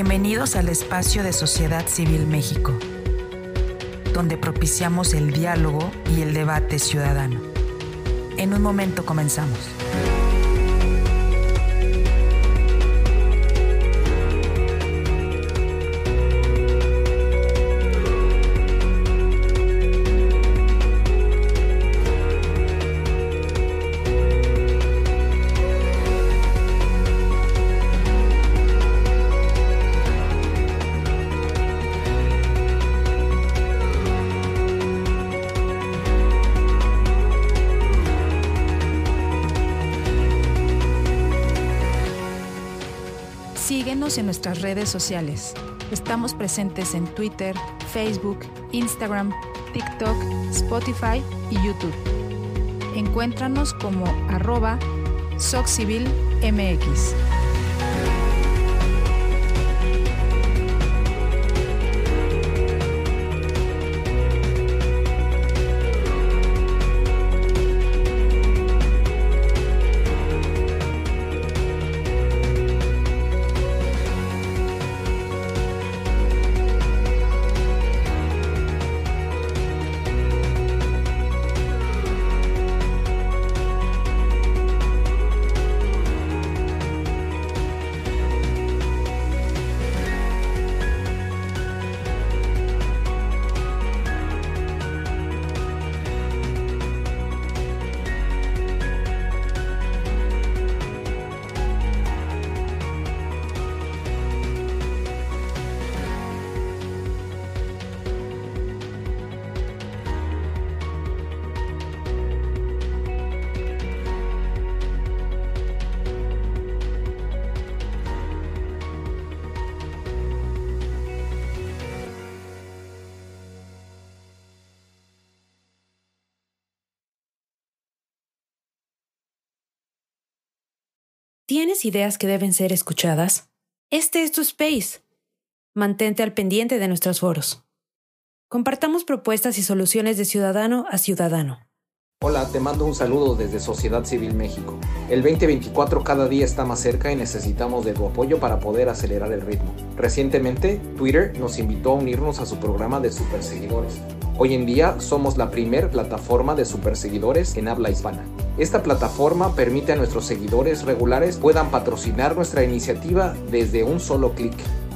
Bienvenidos al espacio de Sociedad Civil México, donde propiciamos el diálogo y el debate ciudadano. En un momento comenzamos. Redes sociales. Estamos presentes en Twitter, Facebook, Instagram, TikTok, Spotify y YouTube. Encuéntranos como arroba SocCivilMX. ¿Tienes ideas que deben ser escuchadas? Este es tu space. Mantente al pendiente de nuestros foros. Compartamos propuestas y soluciones de ciudadano a ciudadano. Hola, te mando un saludo desde Sociedad Civil México. El 2024 cada día está más cerca y necesitamos de tu apoyo para poder acelerar el ritmo. Recientemente, Twitter nos invitó a unirnos a su programa de superseguidores. Hoy en día somos la primer plataforma de superseguidores en habla hispana. Esta plataforma permite a nuestros seguidores regulares puedan patrocinar nuestra iniciativa desde un solo clic.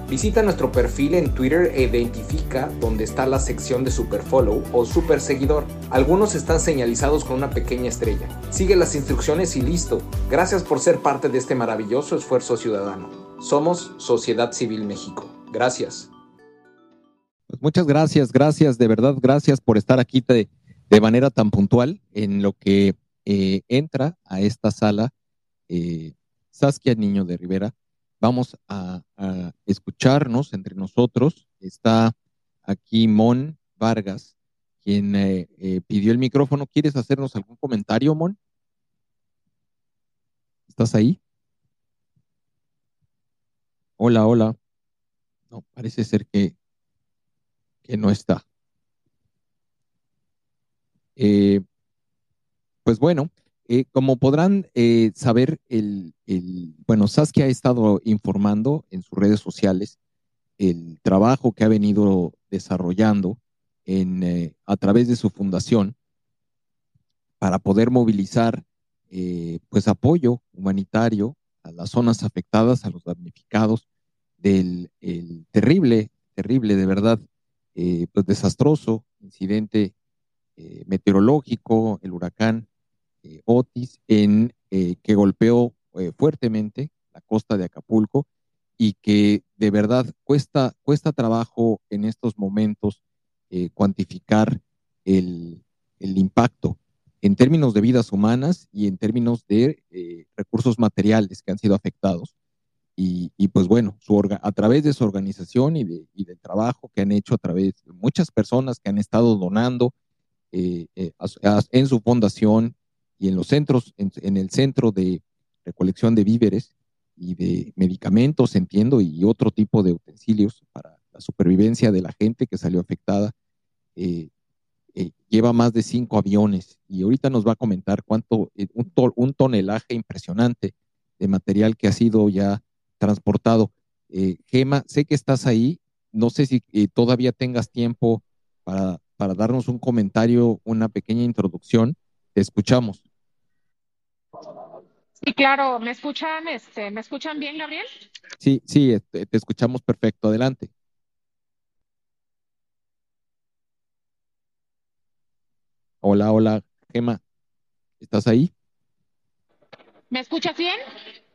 Visita nuestro perfil en Twitter e identifica dónde está la sección de Superfollow o Super Seguidor. Algunos están señalizados con una pequeña estrella. Sigue las instrucciones y listo. Gracias por ser parte de este maravilloso esfuerzo ciudadano. Somos Sociedad Civil México. Gracias. Pues muchas gracias, gracias, de verdad, gracias por estar aquí de, de manera tan puntual en lo que eh, entra a esta sala eh, Saskia Niño de Rivera. Vamos a, escucharnos entre nosotros. Está aquí Mon Vargas, quien eh, eh, pidió el micrófono. ¿Quieres hacernos algún comentario, Mon? ¿Estás ahí? Hola, hola. No, parece ser que que no está. Eh, pues bueno, eh, como podrán eh, saber, el, el, bueno, Saskia ha estado informando en sus redes sociales el trabajo que ha venido desarrollando en, eh, a través de su fundación para poder movilizar pues apoyo humanitario a las zonas afectadas, a los damnificados del el terrible, terrible de verdad eh, pues desastroso incidente eh, meteorológico, el huracán eh, Otis, en, eh, que golpeó fuertemente la costa de Acapulco y que de verdad cuesta, cuesta trabajo en estos momentos cuantificar el, el, impacto en términos de vidas humanas y en términos de recursos materiales que han sido afectados. Y, y, pues bueno, su orga, a través de su organización y, de, y, del trabajo que han hecho a través de muchas personas que han estado donando eh, eh, a, a, en su fundación y en los centros, en, en, el centro de recolección de víveres y de medicamentos, entiendo, y otro tipo de utensilios para la supervivencia de la gente que salió afectada. Eh, eh, lleva más de cinco aviones y ahorita nos va a comentar cuánto, eh, un, to, un tonelaje impresionante de material que ha sido ya transportado. Eh, Gema, sé que estás ahí. No sé si eh, todavía tengas tiempo para, para darnos un comentario, una pequeña introducción. Te escuchamos. Sí, claro. ¿Me escuchan, este, ¿me escuchan bien, Gabriel? Sí, sí, este, te escuchamos perfecto. Adelante. Hola, hola, Gema. ¿Estás ahí? ¿Me escuchas bien?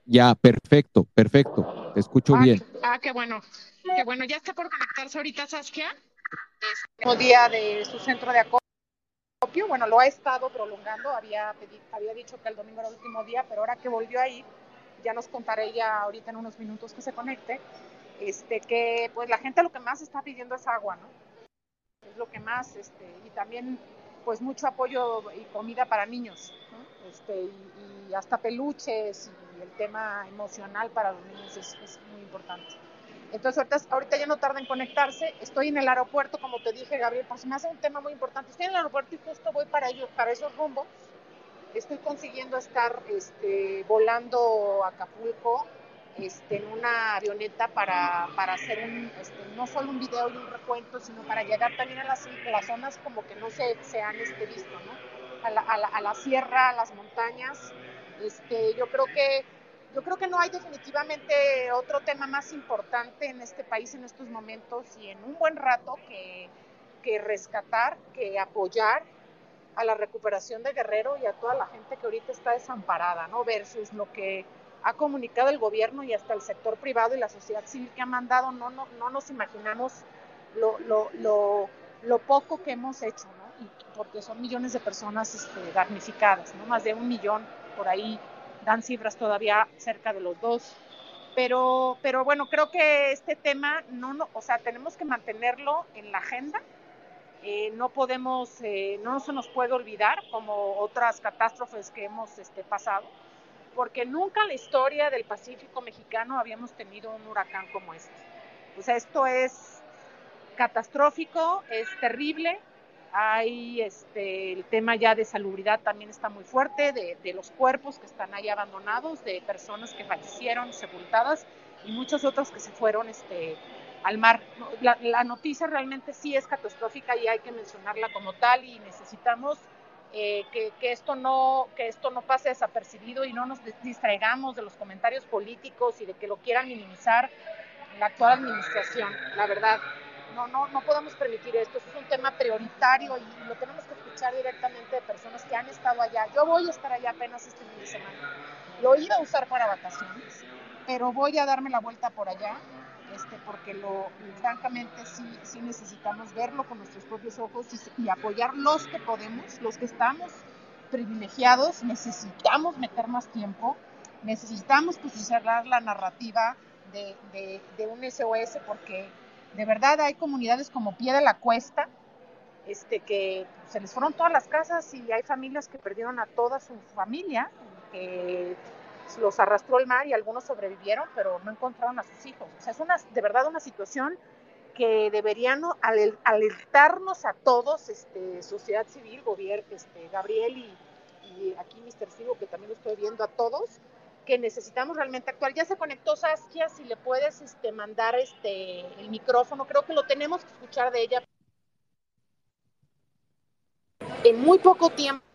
Ya, perfecto, perfecto. Te escucho ah, bien. Ah, qué bueno. Qué bueno. Ya está por conectarse ahorita Saskia. Este día de su centro de acopio. Bueno, lo ha estado prolongando. Había, había dicho que el domingo era el último día, pero ahora que volvió ahí, ya nos contaré ya ahorita en unos minutos que se conecte, este, que pues la gente lo que más está pidiendo es agua, ¿no? Es lo que más, este, y también pues mucho apoyo y comida para niños, este, y, hasta peluches y tema emocional para los niños es, muy importante. Entonces ahorita, ahorita, ya no tarda en conectarse, estoy en el aeropuerto, como te dije Gabriel, por si me hace un tema muy importante, estoy en el aeropuerto y justo voy para ellos, para esos rumbos, estoy consiguiendo estar este, volando a Acapulco este, en una avioneta para, para hacer un, este, no solo un video y un recuento, sino para llegar también a las, las zonas como que no se, se han este, visto, ¿no? A la, a, la, a la, sierra, a las montañas. Este, yo creo que yo creo que no hay definitivamente otro tema más importante en este país en estos momentos y en un buen rato que, que rescatar, que apoyar a la recuperación de Guerrero y a toda la gente que ahorita está desamparada, ¿no? Versus lo que ha comunicado el gobierno y hasta el sector privado y la sociedad civil que ha mandado, no, no, no nos imaginamos lo, lo, lo, lo, poco que hemos hecho, ¿no? Y porque son millones de personas este, damnificadas, ¿no? Más de un millón por ahí dan cifras todavía cerca de los dos. Pero, pero bueno, creo que este tema, no, no, o sea, tenemos que mantenerlo en la agenda. Eh, no podemos, eh, no se nos puede olvidar como otras catástrofes que hemos este, pasado porque nunca en la historia del Pacífico mexicano habíamos tenido un huracán como este. O sea, esto es catastrófico, es terrible. Hay este, el tema ya de salubridad también está muy fuerte, de, de los cuerpos que están ahí abandonados, de personas que fallecieron sepultadas y muchos otros que se fueron este, al mar. La, la noticia realmente sí es catastrófica y hay que mencionarla como tal y necesitamos eh, que, que, esto no, que esto no pase desapercibido y no nos distraigamos de los comentarios políticos y de que lo quieran minimizar la actual administración, la verdad. No, no, no podemos permitir esto, es un tema prioritario y lo tenemos que escuchar directamente de personas que han estado allá. Yo voy a estar allá apenas este fin de semana. Lo iba a usar para vacaciones, pero voy a darme la vuelta por allá este, porque lo, francamente sí, sí necesitamos verlo con nuestros propios ojos y, apoyar los que podemos, los que estamos privilegiados, necesitamos meter más tiempo, necesitamos posicionar la narrativa de, de, de, un SOS porque de verdad hay comunidades como Pie de la Cuesta, este, que se les fueron todas las casas y hay familias que perdieron a toda su familia, que los arrastró el mar y algunos sobrevivieron, pero no encontraron a sus hijos. O sea, es una, de verdad una situación que deberían alertarnos a todos, este, sociedad civil, gobierno, este, Gabriel y, aquí Mr. Sigo, que también lo estoy viendo a todos, que necesitamos realmente actuar. Ya se conectó Saskia, si le puedes este, mandar este, el micrófono, creo que lo tenemos que escuchar de ella. En muy poco tiempo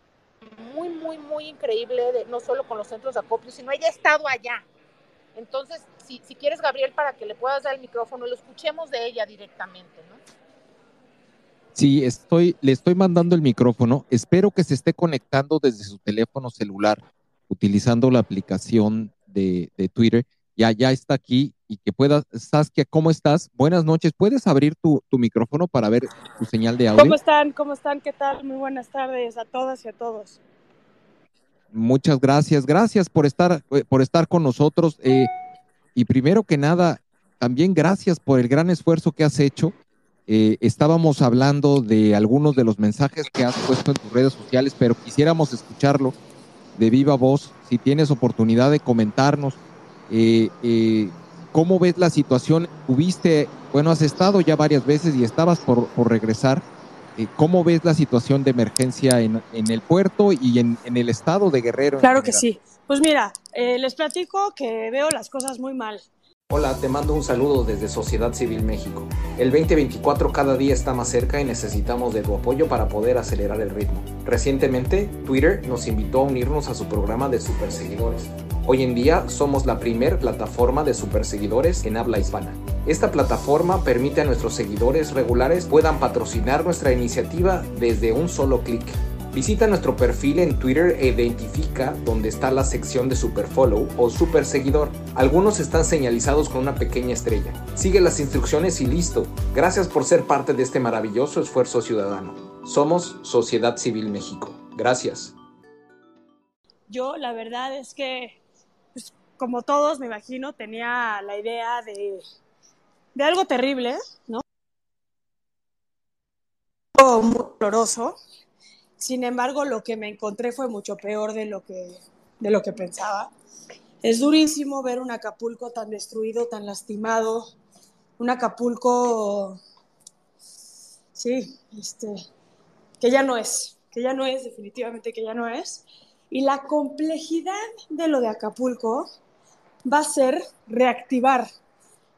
muy, muy, muy increíble, no solo con los centros de acopio, sino ella ha estado allá. Entonces, si, si quieres, Gabriel, para que le puedas dar el micrófono, lo escuchemos de ella directamente, ¿no? Sí, estoy, le estoy mandando el micrófono. Espero que se esté conectando desde su teléfono celular, utilizando la aplicación de, de Twitter. Ya, ya está aquí y que puedas. Saskia, ¿cómo estás? Buenas noches. ¿Puedes abrir tu, tu micrófono para ver tu señal de audio? ¿Cómo están? ¿Cómo están? ¿Qué tal? Muy buenas tardes a todas y a todos. Muchas gracias, gracias por estar, por estar con nosotros. Eh, y primero que nada, también gracias por el gran esfuerzo que has hecho. Eh, estábamos hablando de algunos de los mensajes que has puesto en tus redes sociales, pero quisiéramos escucharlo de viva voz. Si tienes oportunidad de comentarnos, eh, eh, ¿cómo ves la situación? Tuviste, bueno, has estado ya varias veces y estabas por, por regresar. Eh, ¿Cómo ves la situación de emergencia en, en el puerto y en, en, el estado de Guerrero? Claro que sí. Pues mira, eh, les platico que veo las cosas muy mal. Hola, te mando un saludo desde Sociedad Civil México. El 2024 cada día está más cerca y necesitamos de tu apoyo para poder acelerar el ritmo. Recientemente, Twitter nos invitó a unirnos a su programa de superseguidores. Hoy en día somos la primer plataforma de superseguidores en habla hispana. Esta plataforma permite a nuestros seguidores regulares puedan patrocinar nuestra iniciativa desde un solo clic. Visita nuestro perfil en Twitter e identifica dónde está la sección de Superfollow o Super Seguidor. Algunos están señalizados con una pequeña estrella. Sigue las instrucciones y listo. Gracias por ser parte de este maravilloso esfuerzo ciudadano. Somos Sociedad Civil México. Gracias. Yo la verdad es que, pues, como todos me imagino, tenía la idea de, de algo terrible, ¿no? Muy doloroso sin embargo, lo que me encontré fue mucho peor de lo que, de lo que pensaba. Es durísimo ver un Acapulco tan destruido, tan lastimado, un Acapulco, sí, este, que ya no es, que ya no es, definitivamente que ya no es. Y la complejidad de lo de Acapulco va a ser reactivar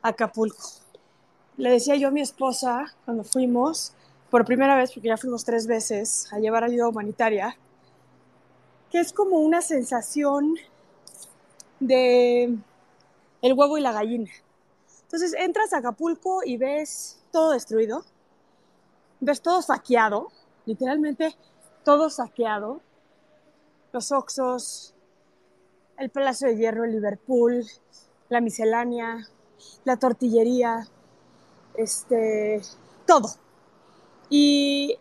Acapulco. Le decía yo a mi esposa cuando fuimos, por primera vez, porque ya fuimos tres veces a llevar ayuda humanitaria, que es como una sensación de el huevo y la gallina. Entonces entras a Acapulco y ves todo destruido, ves todo saqueado, literalmente todo saqueado, los Oxos, el Palacio de Hierro, el Liverpool, la miscelánea, la tortillería, este, todo. Y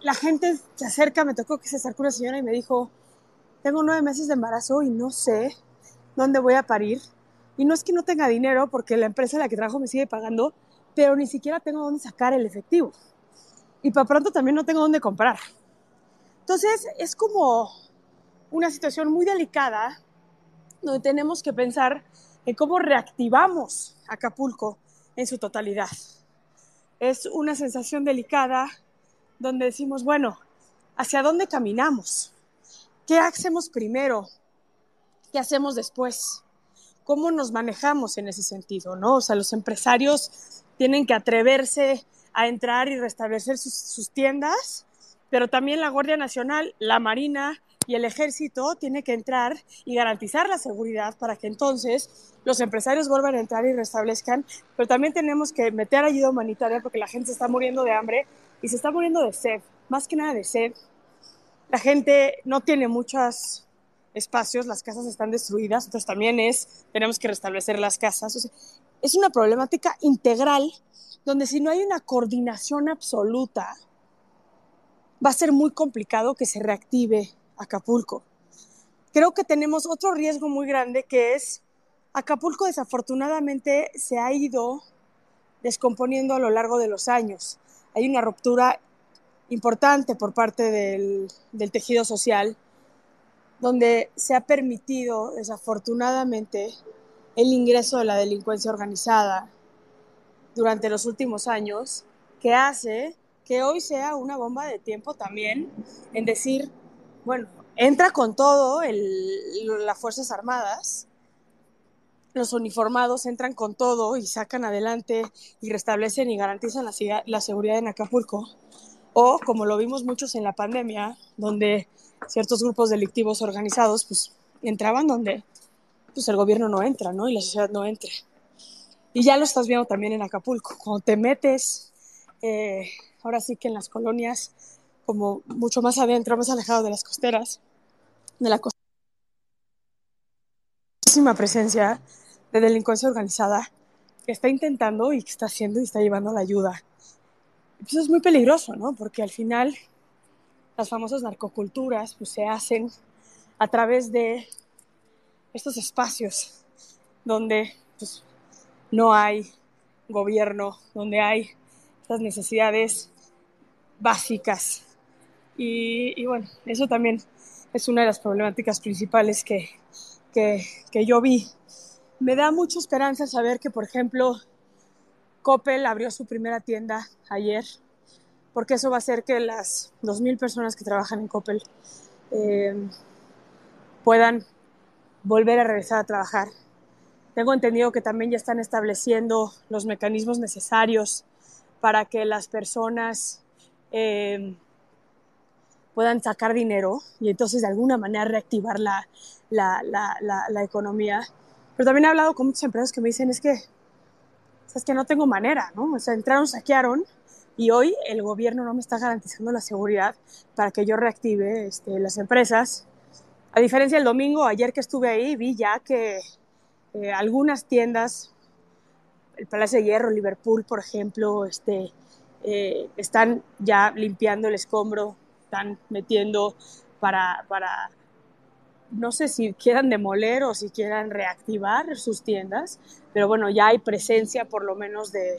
la gente se acerca, me tocó que se acercó una señora y me dijo, tengo nueve meses de embarazo y no sé dónde voy a parir. Y no es que no tenga dinero, porque la empresa en la que trabajo me sigue pagando, pero ni siquiera tengo dónde sacar el efectivo. Y para pronto también no tengo dónde comprar. Entonces es como una situación muy delicada donde tenemos que pensar en cómo reactivamos Acapulco en su totalidad es una sensación delicada donde decimos, bueno, ¿hacia dónde caminamos? ¿Qué hacemos primero? ¿Qué hacemos después? ¿Cómo nos manejamos en ese sentido? ¿no? O sea, los empresarios tienen que atreverse a entrar y restablecer sus, sus tiendas, pero también la Guardia Nacional, la Marina, y el ejército tiene que entrar y garantizar la seguridad para que entonces los empresarios vuelvan a entrar y restablezcan, pero también tenemos que meter ayuda humanitaria porque la gente se está muriendo de hambre y se está muriendo de sed, más que nada de sed. La gente no tiene muchos espacios, las casas están destruidas, entonces también es, tenemos que restablecer las casas. es una problemática integral donde si no hay una coordinación absoluta, va a ser muy complicado que se reactive Acapulco. Creo que tenemos otro riesgo muy grande que es Acapulco desafortunadamente se ha ido descomponiendo a lo largo de los años. Hay una ruptura importante por parte del, tejido social donde se ha permitido desafortunadamente el ingreso de la delincuencia organizada durante los últimos años, que hace que hoy sea una bomba de tiempo también en decir, bueno, entra con todo las Fuerzas Armadas, los uniformados entran con todo y sacan adelante y restablecen y garantizan la, la seguridad en Acapulco. O como lo vimos muchos en la pandemia, donde ciertos grupos delictivos organizados pues entraban donde pues el gobierno no entra, ¿no? Y la sociedad no entra. Y ya lo estás viendo también en Acapulco. Cuando te metes, eh, ahora sí que en las colonias como mucho más adentro, más alejado de las costeras, de la costa. Muchísima presencia de delincuencia organizada que está intentando y que está haciendo y está llevando la ayuda. Eso es muy peligroso, ¿no? Porque al final las famosas narcoculturas pues, se hacen a través de estos espacios donde pues, no hay gobierno, donde hay estas necesidades básicas y, bueno, eso también es una de las problemáticas principales que, que, que yo vi. Me da mucha esperanza saber que, por ejemplo, Coppel abrió su primera tienda ayer, porque eso va a hacer que las 2.000 personas que trabajan en Coppel eh, puedan volver a regresar a trabajar. tengo entendido que también ya están estableciendo los mecanismos necesarios para que las personas eh, puedan sacar dinero y entonces de alguna manera reactivar la, la, la, la, economía. Pero también he hablado con muchas empresas que me dicen es que, es que no tengo manera, ¿no? O sea, entraron, saquearon y hoy el gobierno no me está garantizando la seguridad para que yo reactive este, las empresas. A diferencia del domingo, ayer que estuve ahí, vi ya que eh, algunas tiendas, el Palacio de Hierro, Liverpool, por ejemplo, este, eh, están ya limpiando el escombro, están metiendo para, para, no sé si quieran demoler o si quieran reactivar sus tiendas, pero bueno, ya hay presencia por lo menos de,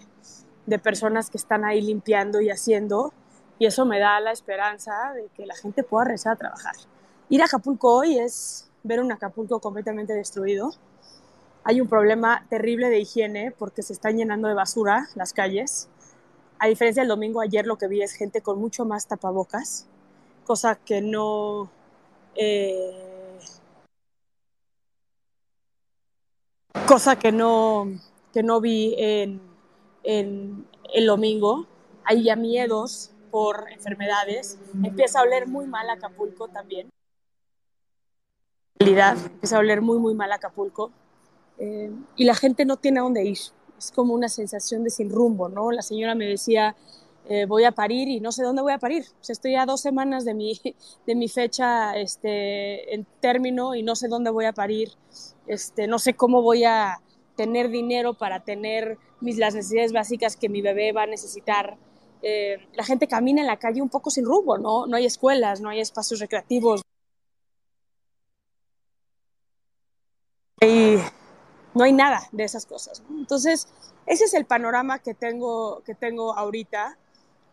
de personas que están ahí limpiando y haciendo, y eso me da la esperanza de que la gente pueda regresar a trabajar. Ir a Acapulco hoy es ver un Acapulco completamente destruido. Hay un problema terrible de higiene porque se están llenando de basura las calles. A diferencia del domingo, ayer lo que vi es gente con mucho más tapabocas, cosa que no... Eh, cosa que no, que no vi en, en el domingo, hay ya miedos por enfermedades, empieza a oler muy mal Acapulco también. Empieza a oler muy, muy mal Acapulco. Eh, y la gente no tiene a dónde ir. Es como una sensación de sin rumbo, ¿no? La señora me decía, eh, voy a parir y no sé dónde voy a parir. Estoy a dos semanas de mi, de mi fecha este, en término y no sé dónde voy a parir. Este, no sé cómo voy a tener dinero para tener mis, las necesidades básicas que mi bebé va a necesitar. Eh, la gente camina en la calle un poco sin rumbo, ¿no? No hay escuelas, no hay espacios recreativos. Y no hay nada de esas cosas. Entonces, ese es el panorama que tengo, que tengo ahorita.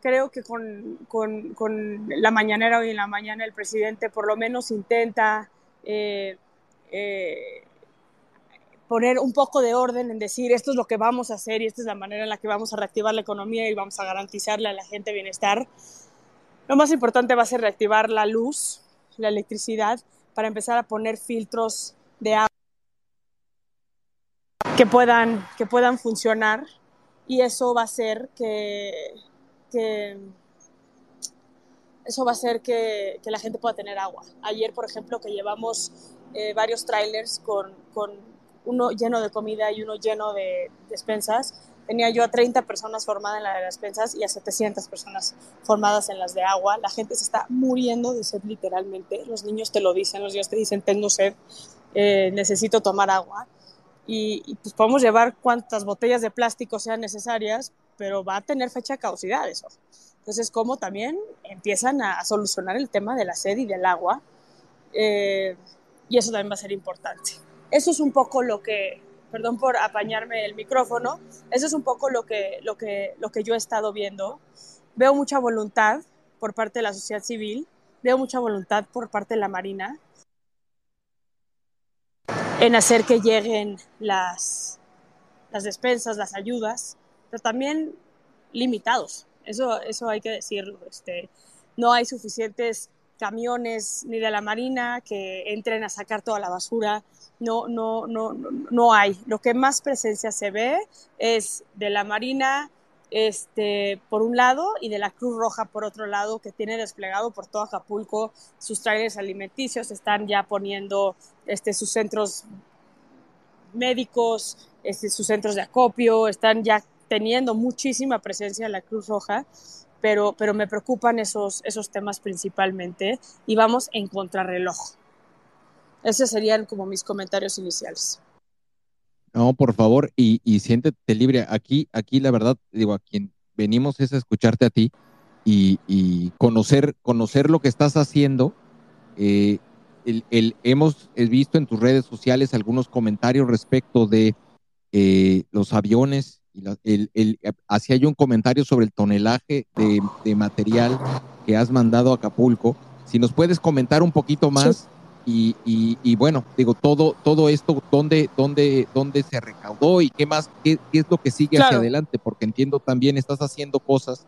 Creo que con, con, con la mañanera hoy en la mañana el presidente por lo menos intenta eh, eh, poner un poco de orden en decir esto es lo que vamos a hacer y esta es la manera en la que vamos a reactivar la economía y vamos a garantizarle a la gente bienestar. Lo más importante va a ser reactivar la luz, la electricidad, para empezar a poner filtros de agua que puedan, que puedan funcionar y eso va a hacer que, que eso va a hacer que, que, la gente pueda tener agua. Ayer, por ejemplo, que llevamos eh, varios trailers con, con uno lleno de comida y uno lleno de despensas. Tenía yo a 30 personas formadas en la de las despensas y a 700 personas formadas en las de agua. La gente se está muriendo de sed literalmente. Los niños te lo dicen, los niños te dicen, tengo sed, eh, necesito tomar agua. Y, y, pues podemos llevar cuantas botellas de plástico sean necesarias, pero va a tener fecha de caducidad eso. Entonces, como también empiezan a, solucionar el tema de la sed y del agua. Eh, y eso también va a ser importante. Eso es un poco lo que, perdón por apañarme el micrófono, eso es un poco lo que, lo que, lo que yo he estado viendo. Veo mucha voluntad por parte de la sociedad civil, veo mucha voluntad por parte de la Marina en hacer que lleguen las, las despensas, las ayudas, pero también limitados. Eso, eso hay que decirlo. Este, no hay suficientes camiones ni de la Marina que entren a sacar toda la basura. No, no, no, no hay. Lo que más presencia se ve es de la Marina, este, por un lado, y de la Cruz Roja por otro lado, que tiene desplegado por todo Acapulco sus trailers alimenticios, están ya poniendo este, sus centros médicos, este, sus centros de acopio, están ya teniendo muchísima presencia la Cruz Roja pero, pero me preocupan esos, esos temas principalmente y vamos en contrarreloj. Esos serían como mis comentarios iniciales. No, por favor, y, y siéntete libre. Aquí, aquí la verdad, digo, a quien venimos es a escucharte a ti y, y conocer, conocer lo que estás haciendo. Eh, el, el, hemos visto en tus redes sociales algunos comentarios respecto de eh, los aviones el, el, hacía yo un comentario sobre el tonelaje de, de, material que has mandado a Acapulco. Si nos puedes comentar un poquito más sí. y, y, y, bueno, digo, todo, todo esto, ¿dónde, dónde, dónde se recaudó y qué más, qué, qué es lo que sigue claro. hacia adelante? Porque entiendo también estás haciendo cosas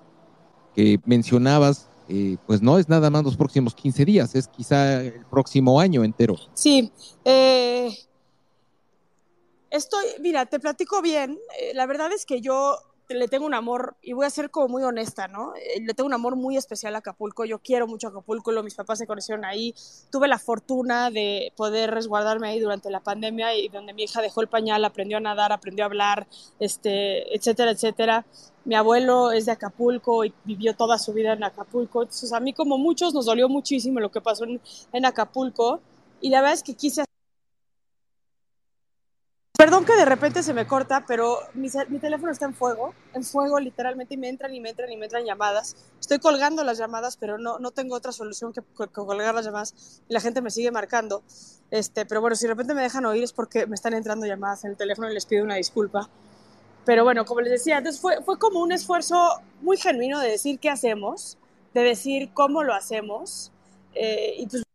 que mencionabas, eh, pues no es nada más los próximos 15 días, es quizá el próximo año entero. Sí, eh, Estoy, mira, te platico bien. Eh, la verdad es que yo le tengo un amor, y voy a ser como muy honesta, ¿no? Eh, le tengo un amor muy especial a Acapulco. Yo quiero mucho Acapulco, mis papás se conocieron ahí. Tuve la fortuna de poder resguardarme ahí durante la pandemia y donde mi hija dejó el pañal, aprendió a nadar, aprendió a hablar, este, etcétera, etcétera. Mi abuelo es de Acapulco y vivió toda su vida en Acapulco. Entonces, a mí, como muchos, nos dolió muchísimo lo que pasó en, en Acapulco. Y la verdad es que quise Perdón que de repente se me corta, pero mi, teléfono está en fuego, en fuego literalmente, y me entran y me entran y me entran llamadas. Estoy colgando las llamadas, pero no, no tengo otra solución que, colgar las llamadas y la gente me sigue marcando. Este, pero bueno, si de repente me dejan oír es porque me están entrando llamadas en el teléfono y les pido una disculpa. Pero bueno, como les decía, entonces fue, fue como un esfuerzo muy genuino de decir qué hacemos, de decir cómo lo hacemos. Eh, y pues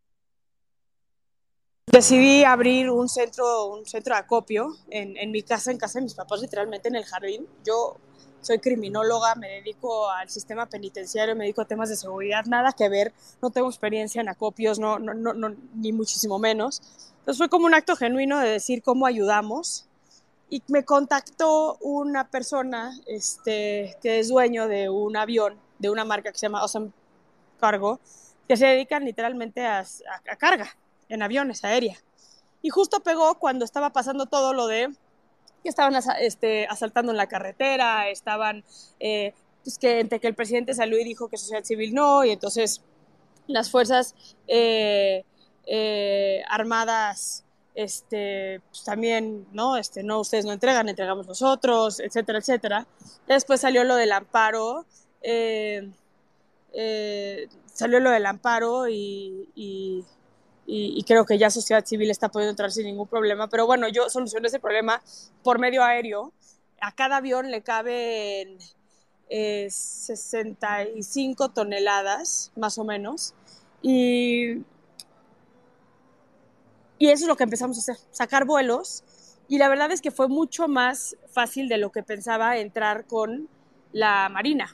Decidí abrir un centro, un centro de acopio en, en, mi casa, en casa de mis papás, literalmente en el jardín. Yo soy criminóloga, me dedico al sistema penitenciario, me dedico a temas de seguridad, nada que ver, no tengo experiencia en acopios, no, no, no, ni muchísimo menos. Entonces fue como un acto genuino de decir cómo ayudamos. Y me contactó una persona este, que es dueño de un avión, de una marca que se llama Awesome Cargo, que se dedican literalmente a, a, a carga en aviones, aérea. Y justo pegó cuando estaba pasando todo lo de que estaban este, asaltando en la carretera, estaban, eh, pues que entre que el presidente salió y dijo que sociedad civil no, y entonces las fuerzas eh, eh, armadas este, pues también, ¿no? Este, no, ustedes no entregan, entregamos nosotros, etcétera, etcétera. Después salió lo del amparo, salió lo del amparo y, creo que ya sociedad civil está pudiendo entrar sin ningún problema. Pero bueno, yo solucioné ese problema por medio aéreo. A cada avión le caben 65 eh, toneladas, más o menos. Y, y eso es lo que empezamos a hacer, sacar vuelos. Y la verdad es que fue mucho más fácil de lo que pensaba entrar con la Marina.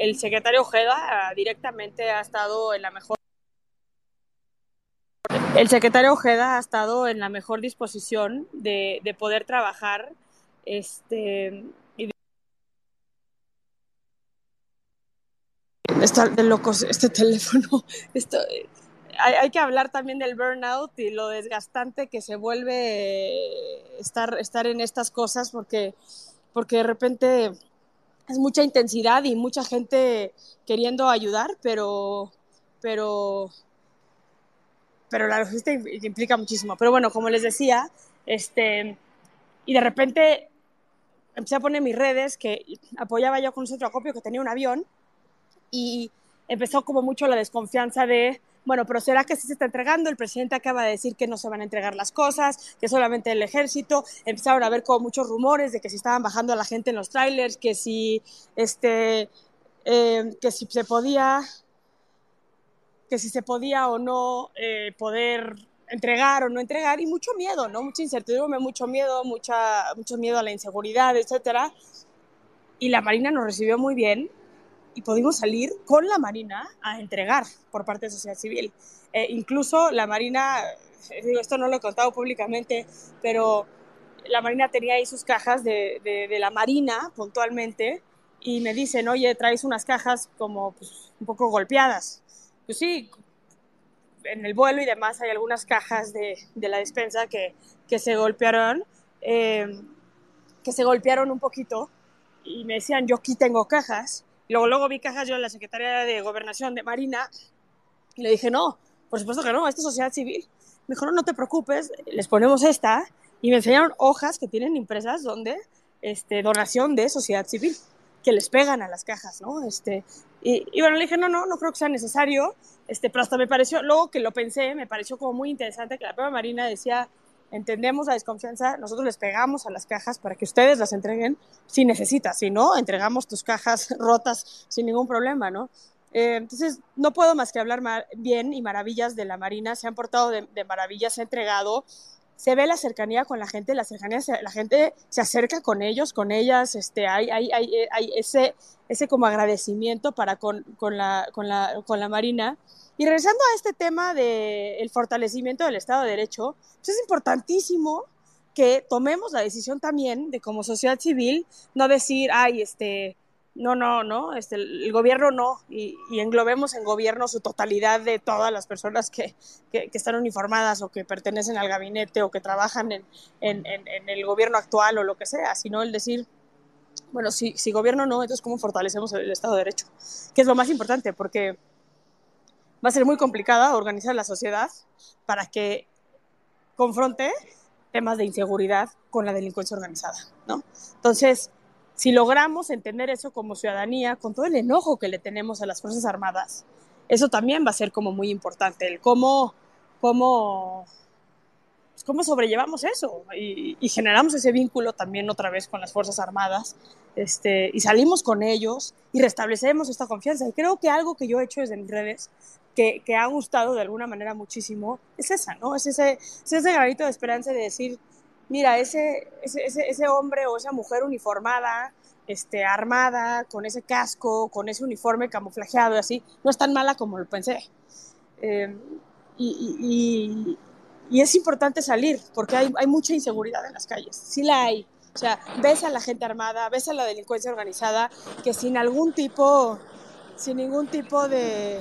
El secretario Ojeda directamente ha estado en la mejor el secretario Ojeda ha estado en la mejor disposición de, de poder trabajar este, de locos este teléfono. Esto, hay, hay, que hablar también del burnout y lo desgastante que se vuelve estar, estar en estas cosas porque, porque de repente es mucha intensidad y mucha gente queriendo ayudar, pero, pero pero la logística implica muchísimo. Pero bueno, como les decía, este, y de repente empecé a poner mis redes que apoyaba yo con un centro acopio que tenía un avión y empezó como mucho la desconfianza de, bueno, pero ¿será que sí se está entregando? El presidente acaba de decir que no se van a entregar las cosas, que solamente el ejército. Empezaron a haber como muchos rumores de que si estaban bajando a la gente en los trailers, que si, este, eh, que si se podía que si se podía o no eh, poder entregar o no entregar y mucho miedo, ¿no? Mucha incertidumbre, mucho miedo, mucha, mucho miedo a la inseguridad, etcétera. Y la Marina nos recibió muy bien y pudimos salir con la Marina a entregar por parte de sociedad civil. Eh, incluso la Marina, eh, esto no lo he contado públicamente, pero la Marina tenía ahí sus cajas de, de, la Marina puntualmente y me dicen, oye, traes unas cajas como pues, un poco golpeadas pues sí, en el vuelo y demás hay algunas cajas de, de la despensa que, que se golpearon, eh, que se golpearon un poquito y me decían, yo aquí tengo cajas. Luego, luego vi cajas yo en la Secretaría de Gobernación de Marina y le dije, no, por supuesto que no, esta es sociedad civil. Me dijo, no, no te preocupes, les ponemos esta y me enseñaron hojas que tienen impresas donde este, donación de sociedad civil que les pegan a las cajas, ¿no? Este, y, y, bueno, le dije, no, no, no creo que sea necesario, este, pero hasta me pareció, luego que lo pensé, me pareció como muy interesante que la propia Marina decía, entendemos la desconfianza, nosotros les pegamos a las cajas para que ustedes las entreguen si necesitas, si no, entregamos tus cajas rotas sin ningún problema, ¿no? Eh, entonces, no puedo más que hablar bien y maravillas de la Marina, se han portado de, de se ha entregado, se ve la cercanía con la gente, la cercanía, la gente se acerca con ellos, con ellas, este, hay, hay, hay, hay ese, ese como agradecimiento para con, con, la, con, la, con la Marina. Y regresando a este tema del fortalecimiento del Estado de Derecho, pues es importantísimo que tomemos la decisión también de como sociedad civil no decir, ay, este, no, no, no, este, el gobierno no, y, englobemos en gobierno su totalidad de todas las personas que, que, están uniformadas o que pertenecen al gabinete o que trabajan en, en, el gobierno actual o lo que sea, sino el decir, bueno, si, si gobierno no, entonces cómo fortalecemos el Estado de Derecho, que es lo más importante, porque va a ser muy complicada organizar la sociedad para que confronte temas de inseguridad con la delincuencia organizada, ¿no? Entonces, si logramos entender eso como ciudadanía, con todo el enojo que le tenemos a las Fuerzas Armadas, eso también va a ser como muy importante, el cómo, cómo, pues, cómo sobrellevamos eso y, y, generamos ese vínculo también otra vez con las Fuerzas Armadas este, y salimos con ellos y restablecemos esta confianza. Y creo que algo que yo he hecho desde mis redes que, que ha gustado de alguna manera muchísimo es esa, ¿no? Es ese, es ese granito de esperanza de decir, mira, ese, ese, ese, hombre o esa mujer uniformada, este, armada, con ese casco, con ese uniforme camuflajeado y así, no es tan mala como lo pensé. Em, y, y, es importante salir, porque hay, hay, mucha inseguridad en las calles, sí la hay. O sea, ves a la gente armada, ves a la delincuencia organizada, que sin algún tipo, sin ningún tipo de,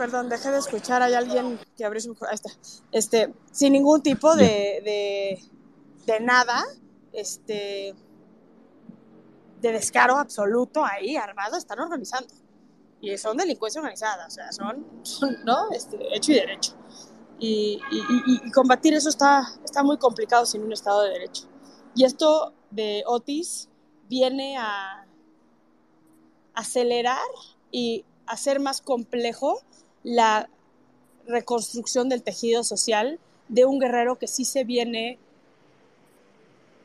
perdón, dejé de escuchar, hay alguien que abrió su ahí está, este, sin ningún tipo de, de, nada, este, de descaro absoluto ahí, armado, están organizando. Y son delincuencia organizada, o sea, son, ¿no? Este, hecho y derecho. Y, y, combatir eso está, está muy complicado sin un Estado de Derecho. Y esto de Otis viene a acelerar y hacer más complejo la reconstrucción del tejido social de un guerrero que sí se viene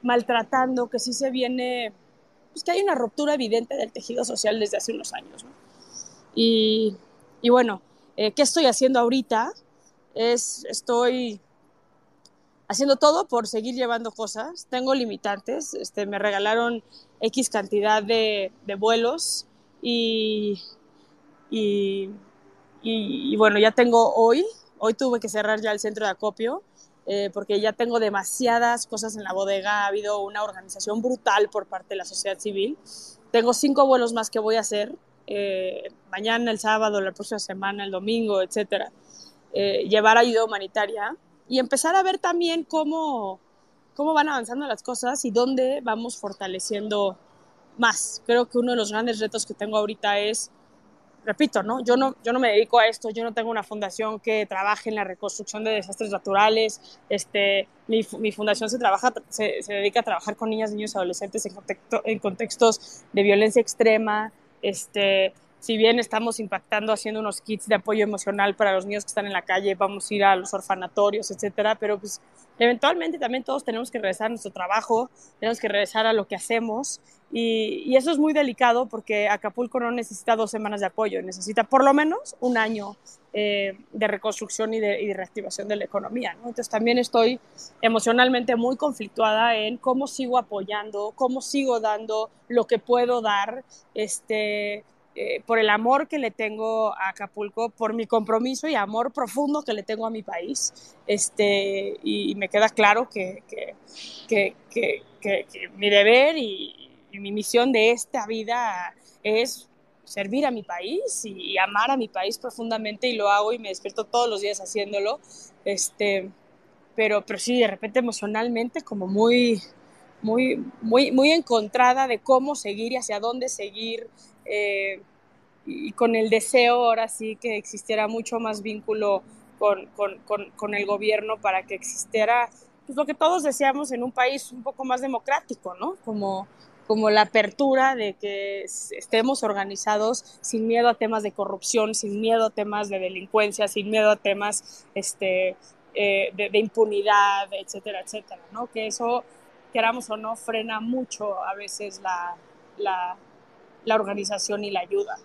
maltratando, que sí se viene, pues que hay una ruptura evidente del tejido social desde hace unos años. Y, bueno, eh, ¿qué estoy haciendo ahorita? Es, estoy haciendo todo por seguir llevando cosas. Tengo limitantes, este, me regalaron X cantidad de, vuelos y y, bueno, ya tengo hoy, hoy tuve que cerrar ya el centro de acopio eh, porque ya tengo demasiadas cosas en la bodega, ha habido una organización brutal por parte de la sociedad civil. Tengo cinco vuelos más que voy a hacer, eh, mañana, el sábado, la próxima semana, el domingo, etcétera. Eh, llevar ayuda humanitaria y empezar a ver también cómo, cómo van avanzando las cosas y dónde vamos fortaleciendo más. Creo que uno de los grandes retos que tengo ahorita es repito, ¿no? Yo, no, yo no me dedico a esto, yo no tengo una fundación que trabaje en la reconstrucción de desastres naturales, este, mi, fundación se, trabaja, se, se, dedica a trabajar con niñas, niños y adolescentes en, contexto, en contextos de violencia extrema, este, si bien estamos impactando haciendo unos kits de apoyo emocional para los niños que están en la calle, vamos a ir a los orfanatorios, etcétera, pero pues eventualmente también todos tenemos que regresar a nuestro trabajo, tenemos que regresar a lo que hacemos y, eso es muy delicado porque Acapulco no necesita dos semanas de apoyo, necesita por lo menos un año eh, de reconstrucción y de, reactivación de la economía. Entonces también estoy emocionalmente muy conflictuada en cómo sigo apoyando, cómo sigo dando lo que puedo dar, este, eh, por el amor que le tengo a Acapulco, por mi compromiso y amor profundo que le tengo a mi país. Este, y, me queda claro que, que, que, que mi deber y, mi misión de esta vida es servir a mi país y, amar a mi país profundamente y lo hago y me despierto todos los días haciéndolo. Este, pero, pero sí, de repente emocionalmente como muy, muy, muy, muy encontrada de cómo seguir y hacia dónde seguir. Eh, y con el deseo ahora sí que existiera mucho más vínculo con, con, con, con, el gobierno para que existiera pues, lo que todos deseamos en un país un poco más democrático, ¿no? Como, como la apertura de que estemos organizados sin miedo a temas de corrupción, sin miedo a temas de delincuencia, sin miedo a temas este, eh, de, de, impunidad, etcétera, etcétera, ¿no? Que eso, queramos o no, frena mucho a veces la, la, la organización y la ayuda.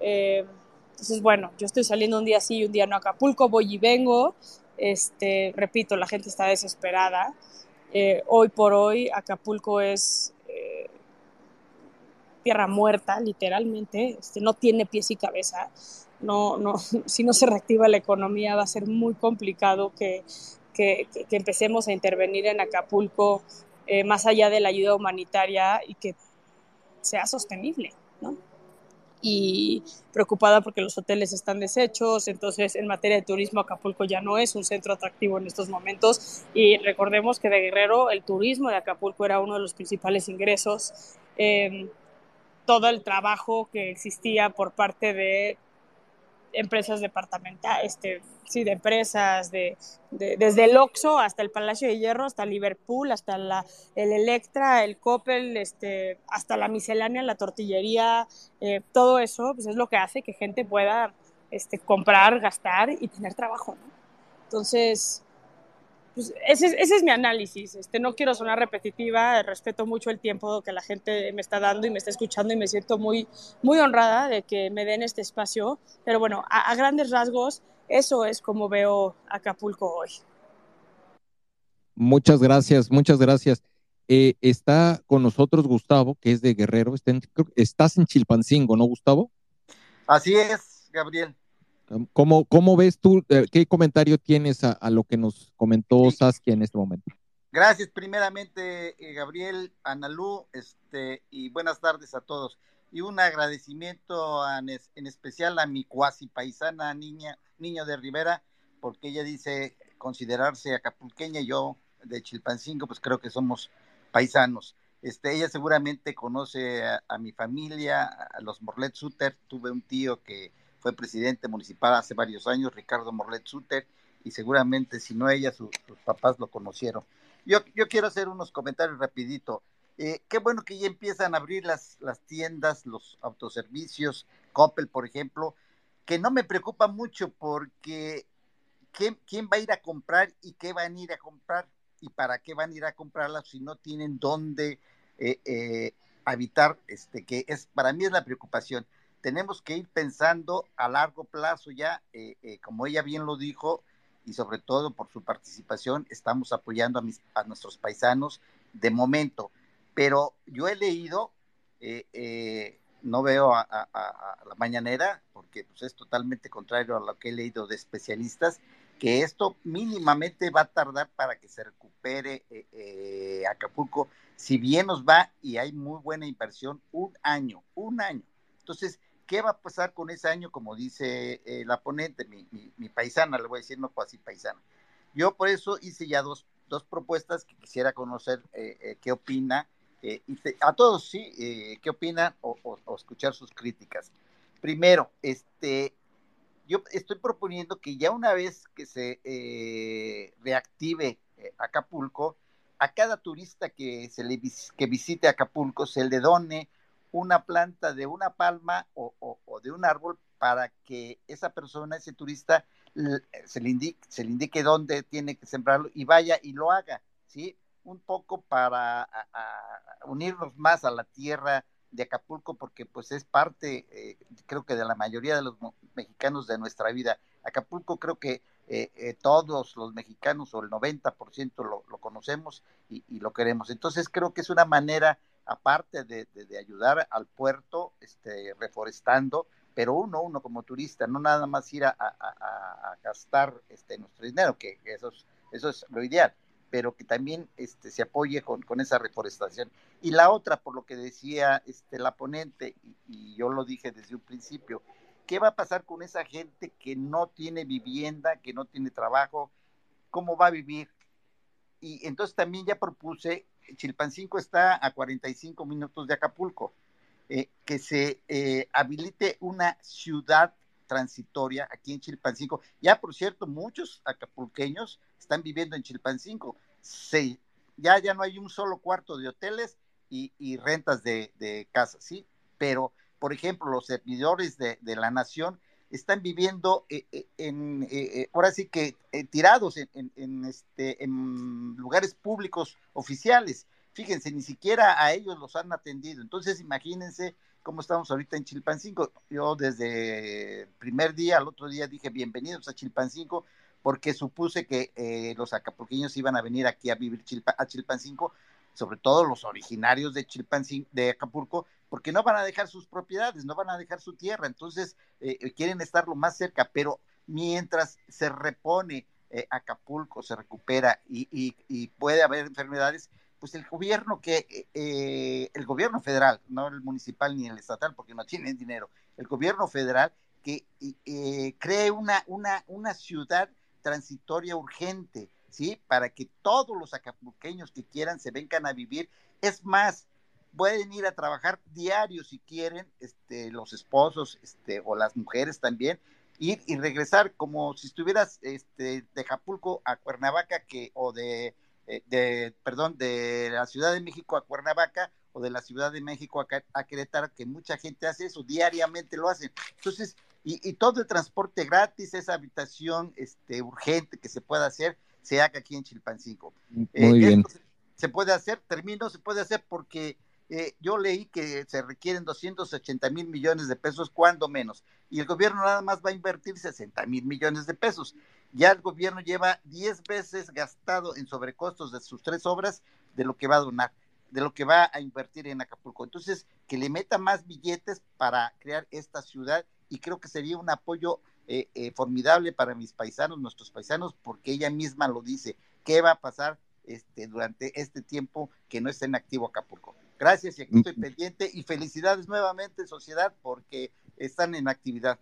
Eh, entonces, bueno, yo estoy saliendo un día sí y un día no a Acapulco, voy y vengo. Este, repito, la gente está desesperada. Eh, hoy por hoy Acapulco es tierra muerta, literalmente. Este, no tiene pies y cabeza. No, no, si no se reactiva la economía va a ser muy complicado que, que, empecemos a intervenir en Acapulco eh, más allá de la ayuda humanitaria y que sea sostenible, ¿no? y preocupada porque los hoteles están deshechos, entonces en materia de turismo Acapulco ya no es un centro atractivo en estos momentos y recordemos que de Guerrero el turismo de Acapulco era uno de los principales ingresos, eh, todo el trabajo que existía por parte de empresas departamentales, este, sí, de empresas, de, desde el Oxxo hasta el Palacio de Hierro, hasta Liverpool, hasta la, el Electra, el Coppel, este, hasta la miscelánea, la tortillería, eh, todo eso pues es lo que hace que gente pueda este, comprar, gastar y tener trabajo. ¿no? Entonces, pues ese, ese, es mi análisis. Este, no quiero sonar repetitiva, respeto mucho el tiempo que la gente me está dando y me está escuchando y me siento muy, muy honrada de que me den este espacio. Pero bueno, a, grandes rasgos, eso es como veo Acapulco hoy. Muchas gracias, muchas gracias. Eh, está con nosotros Gustavo, que es de Guerrero. estás en Chilpancingo, ¿no, Gustavo? Así es, Gabriel. ¿Cómo, cómo ves tú, eh, qué comentario tienes a, lo que nos comentó Saskia en este momento? Gracias primeramente, eh, Gabriel, Analú, este, y buenas tardes a todos. Y un agradecimiento en especial a mi cuasi paisana niña, niño de Rivera, porque ella dice considerarse acapulqueña y yo de Chilpancingo, pues creo que somos paisanos. Este, ella seguramente conoce a, a mi familia, a los Morlet Suter. Tuve un tío que fue presidente municipal hace varios años, Ricardo Morlet Suter, y seguramente si no ella, sus papás lo conocieron. Yo, yo quiero hacer unos comentarios rapidito. Eh, qué bueno que ya empiezan a abrir las, las tiendas, los autoservicios, Coppel, por ejemplo, que no me preocupa mucho porque ¿quién, ¿quién, va a ir a comprar y qué van a ir a comprar y para qué van a ir a comprarlas si no tienen dónde eh, eh, habitar, este, que es para mí es la preocupación tenemos que ir pensando a largo plazo ya, eh, eh, como ella bien lo dijo, y sobre todo por su participación, estamos apoyando a, mis, a nuestros paisanos de momento. Pero yo he leído, eh, no veo a, la mañanera, porque pues, es totalmente contrario a lo que he leído de especialistas, que esto mínimamente va a tardar para que se recupere Acapulco, si bien nos va y hay muy buena inversión, un año, un año. Entonces, ¿Qué va a pasar con ese año, como dice eh, la ponente, mi, paisana, le voy a decir, no cuasi paisana? Yo por eso hice ya dos, dos propuestas que quisiera conocer eh, eh, qué opina, y a todos, sí, qué opinan o, escuchar sus críticas. Primero, este, yo estoy proponiendo que ya una vez que se reactive Acapulco, a cada turista que, se le, que visite Acapulco se le done una planta de una palma o, de un árbol para que esa persona, ese turista, se le, indique, se le indique dónde tiene que sembrarlo y vaya y lo haga, ¿sí? Un poco para unirnos más a la tierra de Acapulco, porque pues es parte, eh, creo que de la mayoría de los mexicanos de nuestra vida. Acapulco creo que eh, eh, todos los mexicanos o el 90% lo, lo conocemos y, lo queremos. Entonces creo que es una manera aparte de, ayudar al puerto, este, reforestando, pero uno, uno como turista, no nada más ir a, gastar este, nuestro dinero, que eso es, eso es lo ideal, pero que también este, se apoye con, esa reforestación. Y la otra, por lo que decía este, la ponente, y, y yo lo dije desde un principio, ¿qué va a pasar con esa gente que no tiene vivienda, que no tiene trabajo? ¿Cómo va a vivir? Y entonces también ya propuse Chilpancingo está a 45 minutos de Acapulco. Eh, que se eh, habilite una ciudad transitoria aquí en Chilpancingo. Ya, por cierto, muchos acapulqueños están viviendo en Chilpancingo. Se, ya, ya no hay un solo cuarto de hoteles y, rentas de, de, casas, ¿sí? Pero, por ejemplo, los servidores de, de la nación están viviendo eh, eh, en, eh, ahora sí que tirados en, este, en lugares públicos oficiales. Fíjense, ni siquiera a ellos los han atendido. Entonces, imagínense cómo estamos ahorita en Chilpancingo. Yo desde el primer día al otro día dije bienvenidos a Chilpancingo porque supuse que los acapulqueños iban a venir aquí a vivir a Chilpancingo, sobre todo los originarios de Chilpancingo, de Acapulco, porque no van a dejar sus propiedades, no van a dejar su tierra, entonces eh, eh, quieren estar lo más cerca, pero mientras se repone eh, Acapulco se recupera y, puede haber enfermedades, pues el gobierno que, eh, el gobierno federal, no el municipal ni el estatal, porque no tienen dinero, el gobierno federal que eh, cree una, una, una ciudad transitoria urgente, ¿sí? Para que todos los acapulqueños que quieran se vengan a vivir. Es más, pueden ir a trabajar diario si quieren, este, los esposos este, o las mujeres también, ir y regresar como si estuvieras este, de Acapulco a Cuernavaca que, o de, eh, de, perdón, de la Ciudad de México a Cuernavaca o de la Ciudad de México a, a Querétaro, que mucha gente hace eso, diariamente lo hacen. Entonces, y, y, todo el transporte gratis, esa habitación este, urgente que se pueda hacer, se haga aquí en Chilpancingo. Muy eh, bien. Se puede hacer, termino, se puede hacer porque eh, yo leí que se requieren 280 mil millones de pesos, cuando menos, y el gobierno nada más va a invertir 60 mil millones de pesos. Ya el gobierno lleva 10 veces gastado en sobrecostos de sus tres obras de lo que va a donar, de lo que va a invertir en Acapulco. Entonces, que le meta más billetes para crear esta ciudad y creo que sería un apoyo eh, eh, formidable para mis paisanos, nuestros paisanos, porque ella misma lo dice, ¿qué va a pasar este, durante este tiempo que no esté en activo Acapulco? Gracias y aquí estoy pendiente y felicidades nuevamente sociedad porque están en actividad.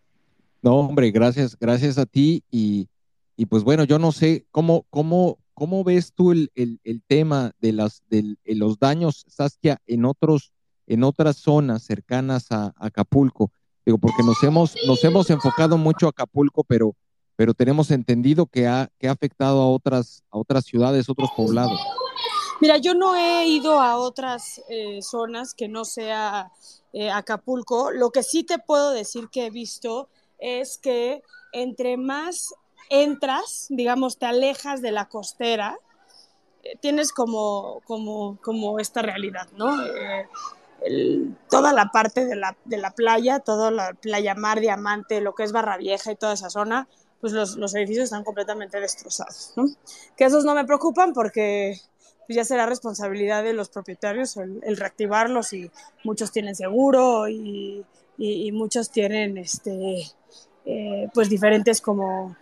No, hombre, gracias, gracias a ti y, y pues bueno, yo no sé cómo, cómo, cómo ves tú el, el, el tema de, las, de los daños, Saskia, en otros, en otras zonas cercanas a, Acapulco. Digo, porque nos hemos, nos hemos enfocado mucho a Acapulco, pero, pero tenemos entendido que ha, que ha afectado a otras, a otras ciudades, otros poblados. Mira, yo no he ido a otras eh, zonas que no sea eh, Acapulco. Lo que sí te puedo decir que he visto es que entre más entras, digamos, te alejas de la costera, eh, tienes como, como, como esta realidad, ¿no? toda la parte de la, de la, playa, toda la playa Mar Diamante, lo que es Barra Vieja y toda esa zona, pues los, los edificios están completamente destrozados, ¿no? Que esos no me preocupan porque pues ya será responsabilidad de los propietarios el, reactivarlos y muchos tienen seguro y, y, muchos tienen este, eh, pues diferentes como,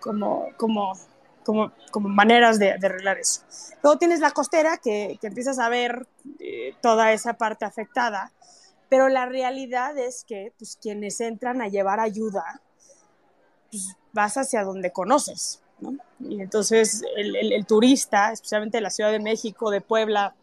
como, como, como, como maneras de, arreglar eso. Luego tienes la costera que, que empiezas a ver eh, toda esa parte afectada, pero la realidad es que pues, quienes entran a llevar ayuda, pues, vas hacia donde conoces. Y entonces el, turista, especialmente de la Ciudad de México, de Puebla,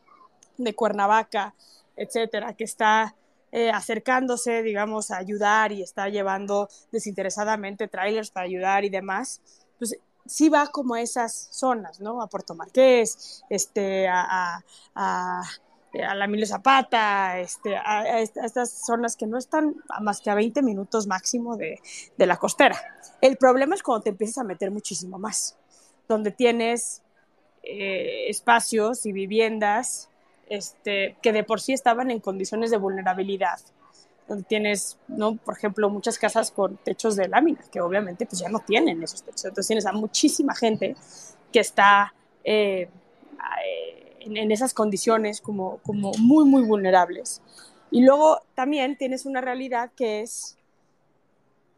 de Cuernavaca, etcétera, que está eh, acercándose, digamos, a ayudar y está llevando desinteresadamente trailers para ayudar y demás, pues sí va como a esas zonas, ¿no? A Puerto Marqués, este, a, a la Emilio Zapata, este, a, estas zonas que no están más que a 20 minutos máximo de, de, la costera. El problema es cuando te empiezas a meter muchísimo más, donde tienes eh, espacios y viviendas este, que de por sí estaban en condiciones de vulnerabilidad, donde tienes, ¿no? por ejemplo, muchas casas con techos de lámina, que obviamente pues ya no tienen esos techos. Entonces tienes a muchísima gente que está... Eh, eh, en, esas condiciones como, como muy, muy vulnerables. Y luego también tienes una realidad que es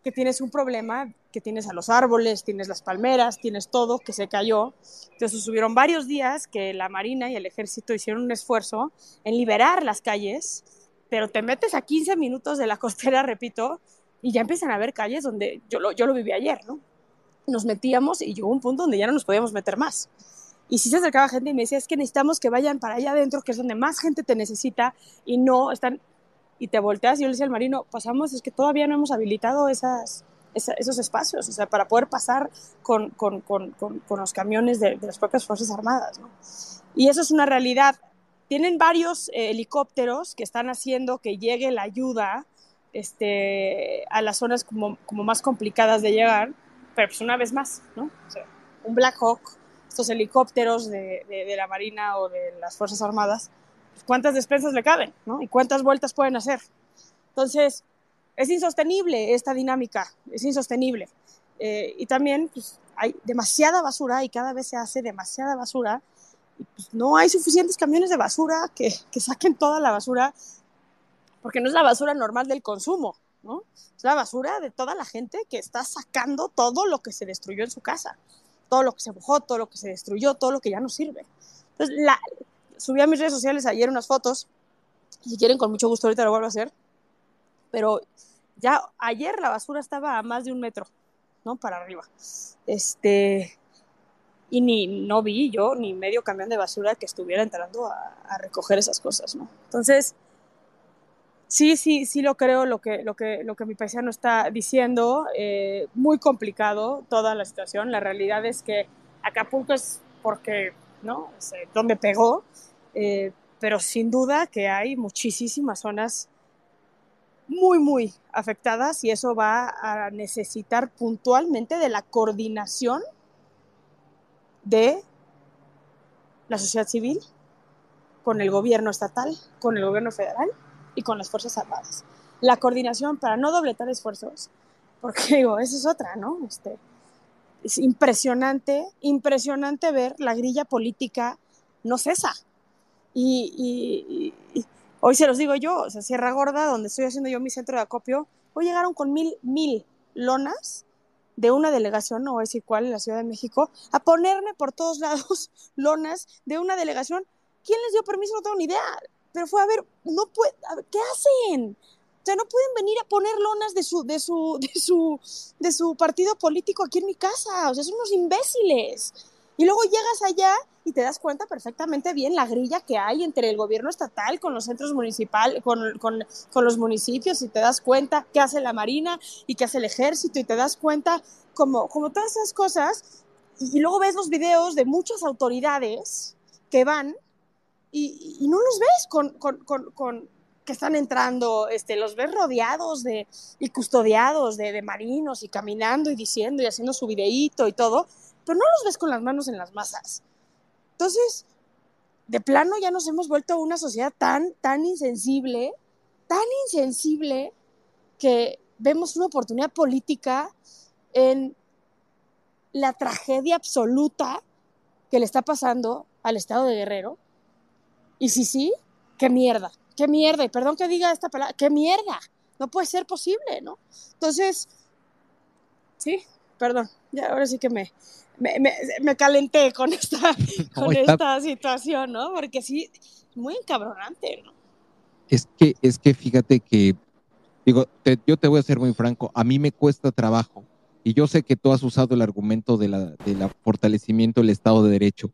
que tienes un problema, que tienes a los árboles, tienes las palmeras, tienes todo que se cayó. Entonces subieron varios días que la Marina y el Ejército hicieron un esfuerzo en liberar las calles, pero te metes a 15 minutos de la costera, repito, y ya empiezan a haber calles donde yo lo, yo lo viví ayer, ¿no? Nos metíamos y llegó un punto donde ya no nos podíamos meter más. Y si se acercaba gente y me decía, es que necesitamos que vayan para allá adentro, que es donde más gente te necesita y no están... Y te volteas y yo le decía al marino, pasamos, es que todavía no hemos habilitado esas, esos espacios, o sea, para poder pasar con, con, con, con los camiones de, las propias Fuerzas Armadas. ¿no? Y eso es una realidad. Tienen varios eh, helicópteros que están haciendo que llegue la ayuda este, a las zonas como, como más complicadas de llegar, pero pues una vez más, ¿no? O sea, un Black Hawk estos helicópteros de, de, la Marina o de las Fuerzas Armadas, pues, cuántas despensas le caben, ¿no? Y cuántas vueltas pueden hacer. Entonces, es insostenible esta dinámica, es insostenible. Eh, y también pues, hay demasiada basura y cada vez se hace demasiada basura. Y pues, no hay suficientes camiones de basura que, que saquen toda la basura, porque no es la basura normal del consumo, ¿no? Es la basura de toda la gente que está sacando todo lo que se destruyó en su casa. Todo lo que se mojó, todo lo que se destruyó, todo lo que ya no sirve. Entonces, la, subí a mis redes sociales ayer unas fotos, si quieren con mucho gusto ahorita lo vuelvo a hacer, pero ya ayer la basura estaba a más de un metro, ¿no? Para arriba. Este, y ni no vi yo ni medio camión de basura que estuviera entrando a, a recoger esas cosas, ¿no? Entonces, sí, sí, sí lo creo lo que, lo que, lo que mi paisano está diciendo. Eh, muy complicado toda la situación. La realidad es que Acapulco es porque, ¿no? Es eh, donde pegó. Eh, pero sin duda que hay muchísimas zonas muy, muy afectadas y eso va a necesitar puntualmente de la coordinación de la sociedad civil con el gobierno estatal, con el gobierno federal y con las Fuerzas Armadas. La coordinación para no dobletar esfuerzos, porque digo, esa es otra, ¿no? Este, es impresionante, impresionante ver la grilla política no cesa. Y, y, y, hoy se los digo yo, o sea, Sierra Gorda, donde estoy haciendo yo mi centro de acopio, hoy llegaron con mil, mil lonas de una delegación, no voy a decir cuál, en la Ciudad de México, a ponerme por todos lados lonas de una delegación. ¿Quién les dio permiso? No tengo ni idea pero fue a ver, no puede, ¿qué hacen? O sea, no pueden venir a poner lonas de su, de su, de su, de su partido político aquí en mi casa. O sea, son unos imbéciles. Y luego llegas allá y te das cuenta perfectamente bien la grilla que hay entre el gobierno estatal con los centros municipales, con, con, con, los municipios, y te das cuenta qué hace la Marina y qué hace el ejército, y te das cuenta como, como todas esas cosas. Y luego ves los videos de muchas autoridades que van y, no los ves con, que están entrando, este, los ves rodeados de, y custodiados de, marinos y caminando y diciendo y haciendo su videíto y todo, pero no los ves con las manos en las masas. Entonces, de plano ya nos hemos vuelto una sociedad tan, tan insensible, tan insensible, que vemos una oportunidad política en la tragedia absoluta que le está pasando al Estado de Guerrero y sí, sí, qué mierda, qué mierda, y perdón que diga esta palabra, qué mierda, no puede ser posible, ¿no? Entonces, sí, perdón, ya ahora sí que me, me, me, me calenté con esta, con esta situación, ¿no? Porque sí, muy encabronante, ¿no? Es que, es que fíjate que, digo, te, yo te voy a ser muy franco, a mí me cuesta trabajo, y yo sé que tú has usado el argumento de la, de la fortalecimiento del Estado de Derecho,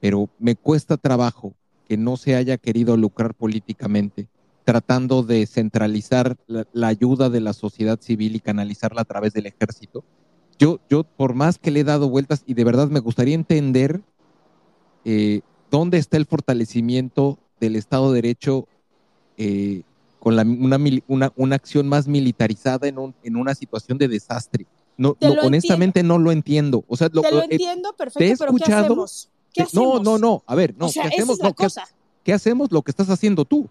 pero me cuesta trabajo que no se haya querido lucrar políticamente, tratando de centralizar la, la, ayuda de la sociedad civil y canalizarla a través del ejército. Yo, yo, por más que le he dado vueltas, y de verdad me gustaría entender eh, dónde está el fortalecimiento del Estado de Derecho eh, con la, una, una, una, acción más militarizada en, un, en una situación de desastre. No, no honestamente entiendo. no lo entiendo. O sea, lo, Te lo entiendo perfecto, te he escuchado, pero ¿qué hacemos? ¿Qué no, no, no, a ver, no, o sea, ¿qué hacemos? No, ¿qué, ¿qué, hacemos? Lo que estás haciendo tú.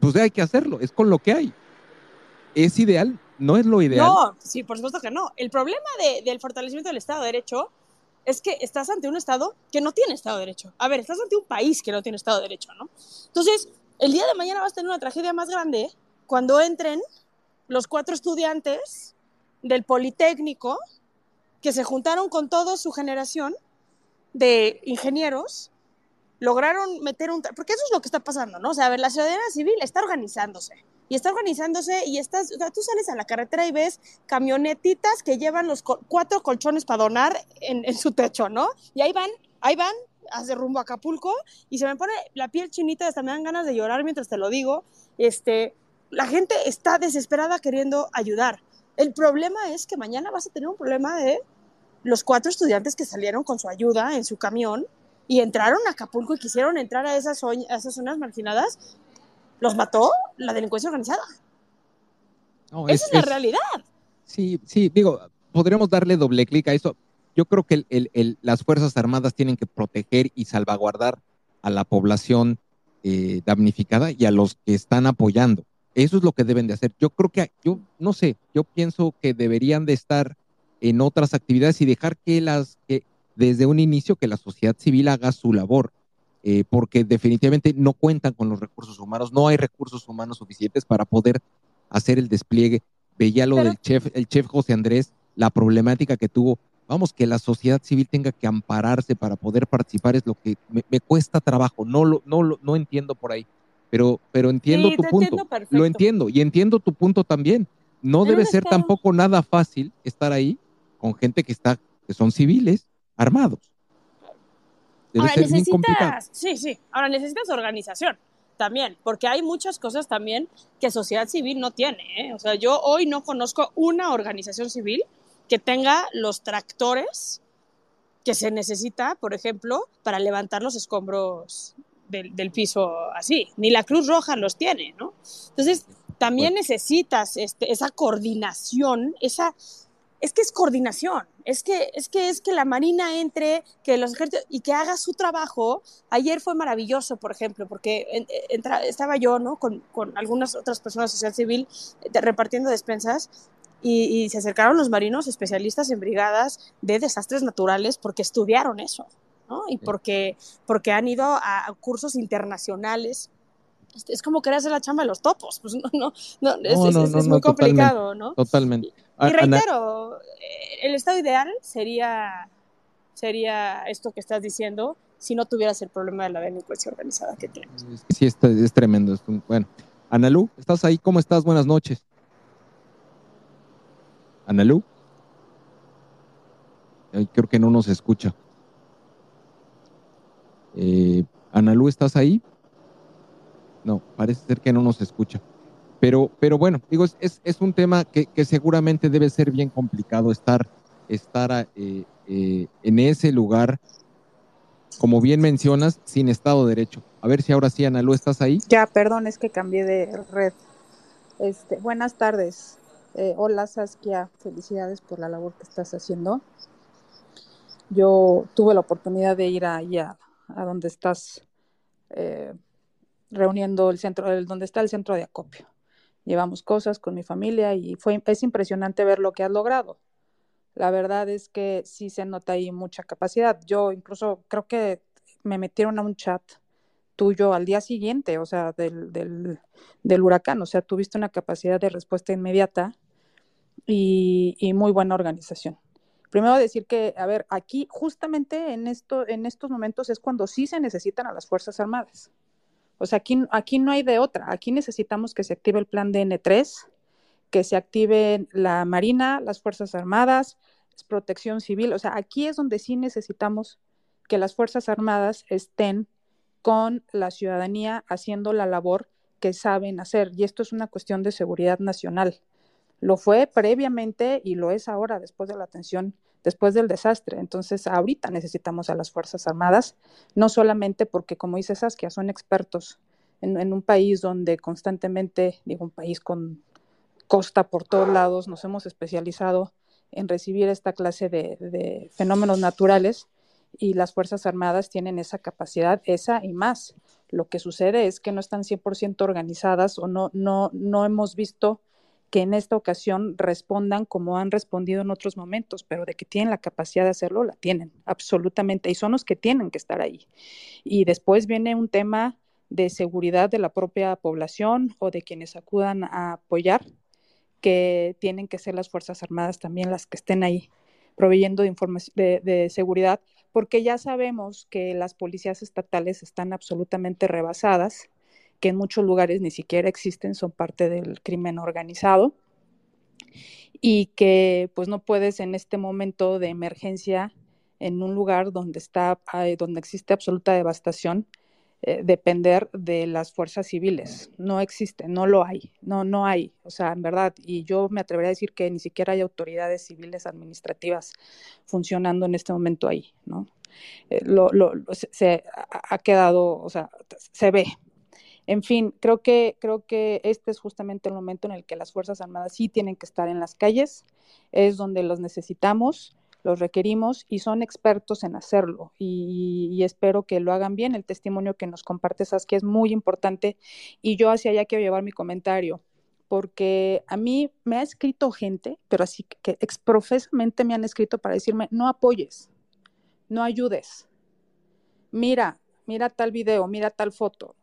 Pues hay que hacerlo, es con lo que hay. ¿Es ideal? No es lo ideal. No, sí, por supuesto que no. El problema de, del fortalecimiento del Estado de Derecho es que estás ante un Estado que no tiene Estado de Derecho. A ver, estás ante un país que no tiene Estado de Derecho, ¿no? Entonces, el día de mañana vas a tener una tragedia más grande cuando entren los cuatro estudiantes del Politécnico que se juntaron con toda su generación de ingenieros lograron meter un... Porque eso es lo que está pasando, ¿no? O sea, a ver, la ciudadanía civil está organizándose. Y está organizándose y estás, o sea, tú sales a la carretera y ves camionetitas que llevan los co cuatro colchones para donar en, en, su techo, ¿no? Y ahí van, ahí van, hace rumbo a Acapulco y se me pone la piel chinita, hasta me dan ganas de llorar mientras te lo digo. Este, la gente está desesperada queriendo ayudar. El problema es que mañana vas a tener un problema de los cuatro estudiantes que salieron con su ayuda en su camión y entraron a Acapulco y quisieron entrar a esas, a esas zonas marginadas, los mató la delincuencia organizada. No, Esa es, es la es, realidad. Sí, sí, digo, podríamos darle doble clic a eso. Yo creo que el, el, el, las Fuerzas Armadas tienen que proteger y salvaguardar a la población eh, damnificada y a los que están apoyando. Eso es lo que deben de hacer. Yo creo que, yo no sé, yo pienso que deberían de estar en otras actividades y dejar que las, que desde un inicio, que la sociedad civil haga su labor, eh, porque definitivamente no cuentan con los recursos humanos, no hay recursos humanos suficientes para poder hacer el despliegue. Veía lo Pero, del chef, el chef José Andrés, la problemática que tuvo. vamos, que la sociedad civil tenga que ampararse para poder participar es lo que me, cuesta trabajo, no lo, no lo, no entiendo por ahí, pero, pero entiendo tu punto, lo entiendo y entiendo tu punto también. No debe ser tampoco nada fácil estar ahí con gente que está, que son civiles, armados. Debe Ahora necesitas, sí, sí, ahora necesitas organización también, porque hay muchas cosas también que sociedad civil no tiene. ¿eh? O sea, yo hoy no conozco una organización civil que tenga los tractores que se necesita, por ejemplo, para levantar los escombros del, piso así. Ni la Cruz Roja los tiene, ¿no? Entonces, también necesitas este, esa coordinación, esa... Es que es coordinación, es que, es que es que la Marina entre, que los ejércitos y que haga su trabajo. Ayer fue maravilloso, por ejemplo, porque estaba yo, ¿no? Con, con algunas otras personas de sociedad civil repartiendo despensas y, se acercaron los marinos especialistas en brigadas de desastres naturales porque estudiaron eso, ¿no? Y porque, porque han ido a, cursos internacionales es como querer hacer la chamba de los topos, pues no, no, no, es, muy complicado, ¿no? Totalmente. Y, reitero, eh, el estado ideal sería, sería esto que estás diciendo si no tuvieras el problema de la delincuencia organizada que tienes. Sí, es, es tremendo. Bueno, Analú, ¿estás ahí? ¿Cómo estás? Buenas noches. Analú. creo que no nos escucha. Eh, Analú, ¿estás ahí? No, parece ser que no nos escucha. Pero, pero bueno, digo, es, un tema que, seguramente debe ser bien complicado estar, eh, eh, en ese lugar, como bien mencionas, sin Estado de Derecho. A ver si ahora sí, Analú, ¿estás ahí? Ya, perdón, es que cambié de red. Este, buenas tardes. Eh, hola Saskia, felicidades por la labor que estás haciendo. Yo tuve la oportunidad de ir ahí a, donde estás reuniendo el centro, donde está el centro de acopio. Llevamos cosas con mi familia y fue, es impresionante ver lo que has logrado. La verdad es que sí se nota ahí mucha capacidad. Yo incluso creo que me metieron a un chat tuyo al día siguiente, o sea, del, del, huracán, o sea, tuviste una capacidad de respuesta inmediata y, muy buena organización. Primero decir que, a ver, aquí justamente en, esto, en estos momentos es cuando sí se necesitan a las Fuerzas Armadas. O sea, aquí, aquí no hay de otra. Aquí necesitamos que se active el plan DN3, que se active la Marina, las Fuerzas Armadas, protección civil. O sea, aquí es donde sí necesitamos que las Fuerzas Armadas estén con la ciudadanía haciendo la labor que saben hacer. Y esto es una cuestión de seguridad nacional. Lo fue previamente y lo es ahora después de la atención, después del desastre. Entonces, ahorita necesitamos a las Fuerzas Armadas, no solamente porque, como dice Saskia, son expertos en, un país donde constantemente, digo, un país con costa por todos lados, nos hemos especializado en recibir esta clase de, de fenómenos naturales y las Fuerzas Armadas tienen esa capacidad, esa y más. Lo que sucede es que no están 100% organizadas o no, no, no hemos visto que en esta ocasión respondan como han respondido en otros momentos, pero de que tienen la capacidad de hacerlo, la tienen, absolutamente, y son los que tienen que estar ahí. Y después viene un tema de seguridad de la propia población o de quienes acudan a apoyar, que tienen que ser las Fuerzas Armadas también las que estén ahí proveyendo de, de, de seguridad, porque ya sabemos que las policías estatales están absolutamente rebasadas que en muchos lugares ni siquiera existen, son parte del crimen organizado y que pues no puedes en este momento de emergencia en un lugar donde está donde existe absoluta devastación eh, depender de las fuerzas civiles. No existe no lo hay no no hay. O sea en verdad y yo me atrevería a decir que ni siquiera hay autoridades civiles administrativas funcionando en este momento ahí no eh, lo, lo, se ha quedado o sea se ve en fin, creo que, creo que este es justamente el momento en el que las Fuerzas Armadas sí tienen que estar en las calles, es donde los necesitamos, los requerimos y son expertos en hacerlo y, espero que lo hagan bien. El testimonio que nos compartes, que es muy importante y yo hacia allá quiero llevar mi comentario porque a mí me ha escrito gente, pero así que exprofesamente me han escrito para decirme, no apoyes, no ayudes, mira, mira tal video, mira tal foto,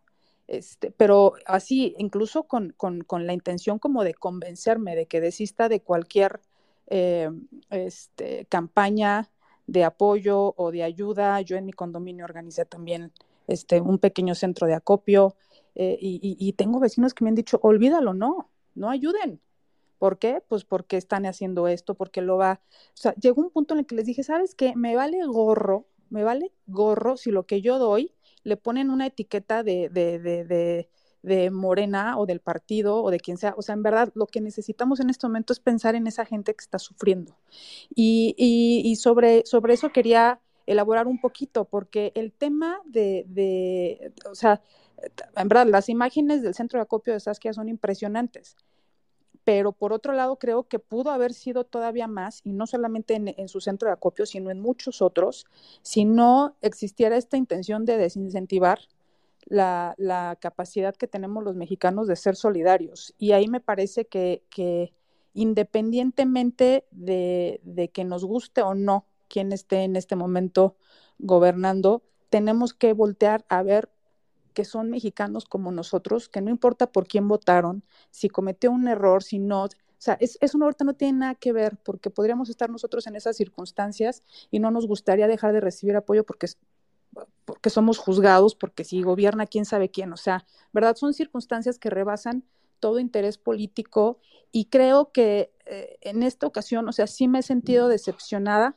este, pero así, incluso con, la intención como de convencerme de que desista de cualquier eh, este, campaña de apoyo o de ayuda. Yo en mi condominio organicé también este, un pequeño centro de acopio eh, y, tengo vecinos que me han dicho, olvídalo, no, no ayuden. ¿Por qué? Pues porque están haciendo esto, porque lo va. O sea, llegó un punto en el que les dije, ¿sabes qué? Me vale gorro, me vale gorro si lo que yo doy le ponen una etiqueta de, de, de, de, Morena o del partido o de quien sea. O sea, en verdad, lo que necesitamos en este momento es pensar en esa gente que está sufriendo. Y, y, sobre, sobre eso quería elaborar un poquito, porque el tema de, de, o sea, en verdad, las imágenes del centro de acopio de Saskia son impresionantes pero por otro lado creo que pudo haber sido todavía más, y no solamente en, su centro de acopio, sino en muchos otros, si no existiera esta intención de desincentivar la, capacidad que tenemos los mexicanos de ser solidarios. Y ahí me parece que, independientemente de, de que nos guste o no quien esté en este momento gobernando, tenemos que voltear a ver que son mexicanos como nosotros, que no importa por quién votaron, si cometió un error, si no, o sea, es, es una ahorita no tiene nada que ver, porque podríamos estar nosotros en esas circunstancias y no nos gustaría dejar de recibir apoyo porque, porque somos juzgados, porque si gobierna quién sabe quién, o sea, ¿verdad? Son circunstancias que rebasan todo interés político y creo que eh, en esta ocasión, o sea, sí me he sentido decepcionada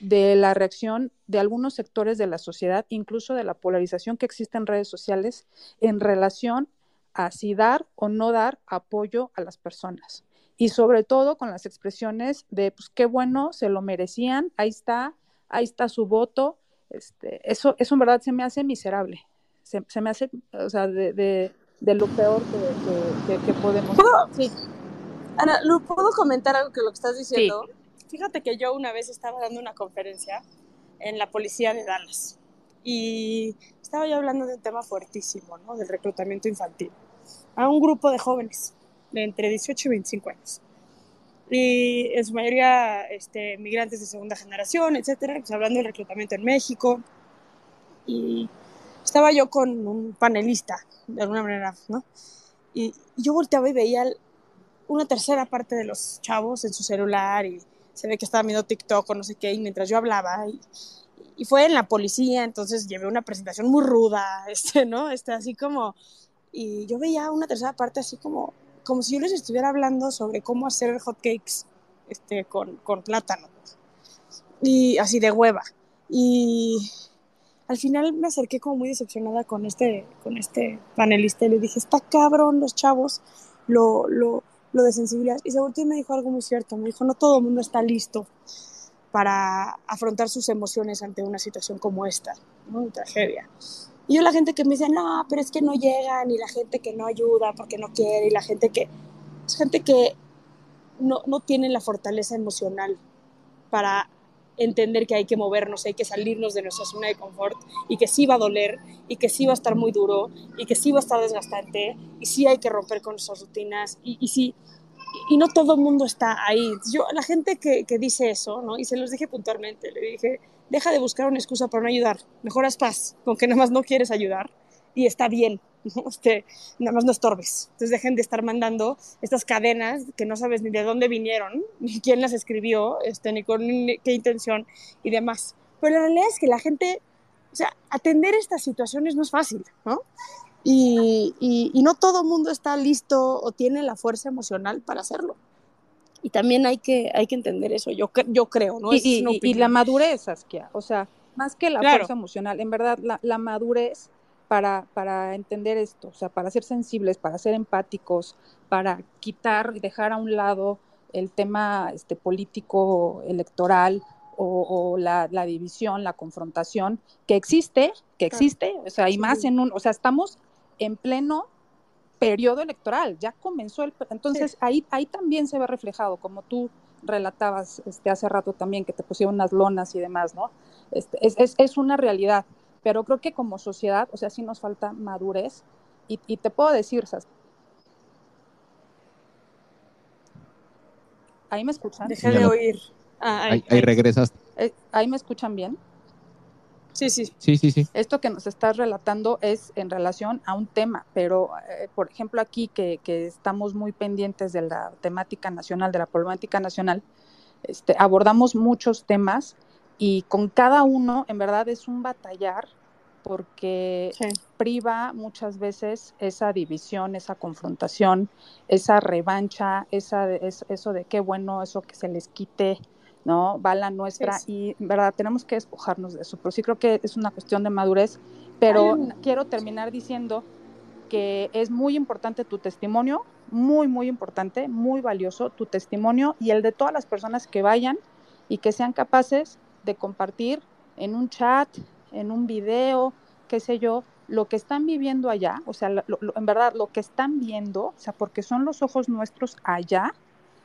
de la reacción de algunos sectores de la sociedad, incluso de la polarización que existe en redes sociales en relación a si dar o no dar apoyo a las personas. Y sobre todo con las expresiones de, pues qué bueno, se lo merecían, ahí está, ahí está su voto. Este, eso, eso en verdad se me hace miserable. Se, me hace, o sea, de, de, lo peor que, que, podemos. ¿Puedo? Sí. Ana, ¿puedo comentar algo que lo que estás diciendo? Fíjate que yo una vez estaba dando una conferencia en la policía de Dallas y estaba yo hablando de un tema fuertísimo, ¿no? Del reclutamiento infantil a un grupo de jóvenes de entre 18 y 25 años. Y en su mayoría este, migrantes de segunda generación, etcétera, pues hablando del reclutamiento en México. Y estaba yo con un panelista, de alguna manera, ¿no? Y yo volteaba y veía una tercera parte de los chavos en su celular y se ve que estaba viendo TikTok o no sé qué, y mientras yo hablaba, y, y fue en la policía, entonces llevé una presentación muy ruda, este, ¿no? Este, así como, y yo veía una tercera parte así como, como si yo les estuviera hablando sobre cómo hacer hotcakes este, con, con plátano, y así de hueva, y al final me acerqué como muy decepcionada con este, con este panelista y le dije, está cabrón los chavos, lo, lo, lo de sensibilidad. Y se volteó y me dijo algo muy cierto. Me dijo, no todo el mundo está listo para afrontar sus emociones ante una situación como esta, ¿no? Una tragedia. Y yo la gente que me dice, no, pero es que no llegan, y la gente que no ayuda porque no quiere, y la gente que... Es gente que no, no tiene la fortaleza emocional para entender que hay que movernos, hay que salirnos de nuestra zona de confort y que sí va a doler y que sí va a estar muy duro y que sí va a estar desgastante y sí hay que romper con nuestras rutinas y, sí, y no todo el mundo está ahí. Yo, la gente que, que, dice eso, ¿no? Y se los dije puntualmente, le dije, deja de buscar una excusa para no ayudar, mejoras paz con que nada más no quieres ayudar y está bien, Este, nada más no estorbes. Entonces dejen de estar mandando estas cadenas que no sabes ni de dónde vinieron, ni quién las escribió, este, ni con qué intención y demás. Pero la realidad es que la gente, o sea, atender estas situaciones no es fácil, ¿no? Y, y, no todo el mundo está listo o tiene la fuerza emocional para hacerlo. Y también hay que, hay que entender eso, yo, yo creo, ¿no? Y, y la madurez, Askia, o sea, más que la fuerza emocional, en verdad, la, la madurez para, para entender esto, o sea, para ser sensibles, para ser empáticos, para quitar y dejar a un lado el tema este, político, electoral o, la, la, división, la confrontación que existe, que existe, o sea, y más en un, o sea, estamos en pleno periodo electoral, ya comenzó el, entonces ahí, ahí también se ve reflejado, como tú relatabas este, hace rato también, que te pusieron unas lonas y demás, ¿no? Este, es, es, es una realidad. Pero creo que como sociedad, o sea, sí nos falta madurez. Y, te puedo decir, ¿sabes? ¿Ahí me escuchan? Dejé de oír. Ah, ahí, ahí, regresas. Eh, ¿Ahí me escuchan bien? Sí, sí. Sí, sí, sí. Esto que nos estás relatando es en relación a un tema, pero eh, por ejemplo aquí que, que, estamos muy pendientes de la temática nacional, de la problemática nacional, este, abordamos muchos temas y con cada uno en verdad es un batallar porque priva muchas veces esa división, esa confrontación, esa revancha, esa, eso de qué bueno, eso que se les quite, ¿no? Va la nuestra y, ¿verdad? Tenemos que despojarnos de eso, pero sí creo que es una cuestión de madurez, pero quiero terminar diciendo que es muy importante tu testimonio, muy, muy importante, muy valioso tu testimonio y el de todas las personas que vayan y que sean capaces de compartir en un chat, en un video, qué sé yo, lo que están viviendo allá, o sea, en verdad, lo que están viendo, o sea, porque son los ojos nuestros allá,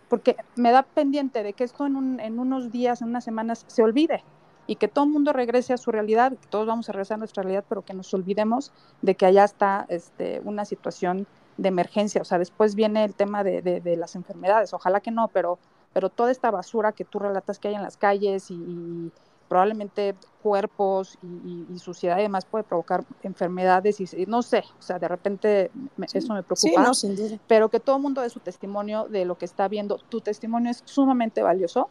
porque me da pendiente de que esto en, en unos días, en unas semanas, se olvide y que todo el mundo regrese a su realidad, todos vamos a regresar a nuestra realidad, pero que nos olvidemos de que allá está este, una situación de emergencia. O sea, después viene el tema de, de, las enfermedades, ojalá que no, pero, pero toda esta basura que tú relatas que hay en las calles y probablemente cuerpos y, suciedad y demás puede provocar enfermedades y, no sé, o sea, de repente eso me preocupa, pero que todo el mundo dé su testimonio de lo que está viendo. Tu testimonio es sumamente valioso,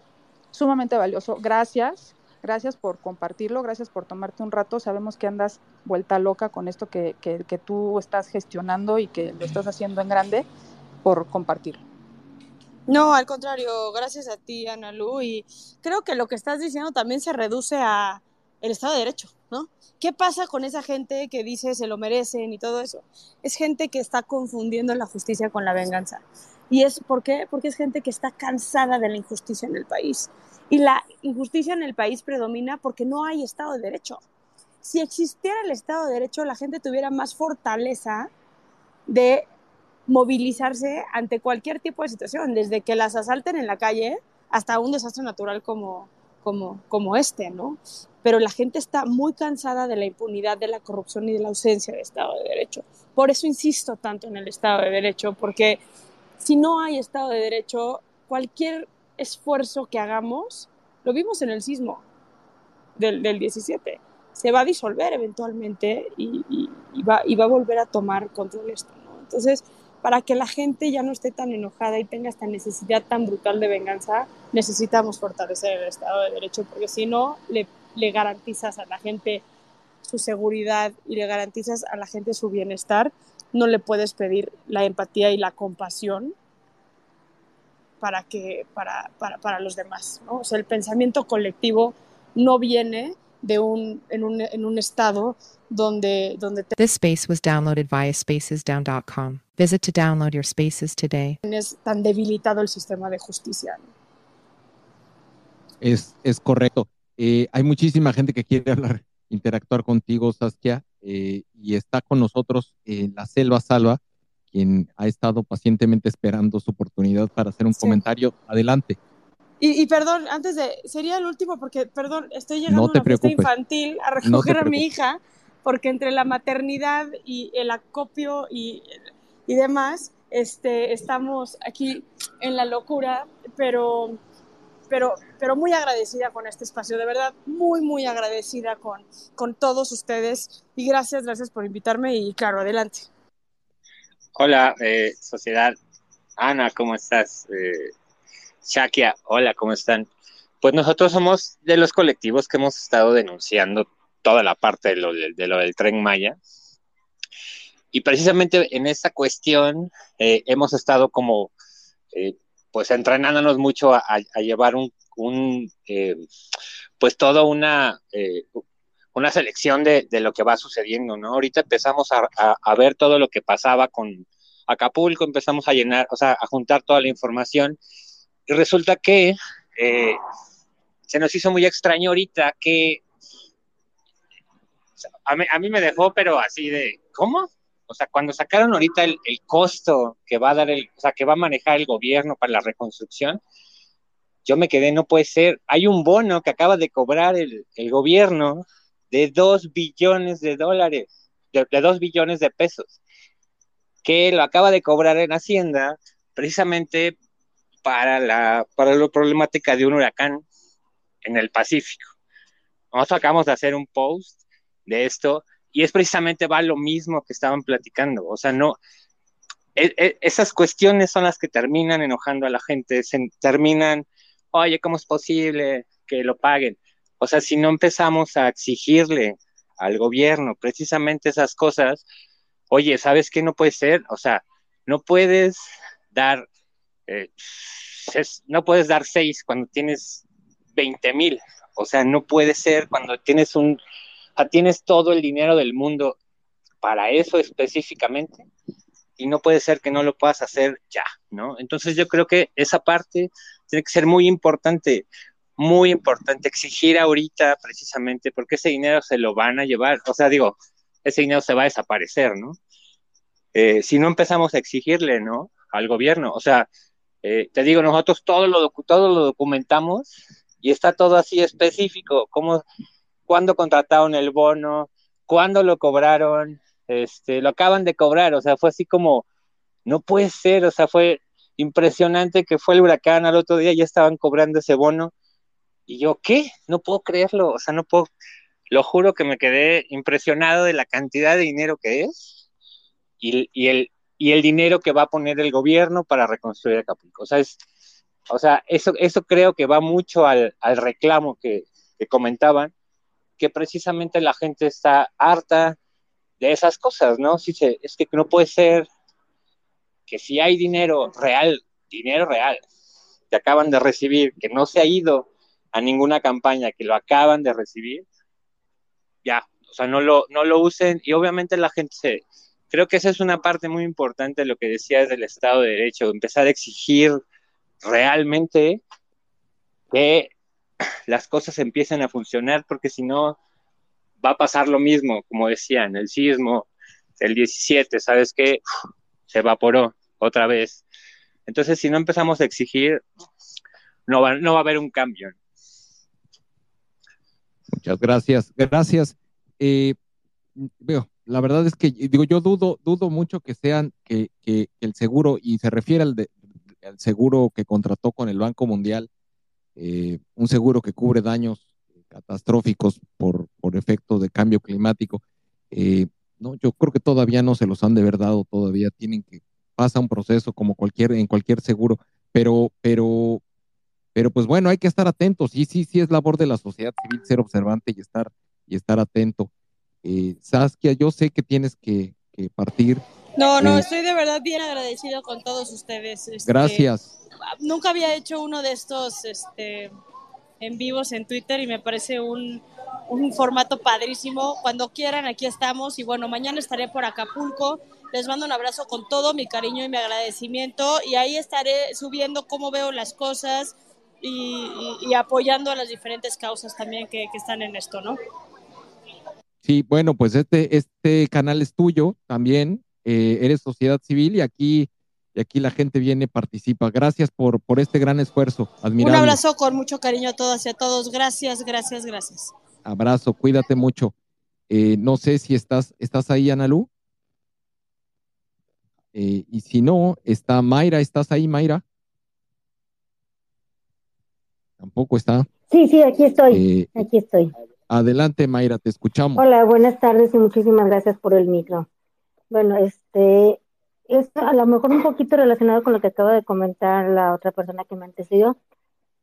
sumamente valioso. Gracias, gracias por compartirlo, gracias por tomarte un rato. Sabemos que andas vuelta loca con esto que, que, que tú estás gestionando y que lo estás haciendo en grande por compartirlo. No, al contrario, gracias a ti, Ana Lu, y creo que lo que estás diciendo también se reduce a el Estado de Derecho, ¿no? ¿Qué pasa con esa gente que dice se lo merecen y todo eso? Es gente que está confundiendo la justicia con la venganza. ¿Y es por qué? Porque es gente que está cansada de la injusticia en el país. Y la injusticia en el país predomina porque no hay Estado de Derecho. Si existiera el Estado de Derecho, la gente tuviera más fortaleza de movilizarse ante cualquier tipo de situación, desde que las asalten en la calle hasta un desastre natural como, como, como este, ¿no? Pero la gente está muy cansada de la impunidad, de la corrupción y de la ausencia de Estado de Derecho. Por eso insisto tanto en el Estado de Derecho, porque si no hay Estado de Derecho, cualquier esfuerzo que hagamos, lo vimos en el sismo del, del 17, se va a disolver eventualmente y, y, va, y va a volver a tomar control esto, ¿no? Entonces, para que la gente ya no esté tan enojada y tenga esta necesidad tan brutal de venganza, necesitamos fortalecer el Estado de Derecho, porque si no, le, garantizas a la gente su seguridad y le garantizas a la gente su bienestar, no le puedes pedir la empatía y la compasión para, que, para, para, para los demás. O sea, el pensamiento colectivo no viene de un, en, un, en un estado donde, donde This space was downloaded via spacesdown.com. Visit to download your spaces today. Es tan debilitado el sistema de justicia. Es, es correcto. Eh, hay muchísima gente que quiere hablar, interactuar contigo, Saskia, eh, y está con nosotros eh, la Selva Salva, quien ha estado pacientemente esperando su oportunidad para hacer un sí. comentario. Adelante. Y, y, perdón, antes de, sería el último porque, perdón, estoy llegando no a una fiesta infantil a recoger no a mi hija, porque entre la maternidad y el acopio y, y demás, este, estamos aquí en la locura, pero, pero, pero muy agradecida con este espacio, de verdad, muy, muy agradecida con, con todos ustedes y gracias, gracias por invitarme y claro, adelante. Hola, eh, sociedad. Ana, ¿cómo estás? Eh, Shakia, hola, ¿cómo están? Pues nosotros somos de los colectivos que hemos estado denunciando toda la parte de lo, de, de lo del tren Maya. Y precisamente en esta cuestión eh, hemos estado como, eh, pues entrenándonos mucho a, llevar un, eh, pues toda una, eh, una selección de, de, lo que va sucediendo, ¿no? Ahorita empezamos a, a, a ver todo lo que pasaba con Acapulco, empezamos a llenar, o sea, a juntar toda la información y resulta que eh, se nos hizo muy extraño ahorita que a, mí, me dejó, pero así de, ¿cómo? O sea, cuando sacaron ahorita el, el, costo que va a dar el, o sea, que va a manejar el gobierno para la reconstrucción, yo me quedé, no puede ser. Hay un bono que acaba de cobrar el, el gobierno de dos billones de dólares, de, de dos billones de pesos, que lo acaba de cobrar en Hacienda precisamente para la, para la problemática de un huracán en el Pacífico. Nosotros acabamos de hacer un post de esto y es precisamente va lo mismo que estaban platicando. O sea, no, e, e, esas cuestiones son las que terminan enojando a la gente, se terminan oye, ¿cómo es posible que lo paguen? O sea, si no empezamos a exigirle al gobierno precisamente esas cosas, oye, ¿sabes qué no puede ser? O sea, no puedes dar, eh, no puedes dar seis cuando tienes 20 mil. O sea, no puede ser cuando tienes un, tienes todo el dinero del mundo para eso específicamente y no puede ser que no lo puedas hacer ya, ¿no? Entonces yo creo que esa parte tiene que ser muy importante, muy importante, exigir ahorita precisamente porque ese dinero se lo van a llevar, o sea, digo, ese dinero se va a desaparecer, ¿no? Eh, si no empezamos a exigirle, ¿no? Al gobierno, o sea, eh, te digo, nosotros todo lo, todo lo documentamos y está todo así específico, cómo, cuándo contrataron el bono, cuándo lo cobraron, este, lo acaban de cobrar, o sea, fue así como, no puede ser, o sea, fue impresionante que fue el huracán al otro día, ya estaban cobrando ese bono, y yo, ¿qué? No puedo creerlo, o sea, no puedo, lo juro que me quedé impresionado de la cantidad de dinero que es y, el, y el dinero que va a poner el gobierno para reconstruir Acapulco. O sea, es, o sea eso, eso creo que va mucho al, al reclamo que, comentaban, que precisamente la gente está harta de esas cosas, ¿no? Si se, es que no puede ser que si hay dinero real, dinero real, que acaban de recibir, que no se ha ido a ninguna campaña, que lo acaban de recibir, ya, o sea, no lo, no lo usen y obviamente la gente se... Creo que esa es una parte muy importante de lo que decías del Estado de Derecho, empezar a exigir realmente que las cosas empiecen a funcionar, porque si no, va a pasar lo mismo, como decían, el sismo, el 17, ¿sabes qué? Se evaporó otra vez. Entonces, si no empezamos a exigir, no va, a haber un cambio. Muchas gracias. Gracias. Eh, veo, la verdad es que digo, yo dudo, dudo mucho que sean que, que, el seguro, y se refiere al, seguro que contrató con el Banco Mundial, eh, un seguro que cubre daños catastróficos por, por efecto de cambio climático. Eh, no, yo creo que todavía no se los han de ver dado, todavía tienen que pasa un proceso como cualquier en cualquier seguro, pero pero pero pues bueno, hay que estar atentos. Sí, sí, sí es labor de la sociedad civil ser observante y estar y estar atento. Eh, Saskia, yo sé que tienes que, que partir. No, no, eh, estoy de verdad bien agradecido con todos ustedes. Este, gracias. Nunca había hecho uno de estos este, en vivos en Twitter y me parece un, un formato padrísimo. Cuando quieran, aquí estamos. Y bueno, mañana estaré por Acapulco. Les mando un abrazo con todo mi cariño y mi agradecimiento. Y ahí estaré subiendo cómo veo las cosas y, y, apoyando a las diferentes causas también que, que, están en esto, ¿no? Sí, bueno, pues este, este canal es tuyo también. Eh, eres sociedad civil y aquí y aquí la gente viene, participa. Gracias por, por este gran esfuerzo. Admirable. Un abrazo con mucho cariño a todas y a todos. Gracias, gracias, gracias. Abrazo, cuídate mucho. Eh, no sé si estás, ¿estás ahí, Analú? Eh, y si no, está Mayra, ¿estás ahí, Mayra? Tampoco está. Sí, sí, aquí estoy. Eh, aquí estoy. Adelante, Mayra, te escuchamos. Hola, buenas tardes y muchísimas gracias por el micro. Bueno, este, es a lo mejor un poquito relacionado con lo que acaba de comentar la otra persona que me antecedió,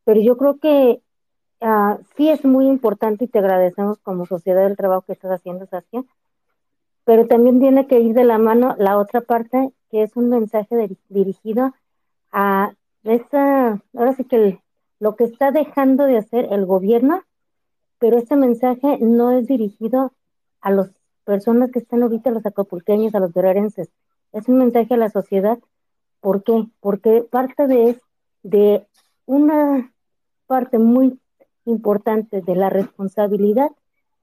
pero yo creo que uh, sí es muy importante y te agradecemos como sociedad el trabajo que estás haciendo, Saskia, pero también tiene que ir de la mano la otra parte, que es un mensaje de, dirigido a esa, ahora sí que lo que está dejando de hacer el gobierno, pero este mensaje no es dirigido a las personas que están ahorita, los acapulqueños, a los guerrerenses, es un mensaje a la sociedad. ¿Por qué? Porque parte de, de una parte muy importante de la responsabilidad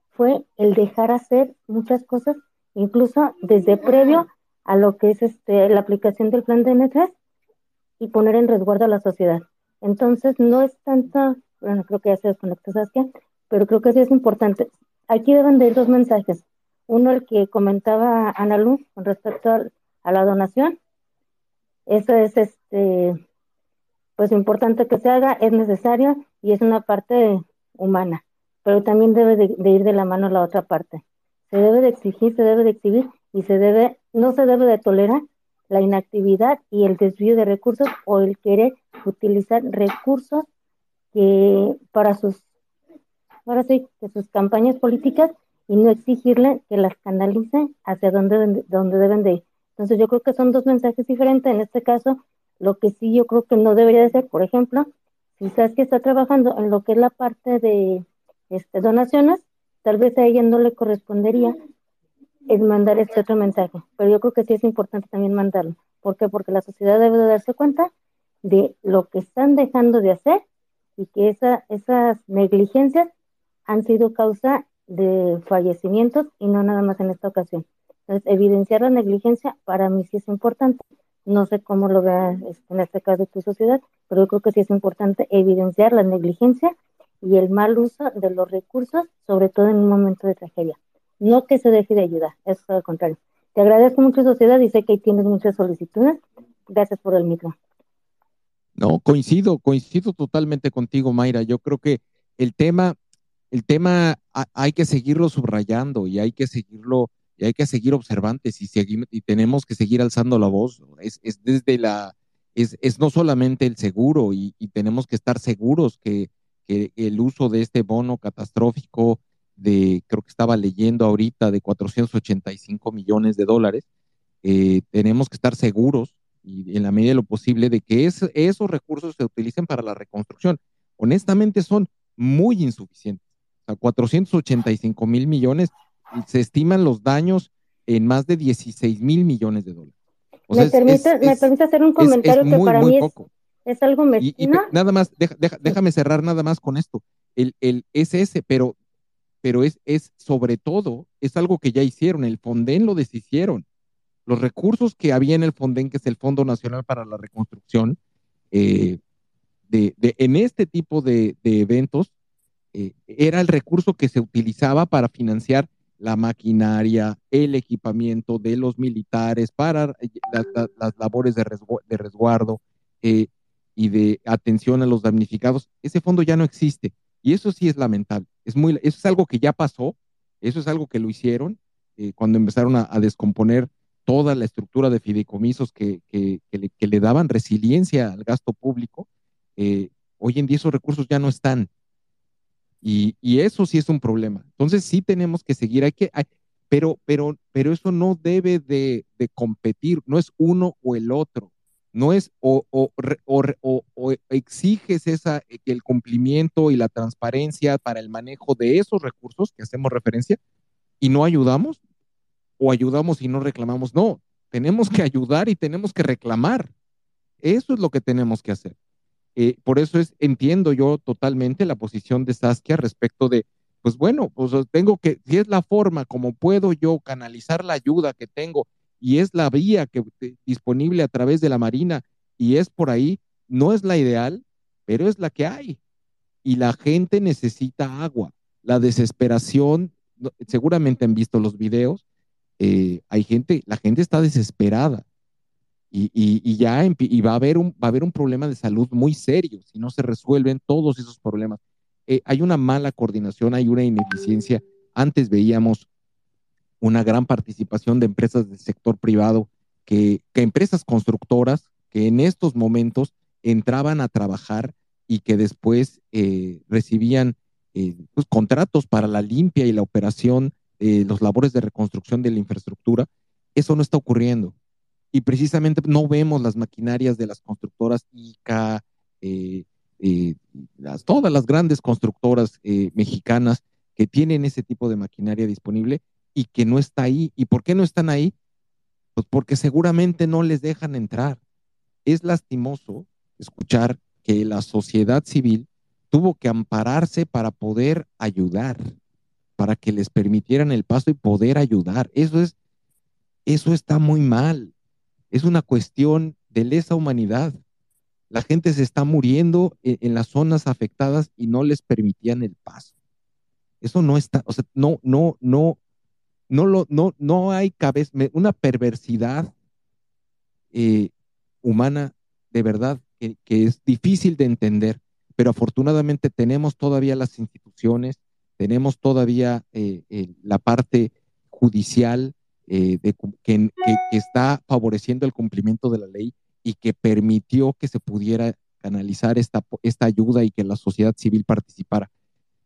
fue el dejar hacer muchas cosas, incluso desde previo a lo que es este, la aplicación del plan de N3 y poner en resguardo a la sociedad. Entonces, no es tanto, bueno, creo que ya se desconectó Saskia, pero creo que sí es importante. Aquí deben de ir dos mensajes. Uno, el que comentaba Ana Luz con respecto a la donación. Eso es este pues importante que se haga, es necesario y es una parte humana, pero también debe de, ir de la mano la otra parte. Se debe de exigir, se debe de exhibir y se debe, no se debe de tolerar la inactividad y el desvío de recursos o el querer utilizar recursos que para sus, ahora sí, que sus campañas políticas y no exigirle que las canalice hacia donde, donde deben de ir. Entonces yo creo que son dos mensajes diferentes. En este caso, lo que sí yo creo que no debería de ser, por ejemplo, sabes que está trabajando en lo que es la parte de este, donaciones, tal vez a ella no le correspondería el mandar este otro mensaje, pero yo creo que sí es importante también mandarlo. ¿Por qué? Porque la sociedad debe de darse cuenta de lo que están dejando de hacer y que esa, esas negligencias han sido causa de fallecimientos y no nada más en esta ocasión. Entonces, evidenciar la negligencia para mí sí es importante. No sé cómo lo veas este, en este caso tu sociedad, pero yo creo que sí es importante evidenciar la negligencia y el mal uso de los recursos, sobre todo en un momento de tragedia. No que se deje de ayudar, es al contrario. Te agradezco mucho, sociedad, y sé que tienes muchas solicitudes. Gracias por el micro. No, coincido, coincido totalmente contigo, Mayra. Yo creo que el tema, el tema hay que seguirlo subrayando y hay que seguirlo, y hay que seguir observantes y, seguir, y tenemos que seguir alzando la voz. Es, es desde la, es, es, no solamente el seguro y, tenemos que estar seguros que, que, el uso de este bono catastrófico de, creo que estaba leyendo ahorita, de 485 millones de dólares, eh, tenemos que estar seguros y en la medida de lo posible de que esos recursos se utilicen para la reconstrucción. Honestamente son muy insuficientes. O sea, 485 mil millones, se estiman los daños en más de 16 mil millones de dólares. ¿Me, permite, ¿Me, permite, hacer un comentario que para mí es, algo mezquino? Y, nada más, déjame cerrar nada más con esto. El, el SS, pero, pero es, es sobre todo, es algo que ya hicieron, el Fonden lo deshicieron los recursos que había en el Fonden, que es el Fondo Nacional para la Reconstrucción, eh, de, en este tipo de, eventos, eh, era el recurso que se utilizaba para financiar la maquinaria, el equipamiento de los militares para eh, las labores de, resguardo y de atención a los damnificados. Ese fondo ya no existe y eso sí es lamentable. Es muy, eso es algo que ya pasó, eso es algo que lo hicieron cuando empezaron a descomponer toda la estructura de fideicomisos que, le, daban resiliencia al gasto público, eh, hoy en día esos recursos ya no están. Y, eso sí es un problema. Entonces sí tenemos que seguir, hay pero, pero, pero eso no debe de, competir, no es uno o el otro, no es o, exiges esa, el cumplimiento y la transparencia para el manejo de esos recursos que hacemos referencia y no ayudamos, o ayudamos y no reclamamos. No, tenemos que ayudar y tenemos que reclamar. Eso es lo que tenemos que hacer. Eh, por eso es, entiendo yo totalmente la posición de Saskia respecto de, pues bueno, pues tengo que, si es la forma como puedo yo canalizar la ayuda que tengo y es la vía que eh, disponible a través de la Marina y es por ahí, no es la ideal, pero es la que hay. Y la gente necesita agua. La desesperación, seguramente han visto los videos, eh, hay gente, la gente está desesperada y, ya y va, a haber un, va a haber un problema de salud muy serio si no se resuelven todos esos problemas. Eh, hay una mala coordinación, hay una ineficiencia. Antes veíamos una gran participación de empresas del sector privado, que, empresas constructoras que en estos momentos entraban a trabajar y que después eh, recibían pues, contratos para la limpia y la operación eh, los labores de reconstrucción de la infraestructura, eso no está ocurriendo. Y precisamente no vemos las maquinarias de las constructoras ICA, eh, eh, todas las grandes constructoras mexicanas que tienen ese tipo de maquinaria disponible y que no está ahí. ¿Y por qué no están ahí? Pues porque seguramente no les dejan entrar. Es lastimoso escuchar que la sociedad civil tuvo que ampararse para poder ayudar para que les permitieran el paso y poder ayudar. Eso es, eso está muy mal. Es una cuestión de lesa humanidad. La gente se está muriendo en, las zonas afectadas y no les permitían el paso. Eso no está, o sea, no, no, no, no lo, no, no hay cabeza, una perversidad eh, humana de verdad que, que es difícil de entender, pero afortunadamente tenemos todavía las instituciones, tenemos todavía eh, la parte judicial eh, que, está favoreciendo el cumplimiento de la ley y que permitió que se pudiera canalizar esta, esta ayuda y que la sociedad civil participara.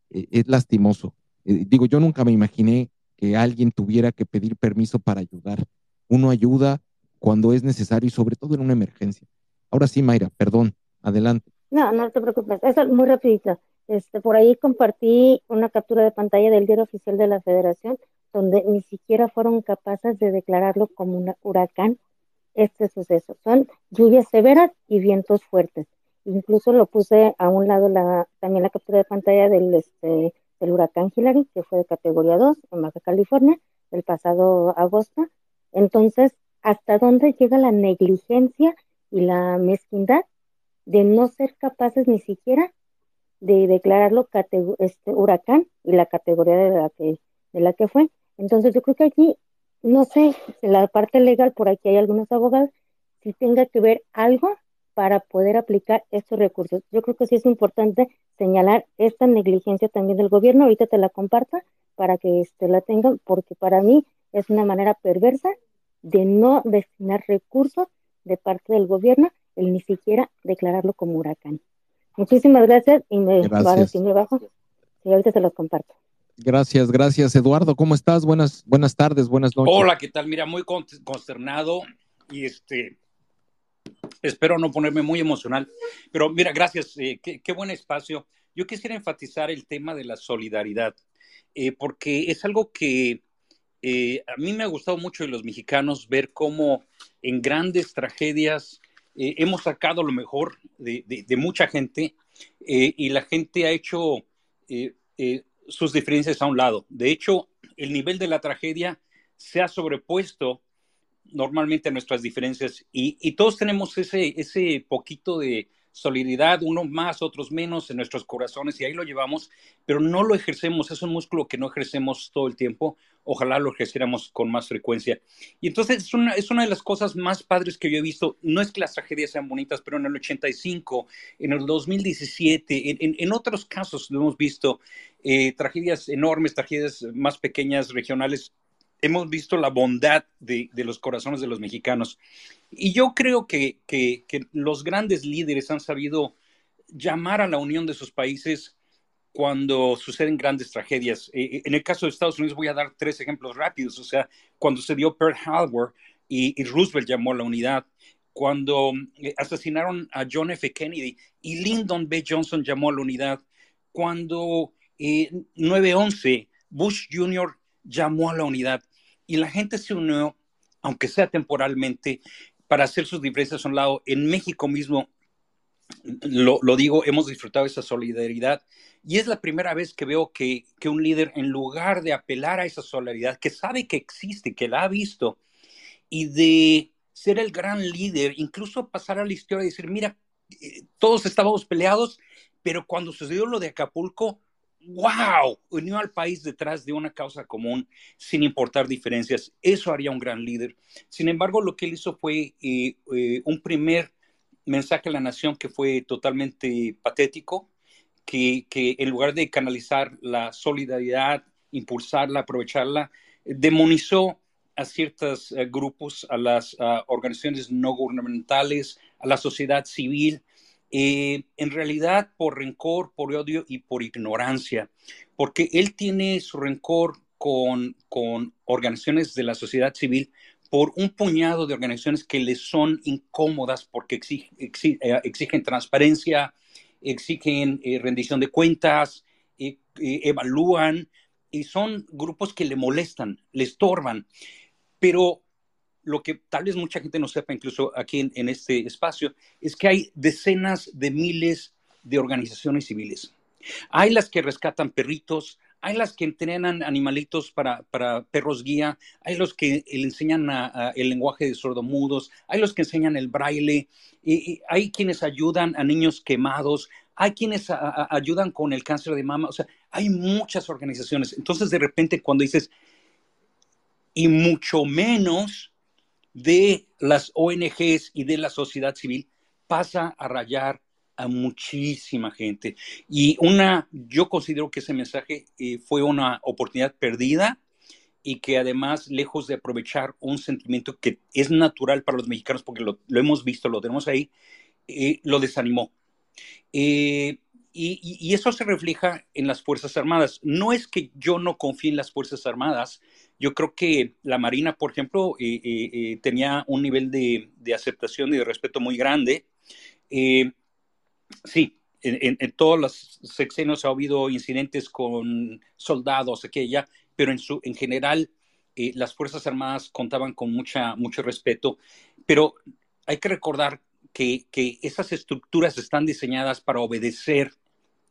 Eh, es lastimoso. Eh, digo, yo nunca me imaginé que alguien tuviera que pedir permiso para ayudar. Uno ayuda cuando es necesario y sobre todo en una emergencia. Ahora sí, Mayra, perdón, adelante. No, no te preocupes, eso es muy rapidito. Este, por ahí compartí una captura de pantalla del diario oficial de la Federación, donde ni siquiera fueron capaces de declararlo como un huracán este suceso. Son lluvias severas y vientos fuertes. Incluso lo puse a un lado la, también la captura de pantalla del, este, del huracán Hillary, que fue de categoría 2 en Baja California el pasado agosto. Entonces, ¿hasta dónde llega la negligencia y la mezquindad de no ser capaces ni siquiera de declararlo este, huracán y la categoría de la que de la que fue. Entonces yo creo que aquí, no sé, en la parte legal, por aquí hay algunos abogados, si tenga que ver algo para poder aplicar estos recursos. Yo creo que sí es importante señalar esta negligencia también del gobierno, ahorita te la comparto para que este, la tengan, porque para mí es una manera perversa de no destinar recursos de parte del gobierno, el ni siquiera declararlo como huracán. Muchísimas gracias y me, gracias. me bajo y ahorita se los comparto. Gracias, gracias. Eduardo, ¿cómo estás? Buenas, buenas tardes, buenas noches. Hola, ¿qué tal? Mira, muy consternado y este espero no ponerme muy emocional, pero mira, gracias, eh, qué, buen espacio. Yo quisiera enfatizar el tema de la solidaridad, eh, porque es algo que eh, a mí me ha gustado mucho de los mexicanos ver cómo en grandes tragedias hemos sacado lo mejor de, de mucha gente y la gente ha hecho sus diferencias a un lado. De hecho, el nivel de la tragedia se ha sobrepuesto normalmente a nuestras diferencias y, todos tenemos ese, ese poquito de solidaridad, unos más, otros menos en nuestros corazones y ahí lo llevamos, pero no lo ejercemos, es un músculo que no ejercemos todo el tiempo, ojalá lo ejerciéramos con más frecuencia. Y entonces es una, de las cosas más padres que yo he visto, no es que las tragedias sean bonitas, pero en el 85, en el 2017, en, otros casos hemos visto, eh, tragedias enormes, tragedias más pequeñas, regionales, hemos visto la bondad de, los corazones de los mexicanos. Y yo creo que, los grandes líderes han sabido llamar a la unión de sus países cuando suceden grandes tragedias. Eh, eh, en el caso de Estados Unidos voy a dar tres ejemplos rápidos. O sea, cuando se dio Pearl Harbor y, Roosevelt llamó a la unidad, cuando eh, asesinaron a John F. Kennedy y Lyndon B. Johnson llamó a la unidad, cuando 9-11 Bush Jr. llamó a la unidad y la gente se unió, aunque sea temporalmente, para hacer sus diferencias a un lado. En México mismo, lo, digo, hemos disfrutado esa solidaridad y es la primera vez que veo que, que, un líder, en lugar de apelar a esa solidaridad, que sabe que existe, que la ha visto, y de ser el gran líder, incluso pasar a la historia y decir, mira, eh, todos estábamos peleados, pero cuando sucedió lo de Acapulco, wow, unió al país detrás de una causa común sin importar diferencias. Eso haría un gran líder. Sin embargo, lo que él hizo fue eh, eh, un primer mensaje a la nación que fue totalmente patético, que, en lugar de canalizar la solidaridad, impulsarla, aprovecharla, demonizó a ciertos eh, grupos, a las organizaciones no gubernamentales, a la sociedad civil, eh, en realidad por rencor, por odio y por ignorancia, porque él tiene su rencor con, con organizaciones de la sociedad civil por un puñado de organizaciones que le son incómodas porque eh, exigen transparencia, exigen eh, rendición de cuentas, evalúan y son grupos que le molestan, le estorban. Pero lo que tal vez mucha gente no sepa, incluso aquí en, este espacio, es que hay decenas de miles de organizaciones civiles. Hay las que rescatan perritos, hay las que entrenan animalitos para, perros guía, hay los que le enseñan el lenguaje de sordomudos, hay los que enseñan el braille, y, hay quienes ayudan a niños quemados, hay quienes ayudan con el cáncer de mama, o sea, hay muchas organizaciones. Entonces, de repente, cuando dices, y mucho menos de las ONGs y de la sociedad civil pasa a rayar a muchísima gente. Y una, yo considero que ese mensaje eh, fue una oportunidad perdida y que además, lejos de aprovechar un sentimiento que es natural para los mexicanos, porque lo, hemos visto, lo tenemos ahí, eh, lo desanimó. Eh, y, eso se refleja en las Fuerzas Armadas. No es que yo no confíe en las Fuerzas Armadas. Yo creo que la Marina, por ejemplo, eh, eh, tenía un nivel de, aceptación y de respeto muy grande. sí, en, todos los sexenios ha habido incidentes con soldados, aquella, pero en, su, en general las Fuerzas Armadas contaban con mucha, mucho respeto. Pero hay que recordar que, que esas estructuras están diseñadas para obedecer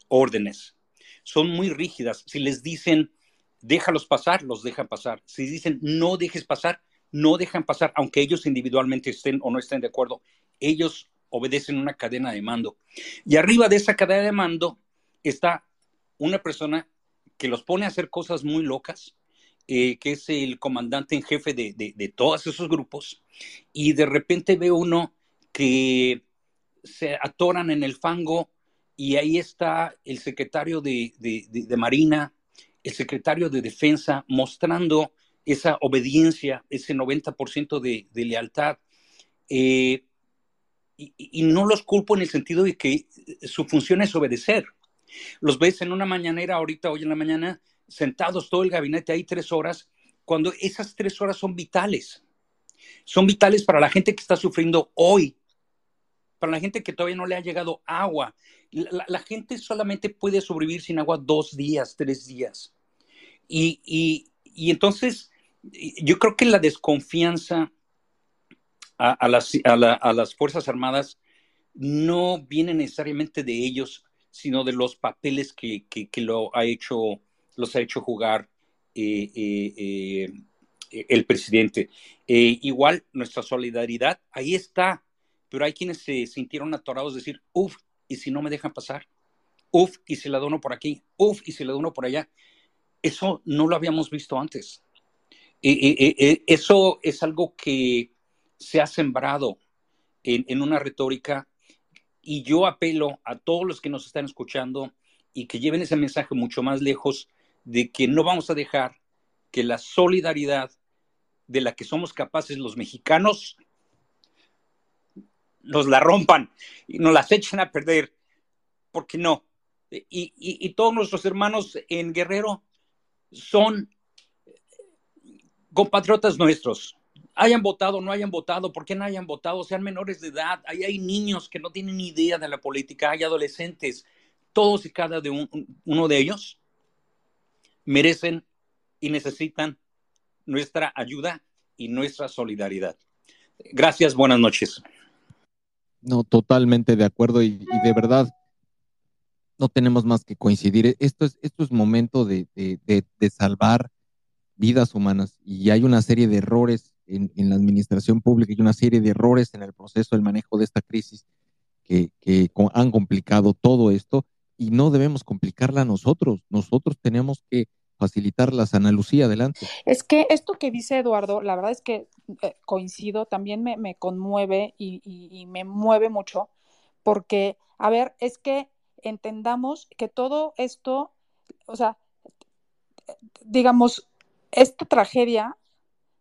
órdenes. Son muy rígidas. Si les dicen, déjalos pasar, los dejan pasar. Si dicen, no dejes pasar, no dejan pasar, aunque ellos individualmente estén o no estén de acuerdo. Ellos obedecen una cadena de mando. Y arriba de esa cadena de mando está una persona que los pone a hacer cosas muy locas, eh, que es el comandante en jefe de, de, todos esos grupos, y de repente ve uno que se atoran en el fango y ahí está el secretario de, Marina, el secretario de Defensa, mostrando esa obediencia, ese 90% de, lealtad. Eh, y, no los culpo en el sentido de que su función es obedecer. Los ves en una mañanera ahorita, hoy en la mañana, sentados todo el gabinete ahí tres horas, cuando esas tres horas son vitales. Son vitales para la gente que está sufriendo hoy, para la gente que todavía no le ha llegado agua. La, gente solamente puede sobrevivir sin agua dos días, tres días. Y, entonces, yo creo que la desconfianza a, las, Fuerzas Armadas no viene necesariamente de ellos, sino de los papeles que, lo ha hecho, los ha hecho jugar eh, eh, eh, el presidente. igual, nuestra solidaridad, ahí está pero hay quienes se sintieron atorados, decir, uff, ¿y si no me dejan pasar? Uf, y si la dono por aquí, uf, y si la dono por allá. Eso no lo habíamos visto antes. eso es algo que se ha sembrado en, una retórica y yo apelo a todos los que nos están escuchando y que lleven ese mensaje mucho más lejos de que no vamos a dejar que la solidaridad de la que somos capaces los mexicanos nos la rompan y nos las echen a perder, porque no. Y, todos nuestros hermanos en Guerrero son compatriotas nuestros. Hayan votado no hayan votado, ¿por qué no hayan votado? Sean menores de edad. Ahí hay niños que no tienen idea de la política, hay adolescentes. Todos y cada de uno de ellos merecen y necesitan nuestra ayuda y nuestra solidaridad. Gracias, buenas noches. No, totalmente de acuerdo y, de verdad no tenemos más que coincidir. Esto es, esto es momento de, salvar vidas humanas y hay una serie de errores en, la administración pública y una serie de errores en el proceso del manejo de esta crisis que, que han complicado todo esto y no debemos complicarla nosotros. Nosotros tenemos que facilitarlas. Ana Lucía, adelante. Es que esto que dice Eduardo, la verdad es que eh, coincido, también me, conmueve y, me mueve mucho, porque, a ver, es que entendamos que todo esto, o sea, digamos, esta tragedia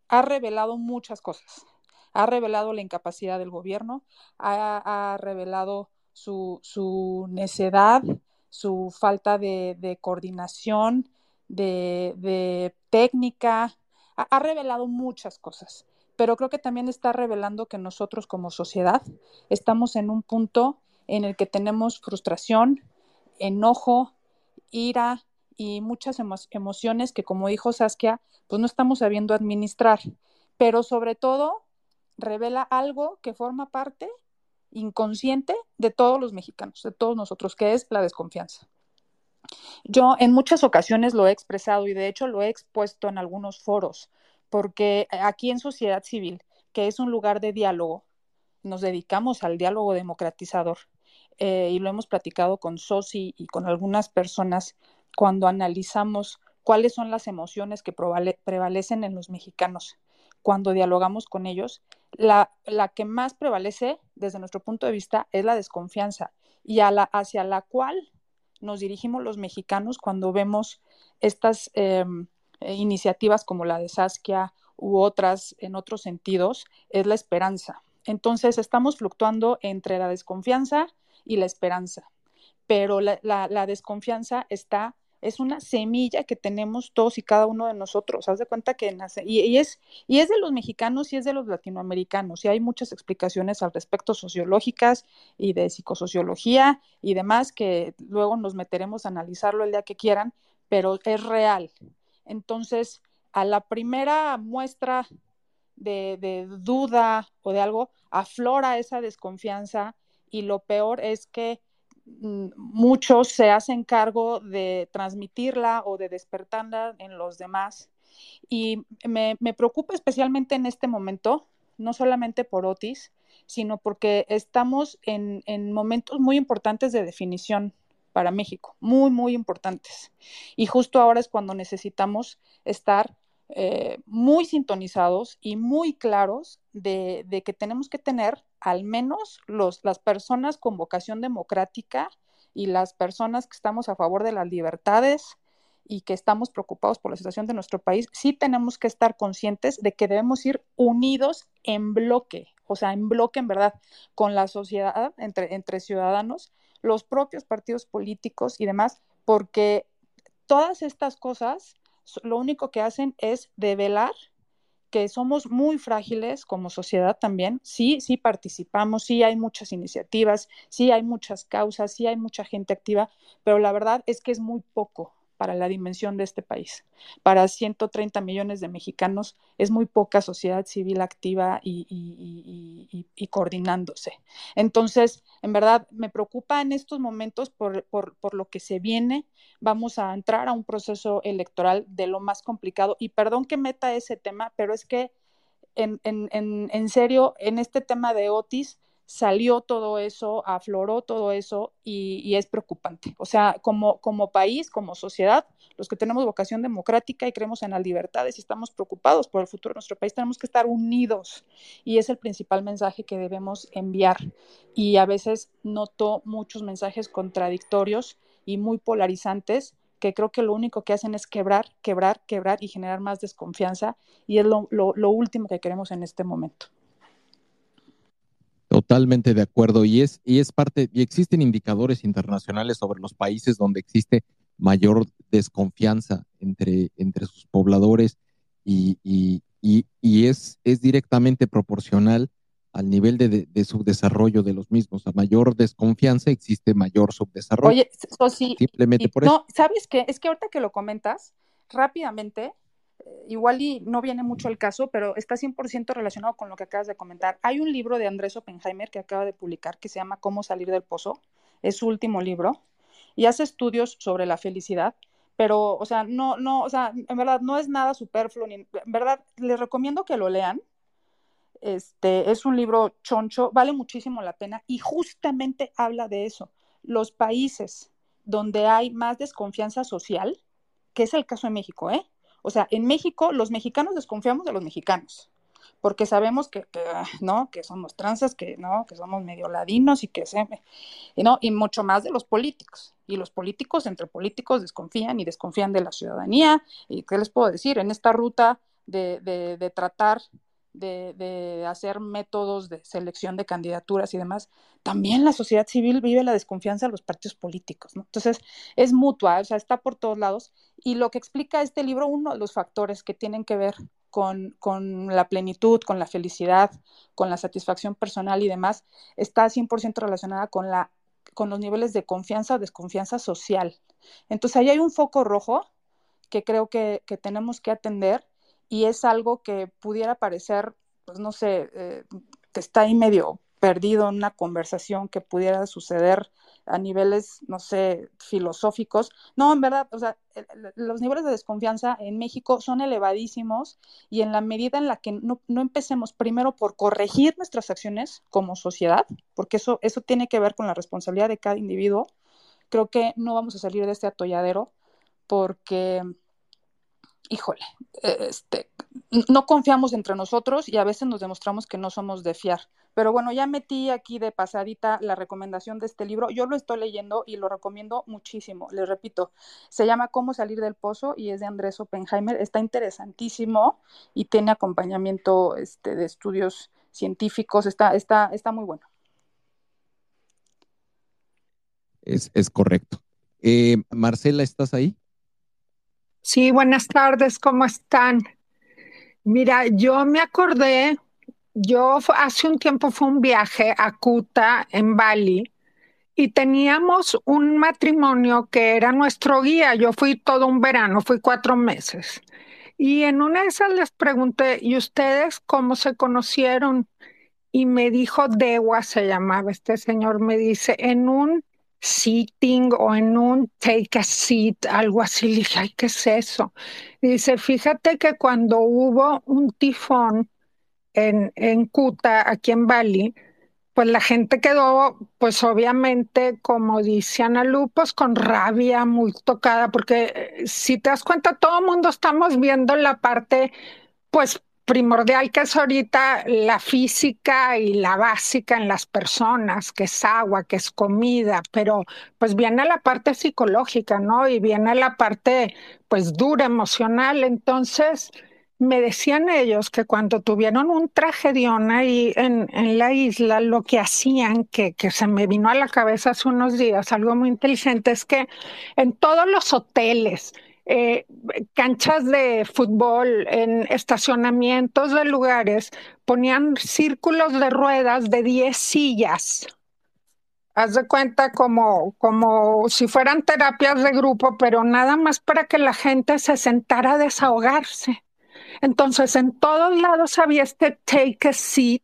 ha revelado muchas cosas. Ha revelado la incapacidad del gobierno, ha, revelado su, necedad, su falta de coordinación, de, técnica, ha, revelado muchas cosas, pero creo que también está revelando que nosotros como sociedad estamos en un punto en el que tenemos frustración, enojo, ira y muchas emociones que, como dijo Saskia, pues no estamos sabiendo administrar, pero sobre todo revela algo que forma parte inconsciente de todos los mexicanos, de todos nosotros, que es la desconfianza. Yo en muchas ocasiones lo he expresado y de hecho lo he expuesto en algunos foros, porque aquí en sociedad civil, que es un lugar de diálogo, nos dedicamos al diálogo democratizador eh, y lo hemos platicado con Sosi y con algunas personas cuando analizamos cuáles son las emociones que prevalecen en los mexicanos. Cuando dialogamos con ellos, la, la, que más prevalece desde nuestro punto de vista es la desconfianza y a la, hacia la cual nos dirigimos los mexicanos cuando vemos estas em, eh, iniciativas como la de Saskia u otras en otros sentidos, es la esperanza. Entonces estamos fluctuando entre la desconfianza y la esperanza. Pero la, la desconfianza está es una semilla que tenemos todos y cada uno de nosotros. Haz de cuenta que nace, y, es, y es de los mexicanos y es de los latinoamericanos, y hay muchas explicaciones al respecto sociológicas y de psicosociología y demás que luego nos meteremos a analizarlo el día que quieran, pero es real. Entonces, a la primera muestra de, duda o de algo, aflora esa desconfianza y lo peor es que muchos se hacen cargo de transmitirla o de despertarla en los demás. Y me, preocupa especialmente en este momento, no solamente por Otis, sino porque estamos en, momentos muy importantes de definición para México, muy, muy importantes. Y justo ahora es cuando necesitamos estar eh, muy sintonizados y muy claros de, que tenemos que tener al menos los, las personas con vocación democrática y las personas que estamos a favor de las libertades y que estamos preocupados por la situación de nuestro país, sí tenemos que estar conscientes de que debemos ir unidos en bloque, o sea, en bloque en verdad, con la sociedad, entre, entre ciudadanos, los propios partidos políticos y demás, porque todas estas cosas lo único que hacen es develar que somos muy frágiles como sociedad también. Sí, sí participamos, sí hay muchas iniciativas, sí hay muchas causas, sí hay mucha gente activa, pero la verdad es que es muy poco para la dimensión de este país. Para 130 millones de mexicanos es muy poca sociedad civil activa y, coordinándose. Entonces, en verdad, me preocupa en estos momentos por, lo que se viene. Vamos a entrar a un proceso electoral de lo más complicado. Y perdón que meta ese tema, pero es que en, en serio, en este tema de Otis, salió todo eso, afloró todo eso y, es preocupante. O sea, como, como país, como sociedad, los que tenemos vocación democrática y creemos en las libertades y estamos preocupados por el futuro de nuestro país, tenemos que estar unidos y es el principal mensaje que debemos enviar. Y a veces noto muchos mensajes contradictorios y muy polarizantes que creo que lo único que hacen es quebrar, quebrar, quebrar y generar más desconfianza y es lo último que queremos en este momento. Totalmente de acuerdo. Y es, y es parte, y existen indicadores internacionales sobre los países donde existe mayor desconfianza entre, entre sus pobladores y, y, y, es, es directamente proporcional al nivel de, de, subdesarrollo de los mismos. A mayor desconfianza existe mayor subdesarrollo. Oye, Simplemente por eso. No, ¿sabes qué? Es que ahorita que lo comentas, rápidamente, igual y no viene mucho al caso, pero está 100% relacionado con lo que acabas de comentar. Hay un libro de Andrés Oppenheimer que acaba de publicar que se llama Cómo salir del pozo. Es su último libro y hace estudios sobre la felicidad, pero, o sea, no, no, o sea, en verdad no es nada superfluo, ni, en verdad les recomiendo que lo lean. Este es un libro choncho, vale muchísimo la pena y justamente habla de eso. Los países donde hay más desconfianza social, que es el caso de México, ¿eh? O sea, en México los mexicanos desconfiamos de los mexicanos, porque sabemos que, ah, no, que somos transas, que no, que somos medio ladinos y que se, y no, y mucho más de los políticos. Y los políticos entre políticos desconfían y desconfían de la ciudadanía. ¿Y qué les puedo decir? En esta ruta de, de, de tratar de, hacer métodos de selección de candidaturas y demás, también la sociedad civil vive la desconfianza de los partidos políticos, ¿no? Entonces, es mutua, o sea, está por todos lados. Y lo que explica este libro, uno de los factores que tienen que ver con, con, la plenitud, con la felicidad, con la satisfacción personal y demás, está 100% relacionada con, la, con los niveles de confianza o desconfianza social. Entonces, ahí hay un foco rojo que creo que, que tenemos que atender y es algo que pudiera parecer, pues no sé, eh, que está ahí medio perdido en una conversación que pudiera suceder a niveles, no sé, filosóficos. No, en verdad, los niveles de desconfianza en México son elevadísimos y en la medida en la que no, no, empecemos primero por corregir nuestras acciones como sociedad, porque eso, eso tiene que ver con la responsabilidad de cada individuo, creo que no vamos a salir de este atolladero porque híjole, este, no confiamos entre nosotros y a veces nos demostramos que no somos de fiar. Pero bueno, ya metí aquí de pasadita la recomendación de este libro. Yo lo estoy leyendo y lo recomiendo muchísimo. Les repito, se llama Cómo salir del pozo y es de Andrés Oppenheimer. Está interesantísimo y tiene acompañamiento este, de estudios científicos. Está, está, está muy bueno. Es, es correcto. Eh, Marcela, ¿estás ahí? Sí, buenas tardes, ¿cómo están? Mira, yo me acordé, yo hace un tiempo fue un viaje a Kuta, en Bali, y teníamos un matrimonio que era nuestro guía. Yo fui todo un verano, fui cuatro meses. Y en una de esas les pregunté, ¿y ustedes cómo se conocieron? Y me dijo, Dewa se llamaba este señor, me dice, en un sitting o en un take a seat, algo así. Le dije, ay, ¿qué es eso? dice, fíjate que cuando hubo un tifón en, en Kuta, aquí en Bali, pues la gente quedó, pues obviamente, como dice Ana Lupos, con rabia, muy tocada, porque eh, si te das cuenta, todo el mundo estamos viendo la parte, pues primordial que es ahorita la física y la básica en las personas, que es agua, que es comida, pero pues viene la parte psicológica, ¿no? Y viene la parte pues dura, emocional. Entonces, me decían ellos que cuando tuvieron un tragedión ahí en, en la isla, lo que hacían, que, que se me vino a la cabeza hace unos días, algo muy inteligente, es que en todos los hoteles, eh, canchas de fútbol, en estacionamientos de lugares, ponían círculos de ruedas de 10 sillas. Haz de cuenta como, como si fueran terapias de grupo, pero nada más para que la gente se sentara a desahogarse. Entonces, en todos lados había este take a seat,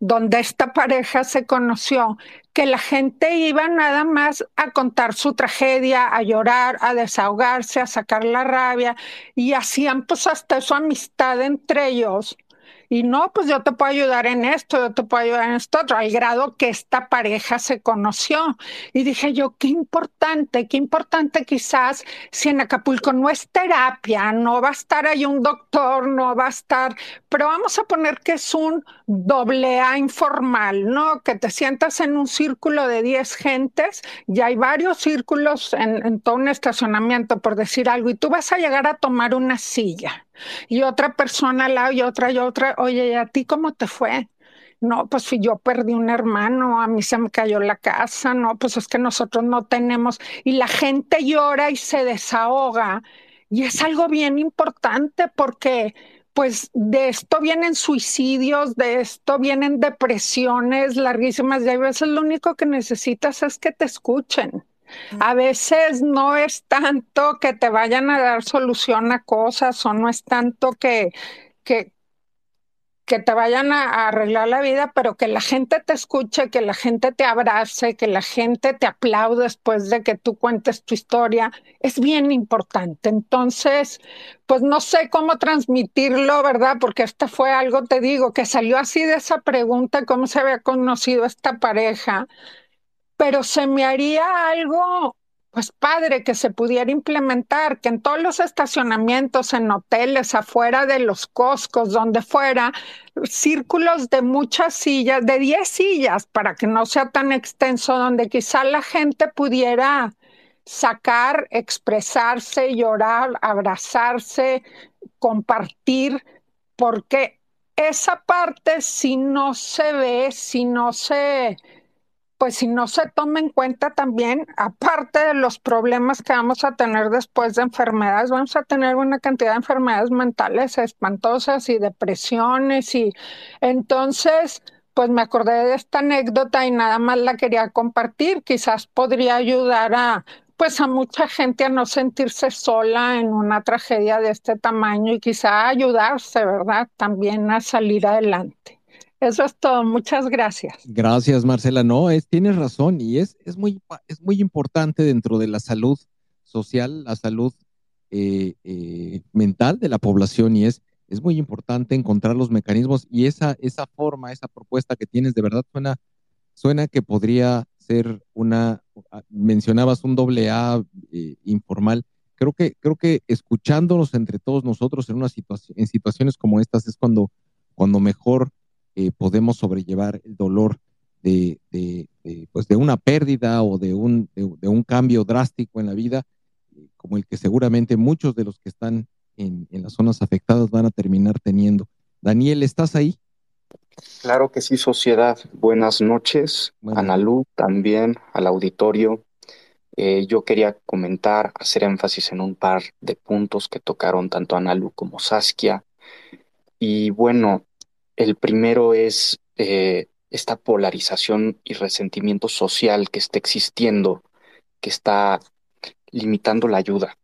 donde esta pareja se conoció, que la gente iba nada más a contar su tragedia, a llorar, a desahogarse, a sacar la rabia y hacían pues hasta su amistad entre ellos y no, pues yo te puedo ayudar en esto, yo te puedo ayudar en esto otro, al grado que esta pareja se conoció. Y dije yo, qué importante, qué importante quizás si en Acapulco no es terapia, no va a estar ahí un doctor, no va a estar, pero vamos a poner que es un doble A informal, ¿no? Que te sientas en un círculo de 10 gentes, y hay varios círculos en, en todo un estacionamiento, por decir algo, y tú vas a llegar a tomar una silla y otra persona al lado y otra y otra, oye, ¿y a ti cómo te fue? No, pues yo perdí un hermano, a mí se me cayó la casa, no, pues es que nosotros no tenemos, y la gente llora y se desahoga, y es algo bien importante porque pues de esto vienen suicidios, de esto vienen depresiones larguísimas, y a veces lo único que necesitas es que te escuchen. A veces no es tanto que te vayan a dar solución a cosas o no es tanto que, que, que te vayan a, arreglar la vida, pero que la gente te escuche, que la gente te abrace, que la gente te aplaude después de que tú cuentes tu historia, es bien importante. Entonces, pues no sé cómo transmitirlo, ¿verdad? Porque esto fue algo, te digo, que salió así de esa pregunta, cómo se había conocido esta pareja pero se me haría algo, pues padre, que se pudiera implementar, que en todos los estacionamientos, en hoteles, afuera de los coscos, donde fuera, círculos de muchas sillas, de 10 sillas, para que no sea tan extenso, donde quizá la gente pudiera sacar, expresarse, llorar, abrazarse, compartir, porque esa parte si no se ve, si no se pues si no se toma en cuenta también, aparte de los problemas que vamos a tener después de enfermedades, vamos a tener una cantidad de enfermedades mentales espantosas y depresiones y entonces, pues me acordé de esta anécdota y nada más la quería compartir, quizás podría ayudar a pues a mucha gente a no sentirse sola en una tragedia de este tamaño y quizá ayudarse, ¿verdad? También a salir adelante. Eso es todo. Muchas gracias. Gracias, Marcela. No, es, tienes razón y es, es, muy, es muy importante dentro de la salud social, la salud eh, eh, mental de la población y es, es muy importante encontrar los mecanismos y esa, esa forma, esa propuesta que tienes, de verdad suena, suena que podría ser una, mencionabas un doble A eh, informal. Creo que, creo que escuchándonos entre todos nosotros en, una situación, en situaciones como estas es cuando, cuando mejor eh, podemos sobrellevar el dolor de, pues de una pérdida o de un, de, un cambio drástico en la vida, eh, como el que seguramente muchos de los que están en, las zonas afectadas van a terminar teniendo. Daniel, ¿estás ahí? Claro que sí, sociedad. Buenas noches, Analú, también al auditorio. Eh, yo quería comentar, hacer énfasis en un par de puntos que tocaron tanto Analu como Saskia. Y bueno, el primero es eh, esta polarización y resentimiento social que está existiendo, que está limitando la ayuda.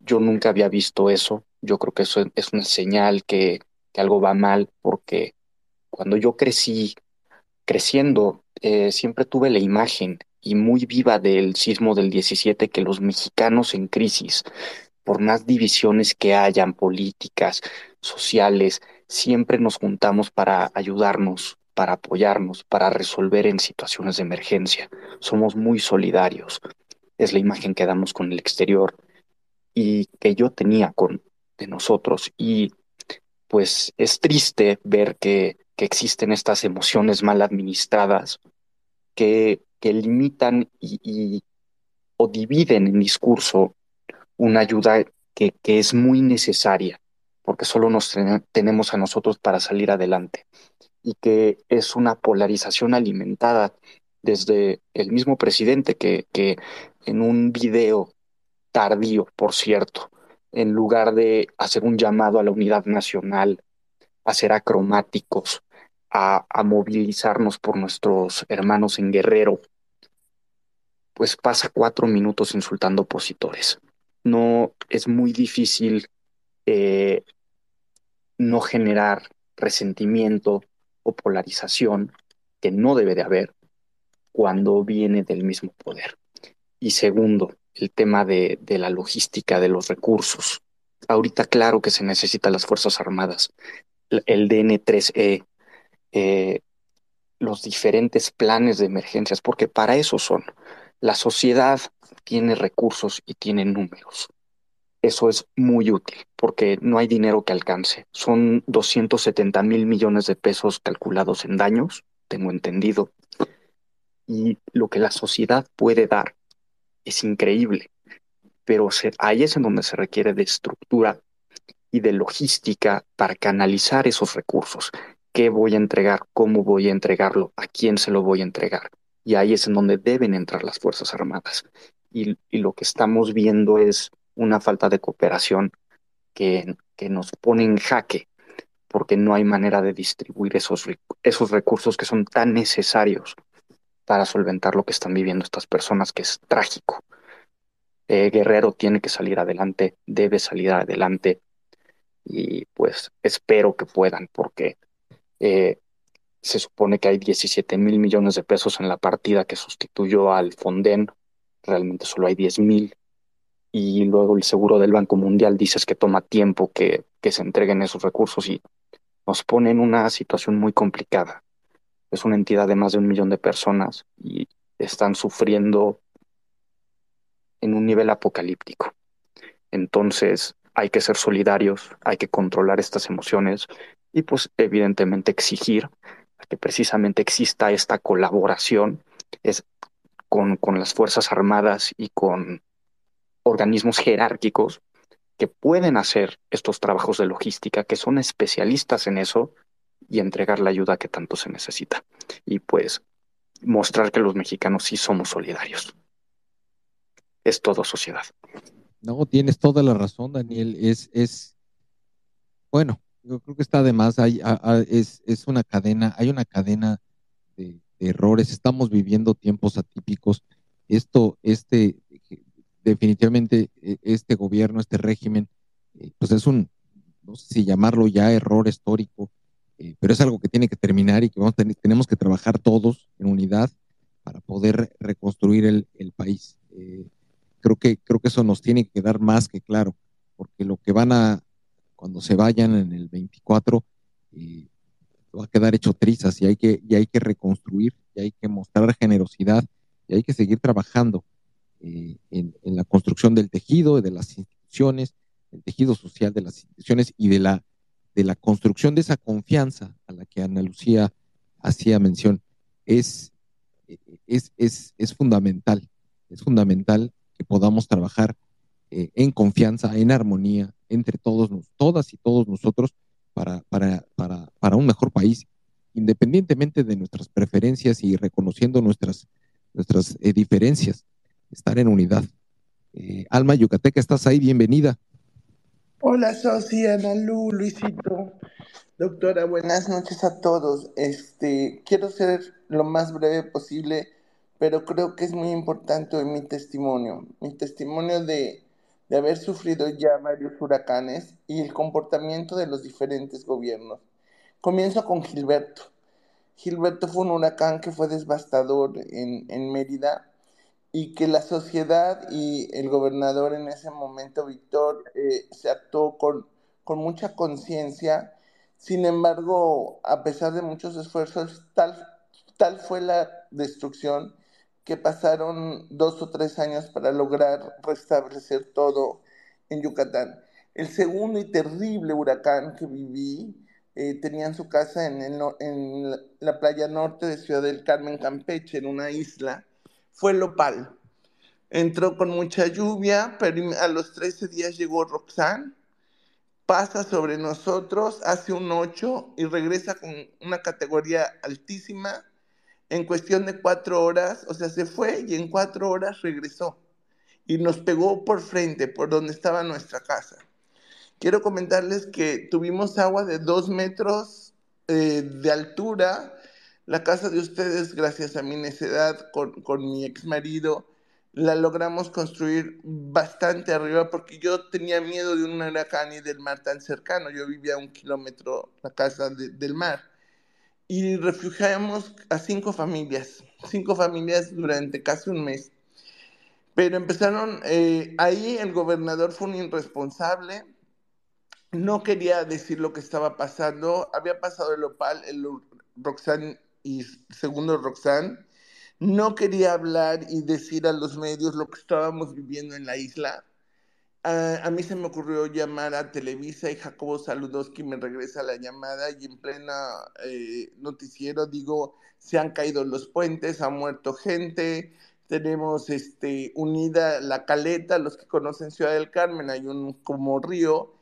Yo nunca había visto eso. Yo creo que eso es una señal que, algo va mal, porque cuando yo crecí, creciendo, eh, siempre tuve la imagen y muy viva del sismo del 17 que los mexicanos en crisis, por más divisiones que hayan políticas, sociales, siempre nos juntamos para ayudarnos, para apoyarnos, para resolver en situaciones de emergencia. Somos muy solidarios. Es la imagen que damos con el exterior y que yo tenía con de nosotros y pues es triste ver que, que existen estas emociones mal administradas que, que limitan y, o dividen en discurso una ayuda que, que es muy necesaria, porque solo nos tenemos a nosotros para salir adelante, y que es una polarización alimentada desde el mismo presidente que, en un video tardío, por cierto, en lugar de hacer un llamado a la unidad nacional, a ser acromáticos, a, a, movilizarnos por nuestros hermanos en Guerrero, pues pasa cuatro minutos insultando opositores. No es muy difícil eh, no generar resentimiento o polarización que no debe de haber cuando viene del mismo poder. Y segundo, el tema de, de, la logística, de los recursos. Ahorita claro que se necesitan las Fuerzas Armadas, el DN3E, eh, los diferentes planes de emergencias, porque para eso son. La sociedad tiene recursos y tiene números. Eso es muy útil porque no hay dinero que alcance. Son 270 mil millones de pesos calculados en daños, tengo entendido. Y lo que la sociedad puede dar es increíble, pero se, ahí es en donde se requiere de estructura y de logística para canalizar esos recursos. ¿Qué voy a entregar? ¿Cómo voy a entregarlo? ¿A quién se lo voy a entregar? Y ahí es en donde deben entrar las Fuerzas Armadas. Y, y lo que estamos viendo es una falta de cooperación que, que nos pone en jaque porque no hay manera de distribuir esos, esos recursos que son tan necesarios para solventar lo que están viviendo estas personas, que es trágico. Eh, Guerrero tiene que salir adelante, debe salir adelante y pues espero que puedan porque eh, se supone que hay 17 mil millones de pesos en la partida que sustituyó al Fonden, realmente solo hay 10 mil y luego el seguro del Banco Mundial dices que toma tiempo que, que se entreguen esos recursos y nos pone en una situación muy complicada es una entidad de más de un millón de personas y están sufriendo en un nivel apocalíptico. Entonces hay que ser solidarios, hay que controlar estas emociones y pues evidentemente exigir que precisamente exista esta colaboración es con, con las Fuerzas Armadas y con organismos jerárquicos que pueden hacer estos trabajos de logística, que son especialistas en eso y entregar la ayuda que tanto se necesita. Y pues mostrar que los mexicanos sí somos solidarios. Es todo sociedad. No, tienes toda la razón, Daniel. Es, es, bueno, yo creo que está de más. Hay, es, es una cadena, hay una cadena de, de, errores. Estamos viviendo tiempos atípicos. Esto, este, definitivamente, e, este gobierno, este régimen, eh, pues es un, no sé si llamarlo ya error histórico, eh, pero es algo que tiene que terminar y que vamos tener, tenemos que trabajar todos en unidad para poder reconstruir el, país. Eh, creo, que, creo que eso nos tiene que quedar más que claro, porque lo que van a, cuando se vayan en el 24, eh, va a quedar hecho trizas y hay, que, y hay que reconstruir, y hay que mostrar generosidad, y hay que seguir trabajando eh, en, en la construcción del tejido, de las instituciones, el tejido social de las instituciones y de la de la construcción de esa confianza a la que Ana Lucía hacía mención es, es, es, es fundamental. Es fundamental que podamos trabajar eh, en confianza, en armonía entre todos, todas y todos nosotros para, para, para, para un mejor país, independientemente de nuestras preferencias y reconociendo nuestras, nuestras eh, diferencias. Estar en unidad. Eh, Alma Yucateca, ¿estás ahí? Bienvenida. Hola, Soci, Ana Lu, Luisito. Doctora, buenas noches a todos. Este, quiero ser lo más breve posible, pero creo que es muy importante mi testimonio. Mi testimonio de, de haber sufrido ya varios huracanes y el comportamiento de los diferentes gobiernos. Comienzo con Gilberto. Gilberto fue un huracán que fue devastador en, en Mérida y que la sociedad y el gobernador en ese momento, Víctor, eh, se actuó con, con mucha conciencia. Sin embargo, a pesar de muchos esfuerzos, tal, tal fue la destrucción que pasaron dos o tres años para lograr restablecer todo en Yucatán. El segundo y terrible huracán que viví, eh, tenían su casa en, en la playa norte de Ciudad del Carmen, Campeche, en una isla, fue Lopal. Entró con mucha lluvia, pero a los 13 días llegó Roxanne, pasa sobre nosotros, hace un 8 y regresa con una categoría altísima. En cuestión de cuatro horas, o sea, se fue y en cuatro horas regresó y nos pegó por frente, por donde estaba nuestra casa. Quiero comentarles que tuvimos agua de dos metros eh, de altura la casa de ustedes, gracias a mi necedad con, con mi ex marido, la logramos construir bastante arriba porque yo tenía miedo de un huracán y del mar tan cercano. Yo vivía a un kilómetro la casa del mar. Y refugiamos a cinco familias, cinco familias durante casi un mes. Pero empezaron, eh, ahí el gobernador fue un irresponsable, no quería decir lo que estaba pasando, había pasado el opal, el Roxanne y segundo Roxanne, no quería hablar y decir a los medios lo que estábamos viviendo en la isla. a mí se me ocurrió llamar a Televisa y Jacobo Saludowski me regresa la llamada y en plena eh, noticiero digo, se han caído los puentes, ha muerto gente, tenemos este, unida la caleta, los que conocen Ciudad del Carmen, hay un como río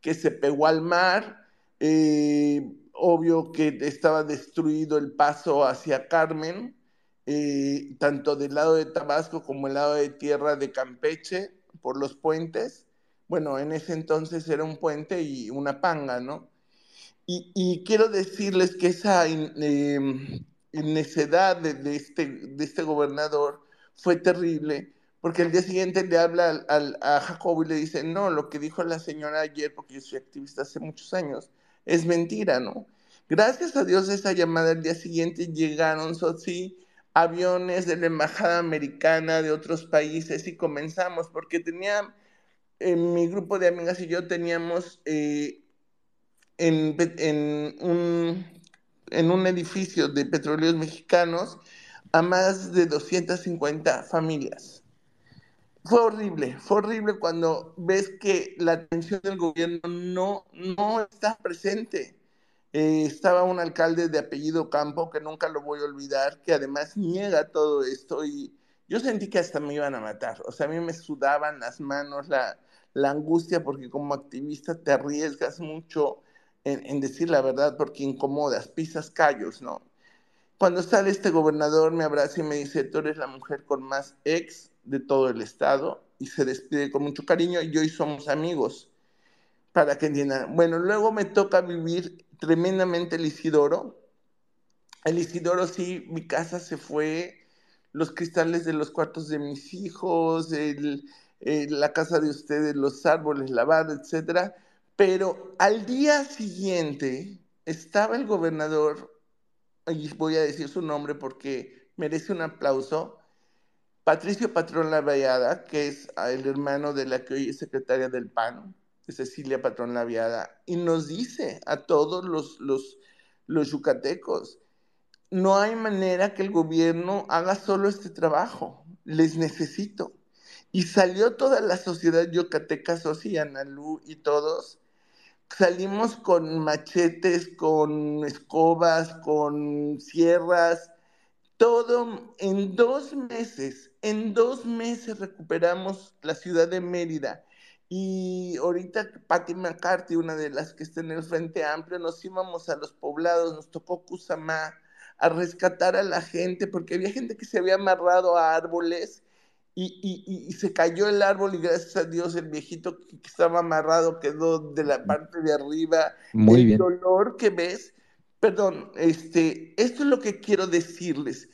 que se pegó al mar. Eh, obvio que estaba destruido el paso hacia Carmen, eh, tanto del lado de Tabasco como el lado de tierra de Campeche, por los puentes. Bueno, en ese entonces era un puente y una panga, ¿no? Y, quiero decirles que esa em, necedad de, este, de este gobernador fue terrible, porque el día siguiente le habla al, a Jacobo y le dice, no, lo que dijo la señora ayer, porque yo soy activista hace muchos años, es mentira, ¿no? Gracias a Dios esa llamada el día siguiente llegaron, sí, aviones de la embajada americana de otros países y comenzamos, porque tenía, en mi grupo de amigas y yo teníamos eh, en, en un edificio de petróleos mexicanos a más de 250 familias. Fue horrible, fue horrible cuando ves que la atención del gobierno no, no está presente. Eh, estaba un alcalde de apellido Campo, que nunca lo voy a olvidar, que además niega todo esto y yo sentí que hasta me iban a matar. O sea, a mí me sudaban las manos, la, angustia, porque como activista te arriesgas mucho en, en, decir la verdad porque incomodas, pisas callos, ¿no? Cuando sale este gobernador me abraza y me dice, tú eres la mujer con más ex de todo el estado y se despide con mucho cariño y hoy somos amigos, para que entiendan. Bueno, luego me toca vivir tremendamente el Isidoro. El Isidoro sí, mi casa se fue, los cristales de los cuartos de mis hijos, el, la casa de ustedes, los árboles lavados, etcétera. Pero al día siguiente estaba el gobernador, y voy a decir su nombre porque merece un aplauso, Patricio Patrón Laviada, que es el hermano de la que hoy es secretaria del PAN, de Cecilia Patrón Laviada, y nos dice a todos los, los, los yucatecos, no hay manera que el gobierno haga solo este trabajo, les necesito. Y salió toda la sociedad yucateca, Sosi, Analú y todos, salimos con machetes, con escobas, con sierras, todo en dos meses, en dos meses recuperamos la ciudad de Mérida. Y ahorita Patti McCarthy, una de las que está en el Frente Amplio, nos íbamos a los poblados, nos tocó Cusamá a rescatar a la gente, porque había gente que se había amarrado a árboles y, se cayó el árbol y gracias a Dios el viejito que estaba amarrado quedó de la parte de arriba. Muy el bien. dolor que ves, perdón, este, esto es lo que quiero decirles,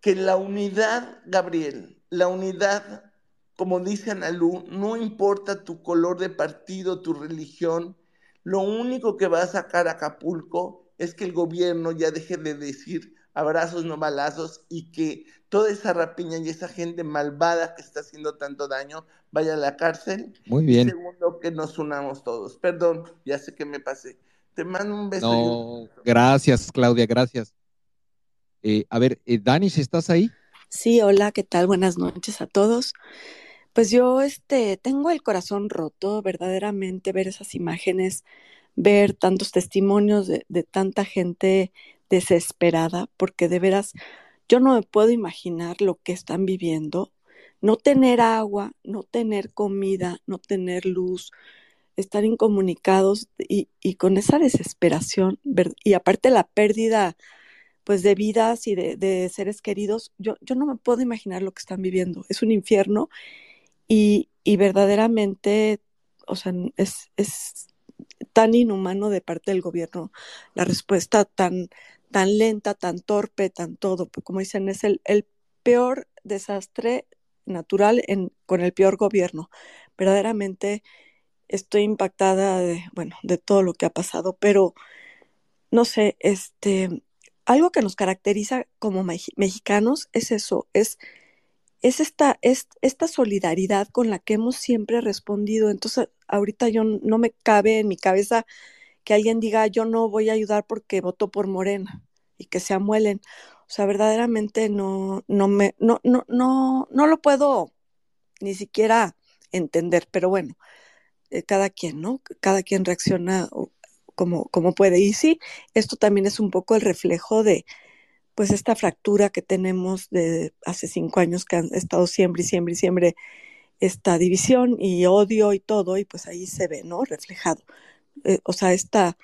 que la unidad, Gabriel, la unidad, como dice Analú, no importa tu color de partido, tu religión, lo único que va a sacar a Acapulco es que el gobierno ya deje de decir abrazos, no balazos, y que toda esa rapiña y esa gente malvada que está haciendo tanto daño vaya a la cárcel. Muy bien. Y segundo, que nos unamos todos. Perdón, ya sé que me pasé. Te mando un beso. un- No, gracias, Claudia, gracias. Eh, a ver, eh, Danish, ¿estás ahí? Sí, hola, ¿qué tal? Buenas noches a todos. Pues yo este tengo el corazón roto, verdaderamente ver esas imágenes, ver tantos testimonios de, de tanta gente desesperada, porque de veras yo no me puedo imaginar lo que están viviendo. No tener agua, no tener comida, no tener luz, estar incomunicados y, y con esa desesperación, y aparte la pérdida pues de vidas y de, seres queridos, yo, yo no me puedo imaginar lo que están viviendo. Es un infierno y, y verdaderamente, o sea, es, es tan inhumano de parte del gobierno la respuesta tan, tan lenta, tan torpe, tan todo. Pues, Como dicen, es el, el peor desastre natural con el peor gobierno. Verdaderamente estoy impactada de, bueno, de todo lo que ha pasado, pero no sé, este, algo que nos caracteriza como mexicanos es eso, es, es esta, es esta solidaridad con la que hemos siempre respondido. Entonces, ahorita yo no me cabe en mi cabeza que alguien diga yo no voy a ayudar porque votó por Morena y que se amuelen. O sea, verdaderamente no, no me, no, no, no, no lo puedo ni siquiera entender, pero bueno, eh, cada quien, ¿no? Cada quien reacciona como, como puede. Y sí, esto también es un poco el reflejo de, pues, esta fractura que tenemos de hace cinco años que han estado siempre y siempre y siempre esta división y odio y todo, y pues ahí se ve, ¿no? Reflejado. Eh, o sea, esta,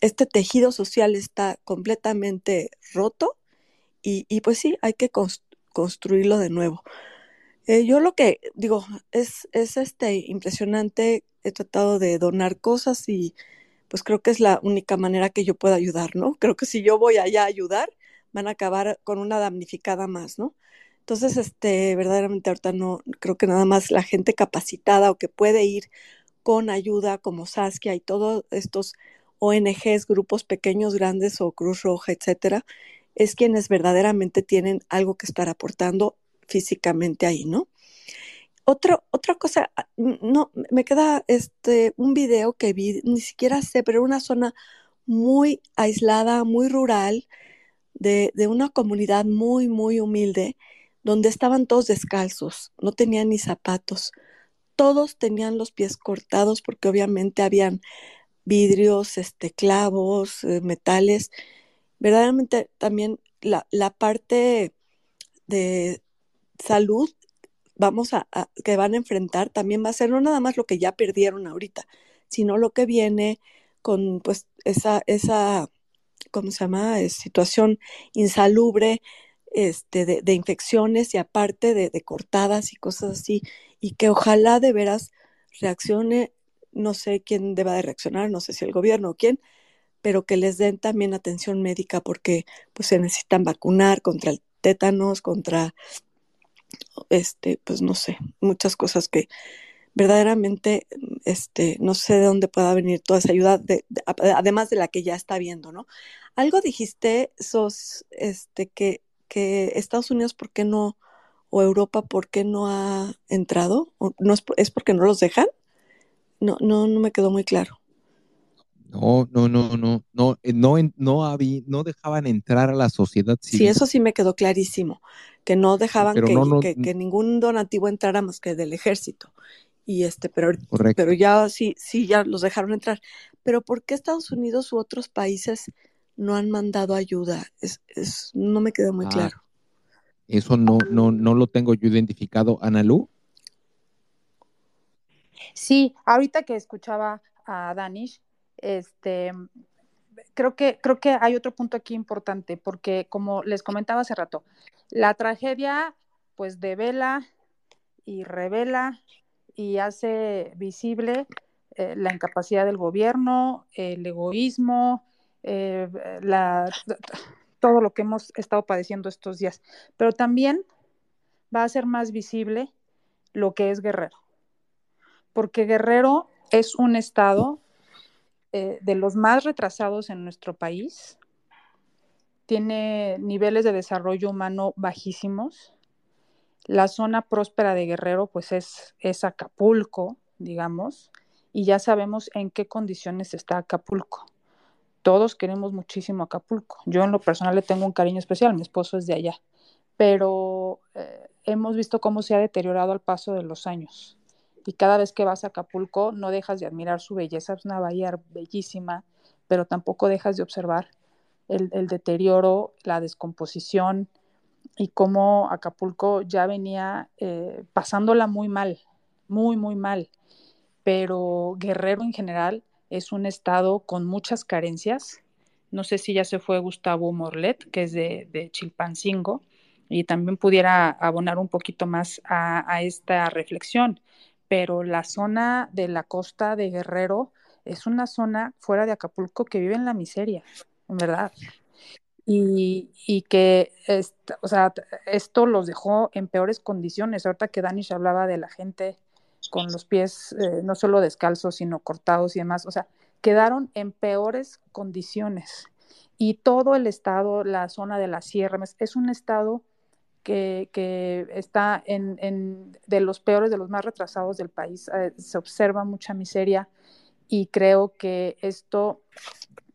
este tejido social está completamente roto y, y pues sí, hay que cons- construirlo de nuevo. Eh, yo lo que digo es, es este impresionante. He tratado de donar cosas y pues creo que es la única manera que yo puedo ayudar, ¿no? Creo que si yo voy allá a ayudar, van a acabar con una damnificada más, ¿no? Entonces, este, verdaderamente ahorita no, creo que nada más la gente capacitada o que puede ir con ayuda como Saskia y todos estos ONGs, grupos pequeños, grandes o Cruz Roja, etcétera, es quienes verdaderamente tienen algo que estar aportando físicamente ahí, ¿no? Otro, otra cosa, ah, no, me queda este un video que vi, ni siquiera sé, pero una zona muy aislada, muy rural, de, de una comunidad muy, muy humilde, donde estaban todos descalzos, no tenían ni zapatos. Todos tenían los pies cortados porque obviamente habían vidrios, este, clavos, eh, metales. Verdaderamente también la, la parte de salud vamos a, que van a enfrentar también va a ser no nada más lo que ya perdieron ahorita, sino lo que viene con pues esa, esa, ¿cómo se llama? Eh, situación insalubre, este, de, de infecciones y aparte de, de cortadas y cosas así, y que ojalá de veras reaccione, no sé quién deba de reaccionar, no sé si el gobierno o quién, pero que les den también atención médica porque pues se necesitan vacunar contra el tétanos, contra este, pues no sé, muchas cosas que verdaderamente, este, no sé de dónde pueda venir toda esa ayuda, de- además de la que ya está viendo, ¿no? Algo dijiste, Sos, este, que, que Estados Unidos, ¿por qué no, o Europa, ¿por qué no ha entrado? ¿O ¿No es, es porque no los dejan? No, no, no me quedó muy claro. No, no, no, no, no, eh, no, en- no había, no dejaban entrar a la sociedad Sí, civil, eso sí me quedó clarísimo, que no dejaban que, no, no, que, que ningún donativo entrara más que del ejército. Y este, pero, correcto. pero ya sí, sí, ya los dejaron entrar. Pero ¿por qué Estados Unidos u otros países no han mandado ayuda? Es, es, no me quedó muy Ah, claro. eso no, no, no lo tengo yo identificado. Analú, Sí, ahorita que escuchaba a Danish, este, creo que, creo que hay otro punto aquí importante, porque como les comentaba hace rato, la tragedia, pues, devela y revela y hace visible eh, la incapacidad del gobierno, el egoísmo, eh, la, todo lo que hemos estado padeciendo estos días. Pero también va a ser más visible lo que es Guerrero, porque Guerrero es un estado eh, de los más retrasados en nuestro país, tiene niveles de desarrollo humano bajísimos. La zona próspera de Guerrero, pues es, es Acapulco, digamos, y ya sabemos en qué condiciones está Acapulco. Todos queremos muchísimo Acapulco. Yo en lo personal le tengo un cariño especial, mi esposo es de allá, pero eh, hemos visto cómo se ha deteriorado al paso de los años. Y cada vez que vas a Acapulco no dejas de admirar su belleza, es una bahía bellísima, pero tampoco dejas de observar el, deterioro, la descomposición y cómo Acapulco ya venía eh, pasándola muy mal, muy, muy mal. Pero Guerrero en general es un estado con muchas carencias. No sé si ya se fue Gustavo Morlet, que es de, Chilpancingo, y también pudiera abonar un poquito más a, esta reflexión. Pero la zona de la costa de Guerrero es una zona fuera de Acapulco que vive en la miseria, en verdad. Y, y que, o sea, esto los dejó en peores condiciones. Ahorita que Danish hablaba de la gente con los pies eh, no solo descalzos, sino cortados y demás, o sea, quedaron en peores condiciones. Y todo el estado, la zona de la sierra, es un estado que, está en, en, de los peores, de los más retrasados del país. Eh, se observa mucha miseria y creo que esto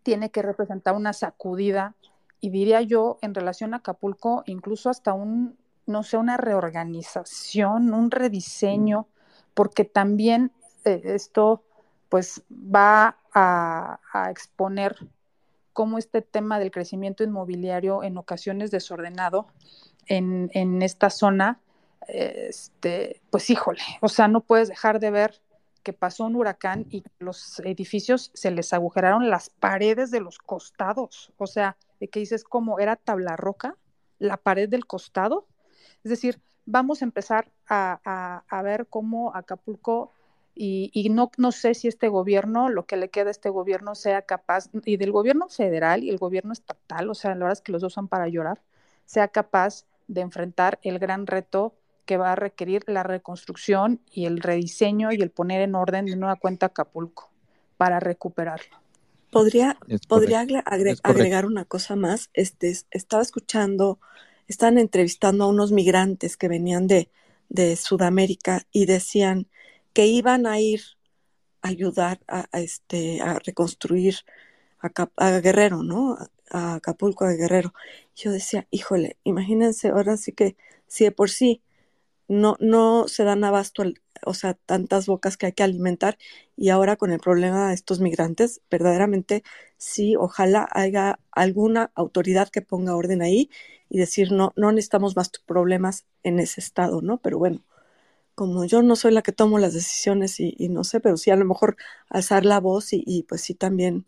tiene que representar una sacudida y diría yo en relación a Acapulco, incluso hasta un, no sé, una reorganización, un rediseño, porque también eh, esto pues va a, a, exponer cómo este tema del crecimiento inmobiliario en ocasiones desordenado en, esta zona, este, pues híjole, o sea, no puedes dejar de ver que pasó un huracán y los edificios se les agujeraron las paredes de los costados, o sea, de que dices como era tabla roca, la pared del costado, es decir, vamos a empezar a, a, ver cómo Acapulco y, y, no, no sé si este gobierno, lo que le queda a este gobierno sea capaz, y del gobierno federal y el gobierno estatal, o sea, la verdad es que los dos son para llorar, sea capaz de enfrentar el gran reto que va a requerir la reconstrucción y el rediseño y el poner en orden de nueva cuenta Acapulco para recuperarlo. Podría, podría agregar una cosa más. Este, estaba escuchando, están entrevistando a unos migrantes que venían de, de Sudamérica y decían que iban a ir a ayudar a, a este, a reconstruir a, a, Guerrero, ¿no? A Acapulco, a Guerrero. Yo decía, híjole, imagínense, ahora sí que si de por sí no, no se dan abasto, o sea, tantas bocas que hay que alimentar y ahora con el problema de estos migrantes, verdaderamente sí, ojalá haya alguna autoridad que ponga orden ahí y decir, no, no necesitamos más problemas en ese estado, ¿no? Pero bueno, como yo no soy la que tomo las decisiones y, y no sé, pero sí a lo mejor alzar la voz y, y, pues sí también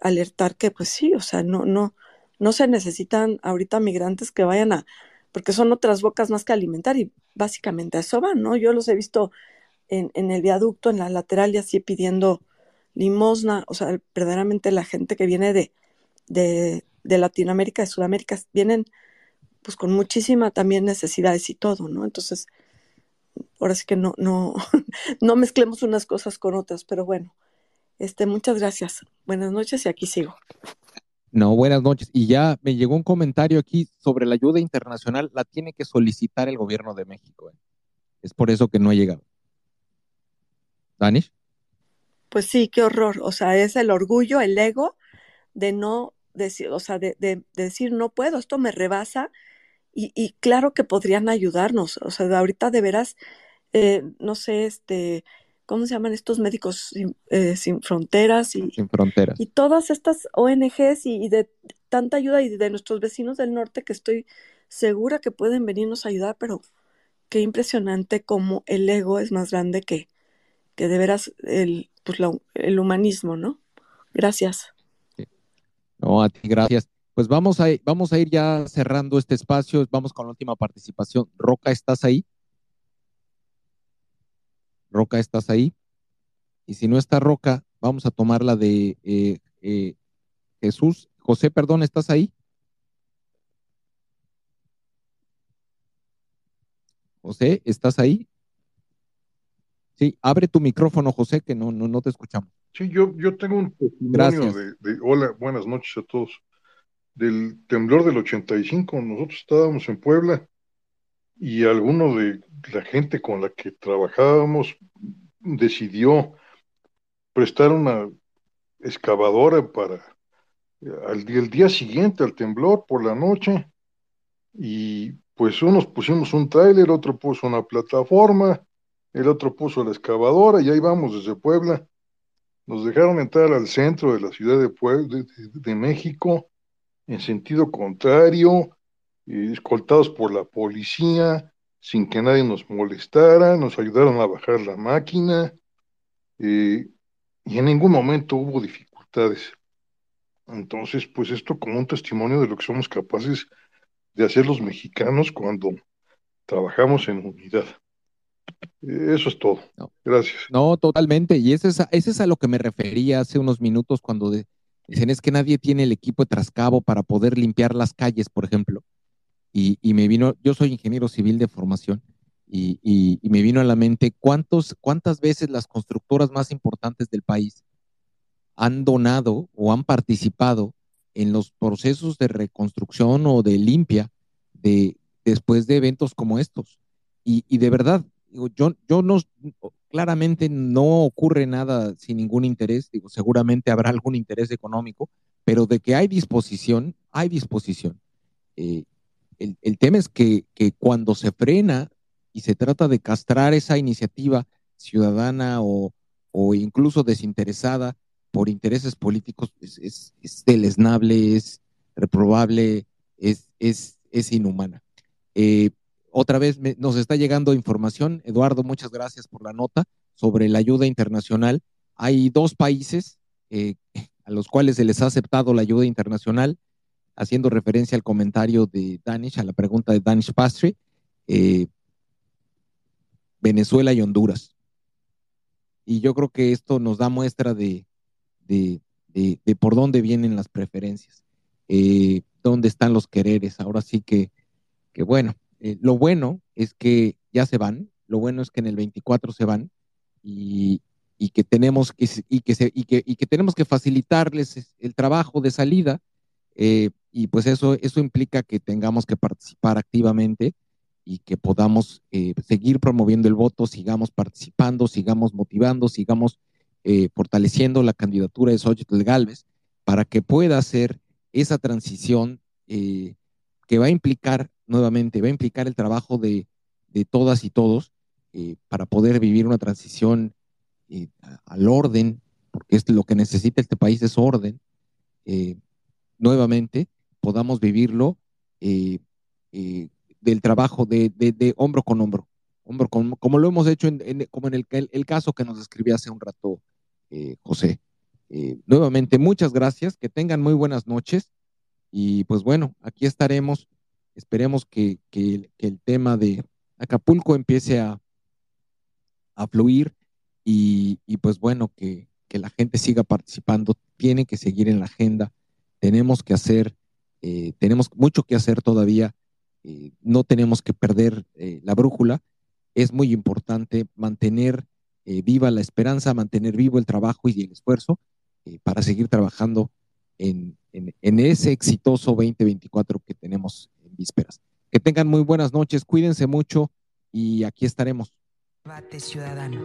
alertar que pues sí, o sea, no, no, no se necesitan ahorita migrantes que vayan a, porque son otras bocas más que alimentar y básicamente a eso van, ¿no? Yo los he visto en, en el viaducto, en la lateral y así pidiendo limosna, o sea, verdaderamente la gente que viene de, de, de Latinoamérica, de Sudamérica, vienen pues con muchísima también necesidades y todo, ¿no? Entonces, ahora sí que no, no, no mezclemos unas cosas con otras, pero bueno, este, muchas gracias. Buenas noches y aquí sigo. No, buenas noches. Y ya me llegó un comentario aquí sobre la ayuda internacional, la tiene que solicitar el gobierno de México. ¿eh? Es por eso que no ha llegado. ¿Danish? Pues sí, qué horror. O sea, es el orgullo, el ego de no decir, o sea, de, de, de decir no puedo, esto me rebasa. Y, y, claro que podrían ayudarnos. O sea, ahorita de veras, eh, no sé, este, ¿cómo se llaman estos médicos sin, eh, sin fronteras? Y, sin fronteras. Y todas estas ONGs y, y, de tanta ayuda y de nuestros vecinos del norte que estoy segura que pueden venirnos a ayudar, pero qué impresionante cómo el ego es más grande que, que de veras el, pues la, el humanismo, ¿no? Gracias. Sí. No, a ti gracias. Pues vamos a, vamos a ir ya cerrando este espacio, vamos con la última participación. Roca, ¿estás ahí? Roca, ¿estás ahí? Y si no está Roca, vamos a tomar la de eh, eh, Jesús. José, perdón, ¿estás ahí? José, ¿estás ahí? Sí, abre tu micrófono, José, que no, no, no te escuchamos. Sí, yo, yo tengo un testimonio de, de, hola, buenas noches a todos, del temblor del 85. Nosotros estábamos en Puebla y alguno de la gente con la que trabajábamos decidió prestar una excavadora para al día, el día siguiente al temblor por la noche y pues unos pusimos un tráiler, otro puso una plataforma, el otro puso la excavadora y ahí vamos desde Puebla. Nos dejaron entrar al centro de la ciudad de, Puebla, de, de México en sentido contrario, eh, escoltados por la policía, sin que nadie nos molestara, nos ayudaron a bajar la máquina eh, y en ningún momento hubo dificultades. Entonces, pues esto como un testimonio de lo que somos capaces de hacer los mexicanos cuando trabajamos en unidad. Eso es todo. No. Gracias. No, totalmente. Y eso es, a, eso es a lo que me refería hace unos minutos cuando de, dicen es que nadie tiene el equipo de trascabo para poder limpiar las calles, por ejemplo. Y, y me vino, yo soy ingeniero civil de formación, y, y, y, me vino a la mente cuántos, cuántas veces las constructoras más importantes del país han donado o han participado en los procesos de reconstrucción o de limpia de, después de eventos como estos. Y, y de verdad, digo, yo, yo no, claramente no ocurre nada sin ningún interés, digo, seguramente habrá algún interés económico, pero de que hay disposición, hay disposición. Eh, el, tema es que, cuando se frena y se trata de castrar esa iniciativa ciudadana o, incluso desinteresada por intereses políticos, es, es, es deleznable, es reprobable, es inhumana. Eh, otra vez me, nos está llegando información. Eduardo, muchas gracias por la nota sobre la ayuda internacional. Hay dos países eh, a los cuales se les ha aceptado la ayuda internacional, haciendo referencia al comentario de Danish, a la pregunta de Danish Pastry, eh, Venezuela y Honduras. Y yo creo que esto nos da muestra de, de, de, por dónde vienen las preferencias, eh, dónde están los quereres. Ahora sí que, que bueno, eh, lo bueno es que ya se van, lo bueno es que en el 24 se van y, y que tenemos que, y que, se, y que, y que tenemos que facilitarles el trabajo de salida y pues eso, eso implica que tengamos que participar activamente y que podamos eh, seguir promoviendo el voto, sigamos participando, sigamos motivando, sigamos eh, fortaleciendo la candidatura de Xochitl Galvez para que pueda hacer esa transición eh, que va a implicar nuevamente, va a implicar el trabajo de, de todas y todos para poder vivir una transición al orden, porque es lo que necesita este país es orden, nuevamente podamos vivirlo eh, del trabajo de, de, de, hombro con hombro, hombro con, como lo hemos hecho en, en como en el, el, el, caso que nos describía hace un rato José. nuevamente, muchas gracias, que tengan muy buenas noches y pues bueno, aquí estaremos. Esperemos que, que, que, el tema de Acapulco empiece a, a fluir y, y, pues bueno, que, que, la gente siga participando, tiene que seguir en la agenda, tenemos que hacer, eh, tenemos mucho que hacer todavía, eh, no tenemos que perder eh, la brújula, es muy importante mantener eh, viva la esperanza, mantener vivo el trabajo y el esfuerzo eh, para seguir trabajando en, en, en ese exitoso 2024 que tenemos vísperas. Que tengan muy buenas noches, cuídense mucho y aquí estaremos. Debate ciudadano.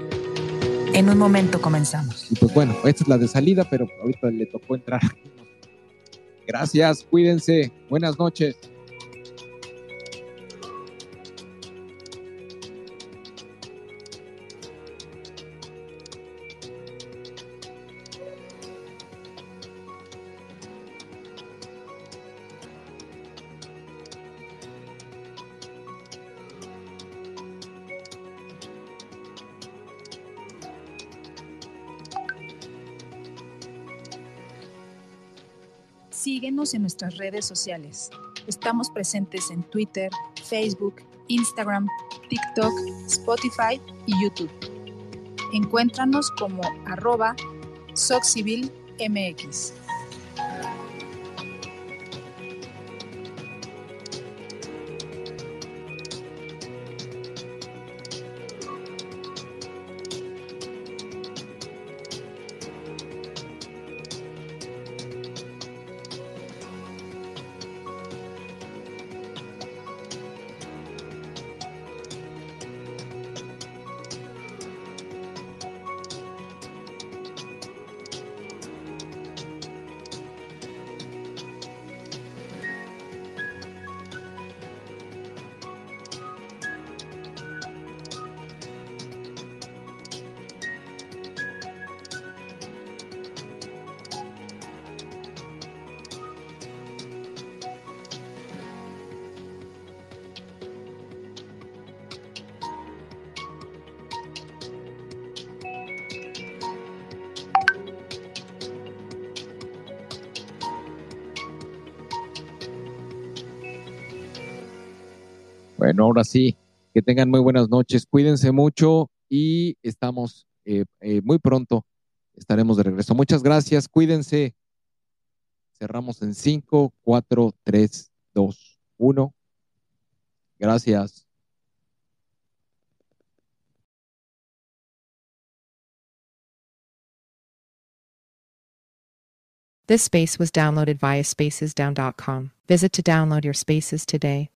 En un momento comenzamos. Y pues bueno, esta es la de salida, pero ahorita le tocó entrar. Gracias, cuídense. Buenas noches. Redes sociales. Estamos presentes en Twitter, Facebook, Instagram, TikTok, Spotify y YouTube. Encuéntranos como arroba SocCivilMX. Ahora sí, que tengan muy buenas noches, cuídense mucho y estamos eh, eh, muy pronto, estaremos de regreso. Muchas gracias, cuídense. Cerramos en 5, 4, 3, 2, 1. Gracias. This space was downloaded via spacesdown.com. Visit to download your spaces today.